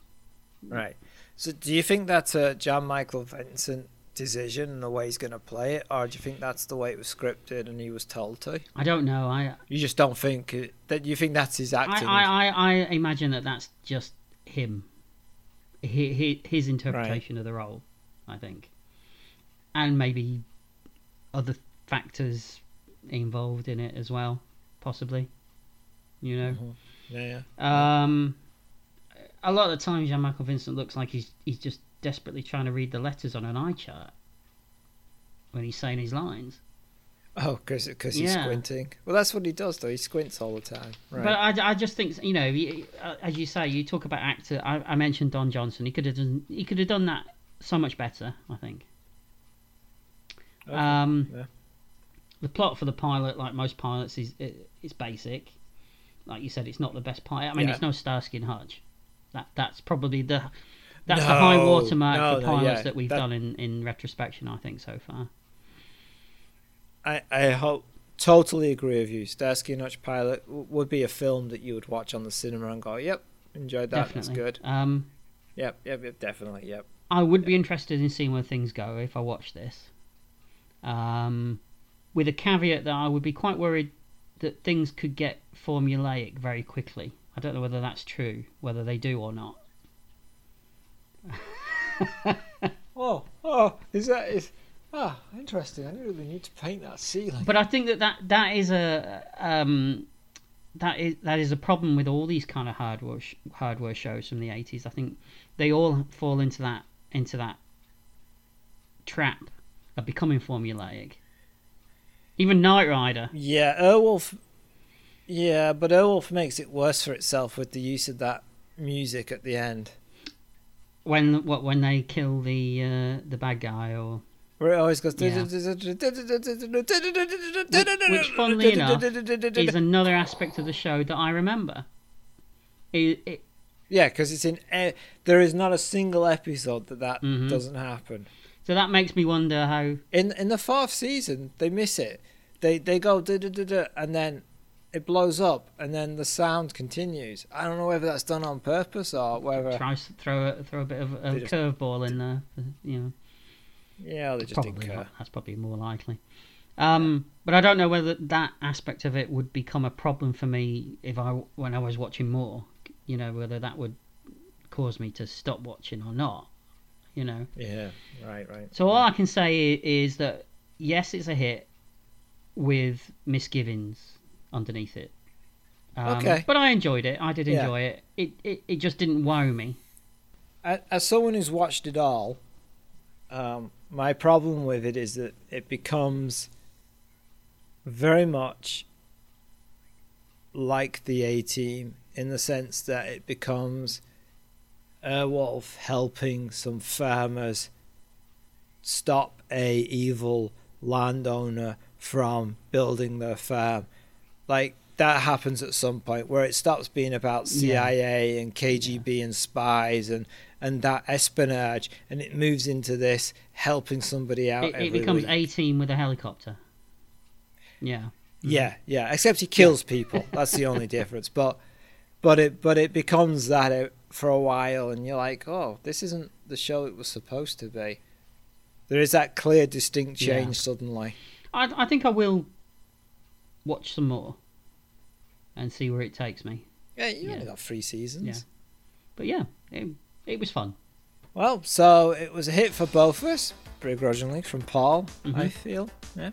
Right. So, do you think that's a Jan Michael Vincent decision and the way he's going to play it, or do you think that's the way it was scripted and he was told to? I don't know. I You just don't think it, that you think that's his acting. I, I, I imagine that that's just him, his, his interpretation of the role. I think, and maybe other factors involved in it as well, possibly. You know, Mhm. yeah, yeah. um, a lot of the time, Jan Michael Vincent looks like he's he's just desperately trying to read the letters on an eye chart when he's saying his lines. Oh, because because he's Yeah. squinting. Well, that's what he does, though. He squints all the time. Right. But I, I just think you know, uh, as you say, you talk about actor. I, I mentioned Don Johnson. He could have done. He could have done that so much better. I think. Okay, Um, yeah. The plot for the pilot, like most pilots, is it's basic. Like you said, it's not the best pilot. I mean, Yeah. it's no Starsky and Hutch. That that's probably the that's the high watermark no, for no, pilots yeah, that we've that- done in in retrospection. I think so far. I, I hope, totally agree with you. Starsky and Hutch Pilot w- would be a film that you would watch on the cinema and go, yep, enjoyed that. That's good. Um, Yep, yep, yep, definitely, yep. I would be interested in seeing where things go if I watch this. Um, with a caveat that I would be quite worried that things could get formulaic very quickly. I don't know whether that's true, whether they do or not. Oh, oh, is that is? Ah, interesting. I really need to paint that ceiling. But I think that that, that is a um, that is that is a problem with all these kind of hardware sh- hardware shows from the eighties. I think they all fall into that into that trap of becoming formulaic. Even Knight Rider. Yeah, Airwolf. Yeah, but Airwolf makes it worse for itself with the use of that music at the end. When what when they kill the uh, the bad guy or Where it always goes. Yeah. which, funnily enough, is another aspect of the show that I remember. It, it, Yeah, because it's in. e- There is not a single episode that that Mhm. doesn't happen. so that makes me wonder how. In in the fourth season, they miss it. They they go and then it blows up, and then the sound continues. I don't know whether that's done on purpose or whether. Tries to throw a, throw a bit of a curveball in there, you know. Yeah, they just probably care. That's probably more likely. Um, but I don't know whether that aspect of it would become a problem for me if I when I was watching more. You know, whether that would cause me to stop watching or not. You know. Yeah, right, right. So all I can say is that yes, it's a hit with misgivings underneath it. Um, Okay. But I enjoyed it. I did Yeah. enjoy it. It, it. it just didn't wow me. As someone who's watched it all, um, my problem with it is that it becomes very much like the A Team in the sense that it becomes Airwolf helping some farmers stop a evil landowner from building their farm. Like that happens at some point where it stops being about Yeah. CIA and KGB and spies and and that espionage and it moves into this helping somebody out It, every it becomes week. a team with a helicopter. Yeah. Mm. Yeah, yeah. Except he kills people. That's the only difference. But but it but it becomes that for a while, and you're like, oh, this isn't the show it was supposed to be. There is that clear, distinct Yeah. change suddenly. I, I think I will watch some more and see where it takes me. Yeah, you Yeah. only got three seasons. Yeah. But yeah, it, it was fun. Well, so it was a hit for both of us, begrudgingly from Paul. I Mhm. feel. Yeah.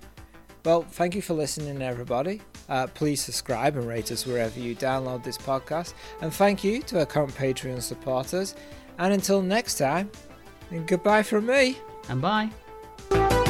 Well, thank you for listening, everybody. Uh, please subscribe and rate us wherever you download this podcast. And thank you to our current Patreon supporters. And until next time, goodbye from me. And bye.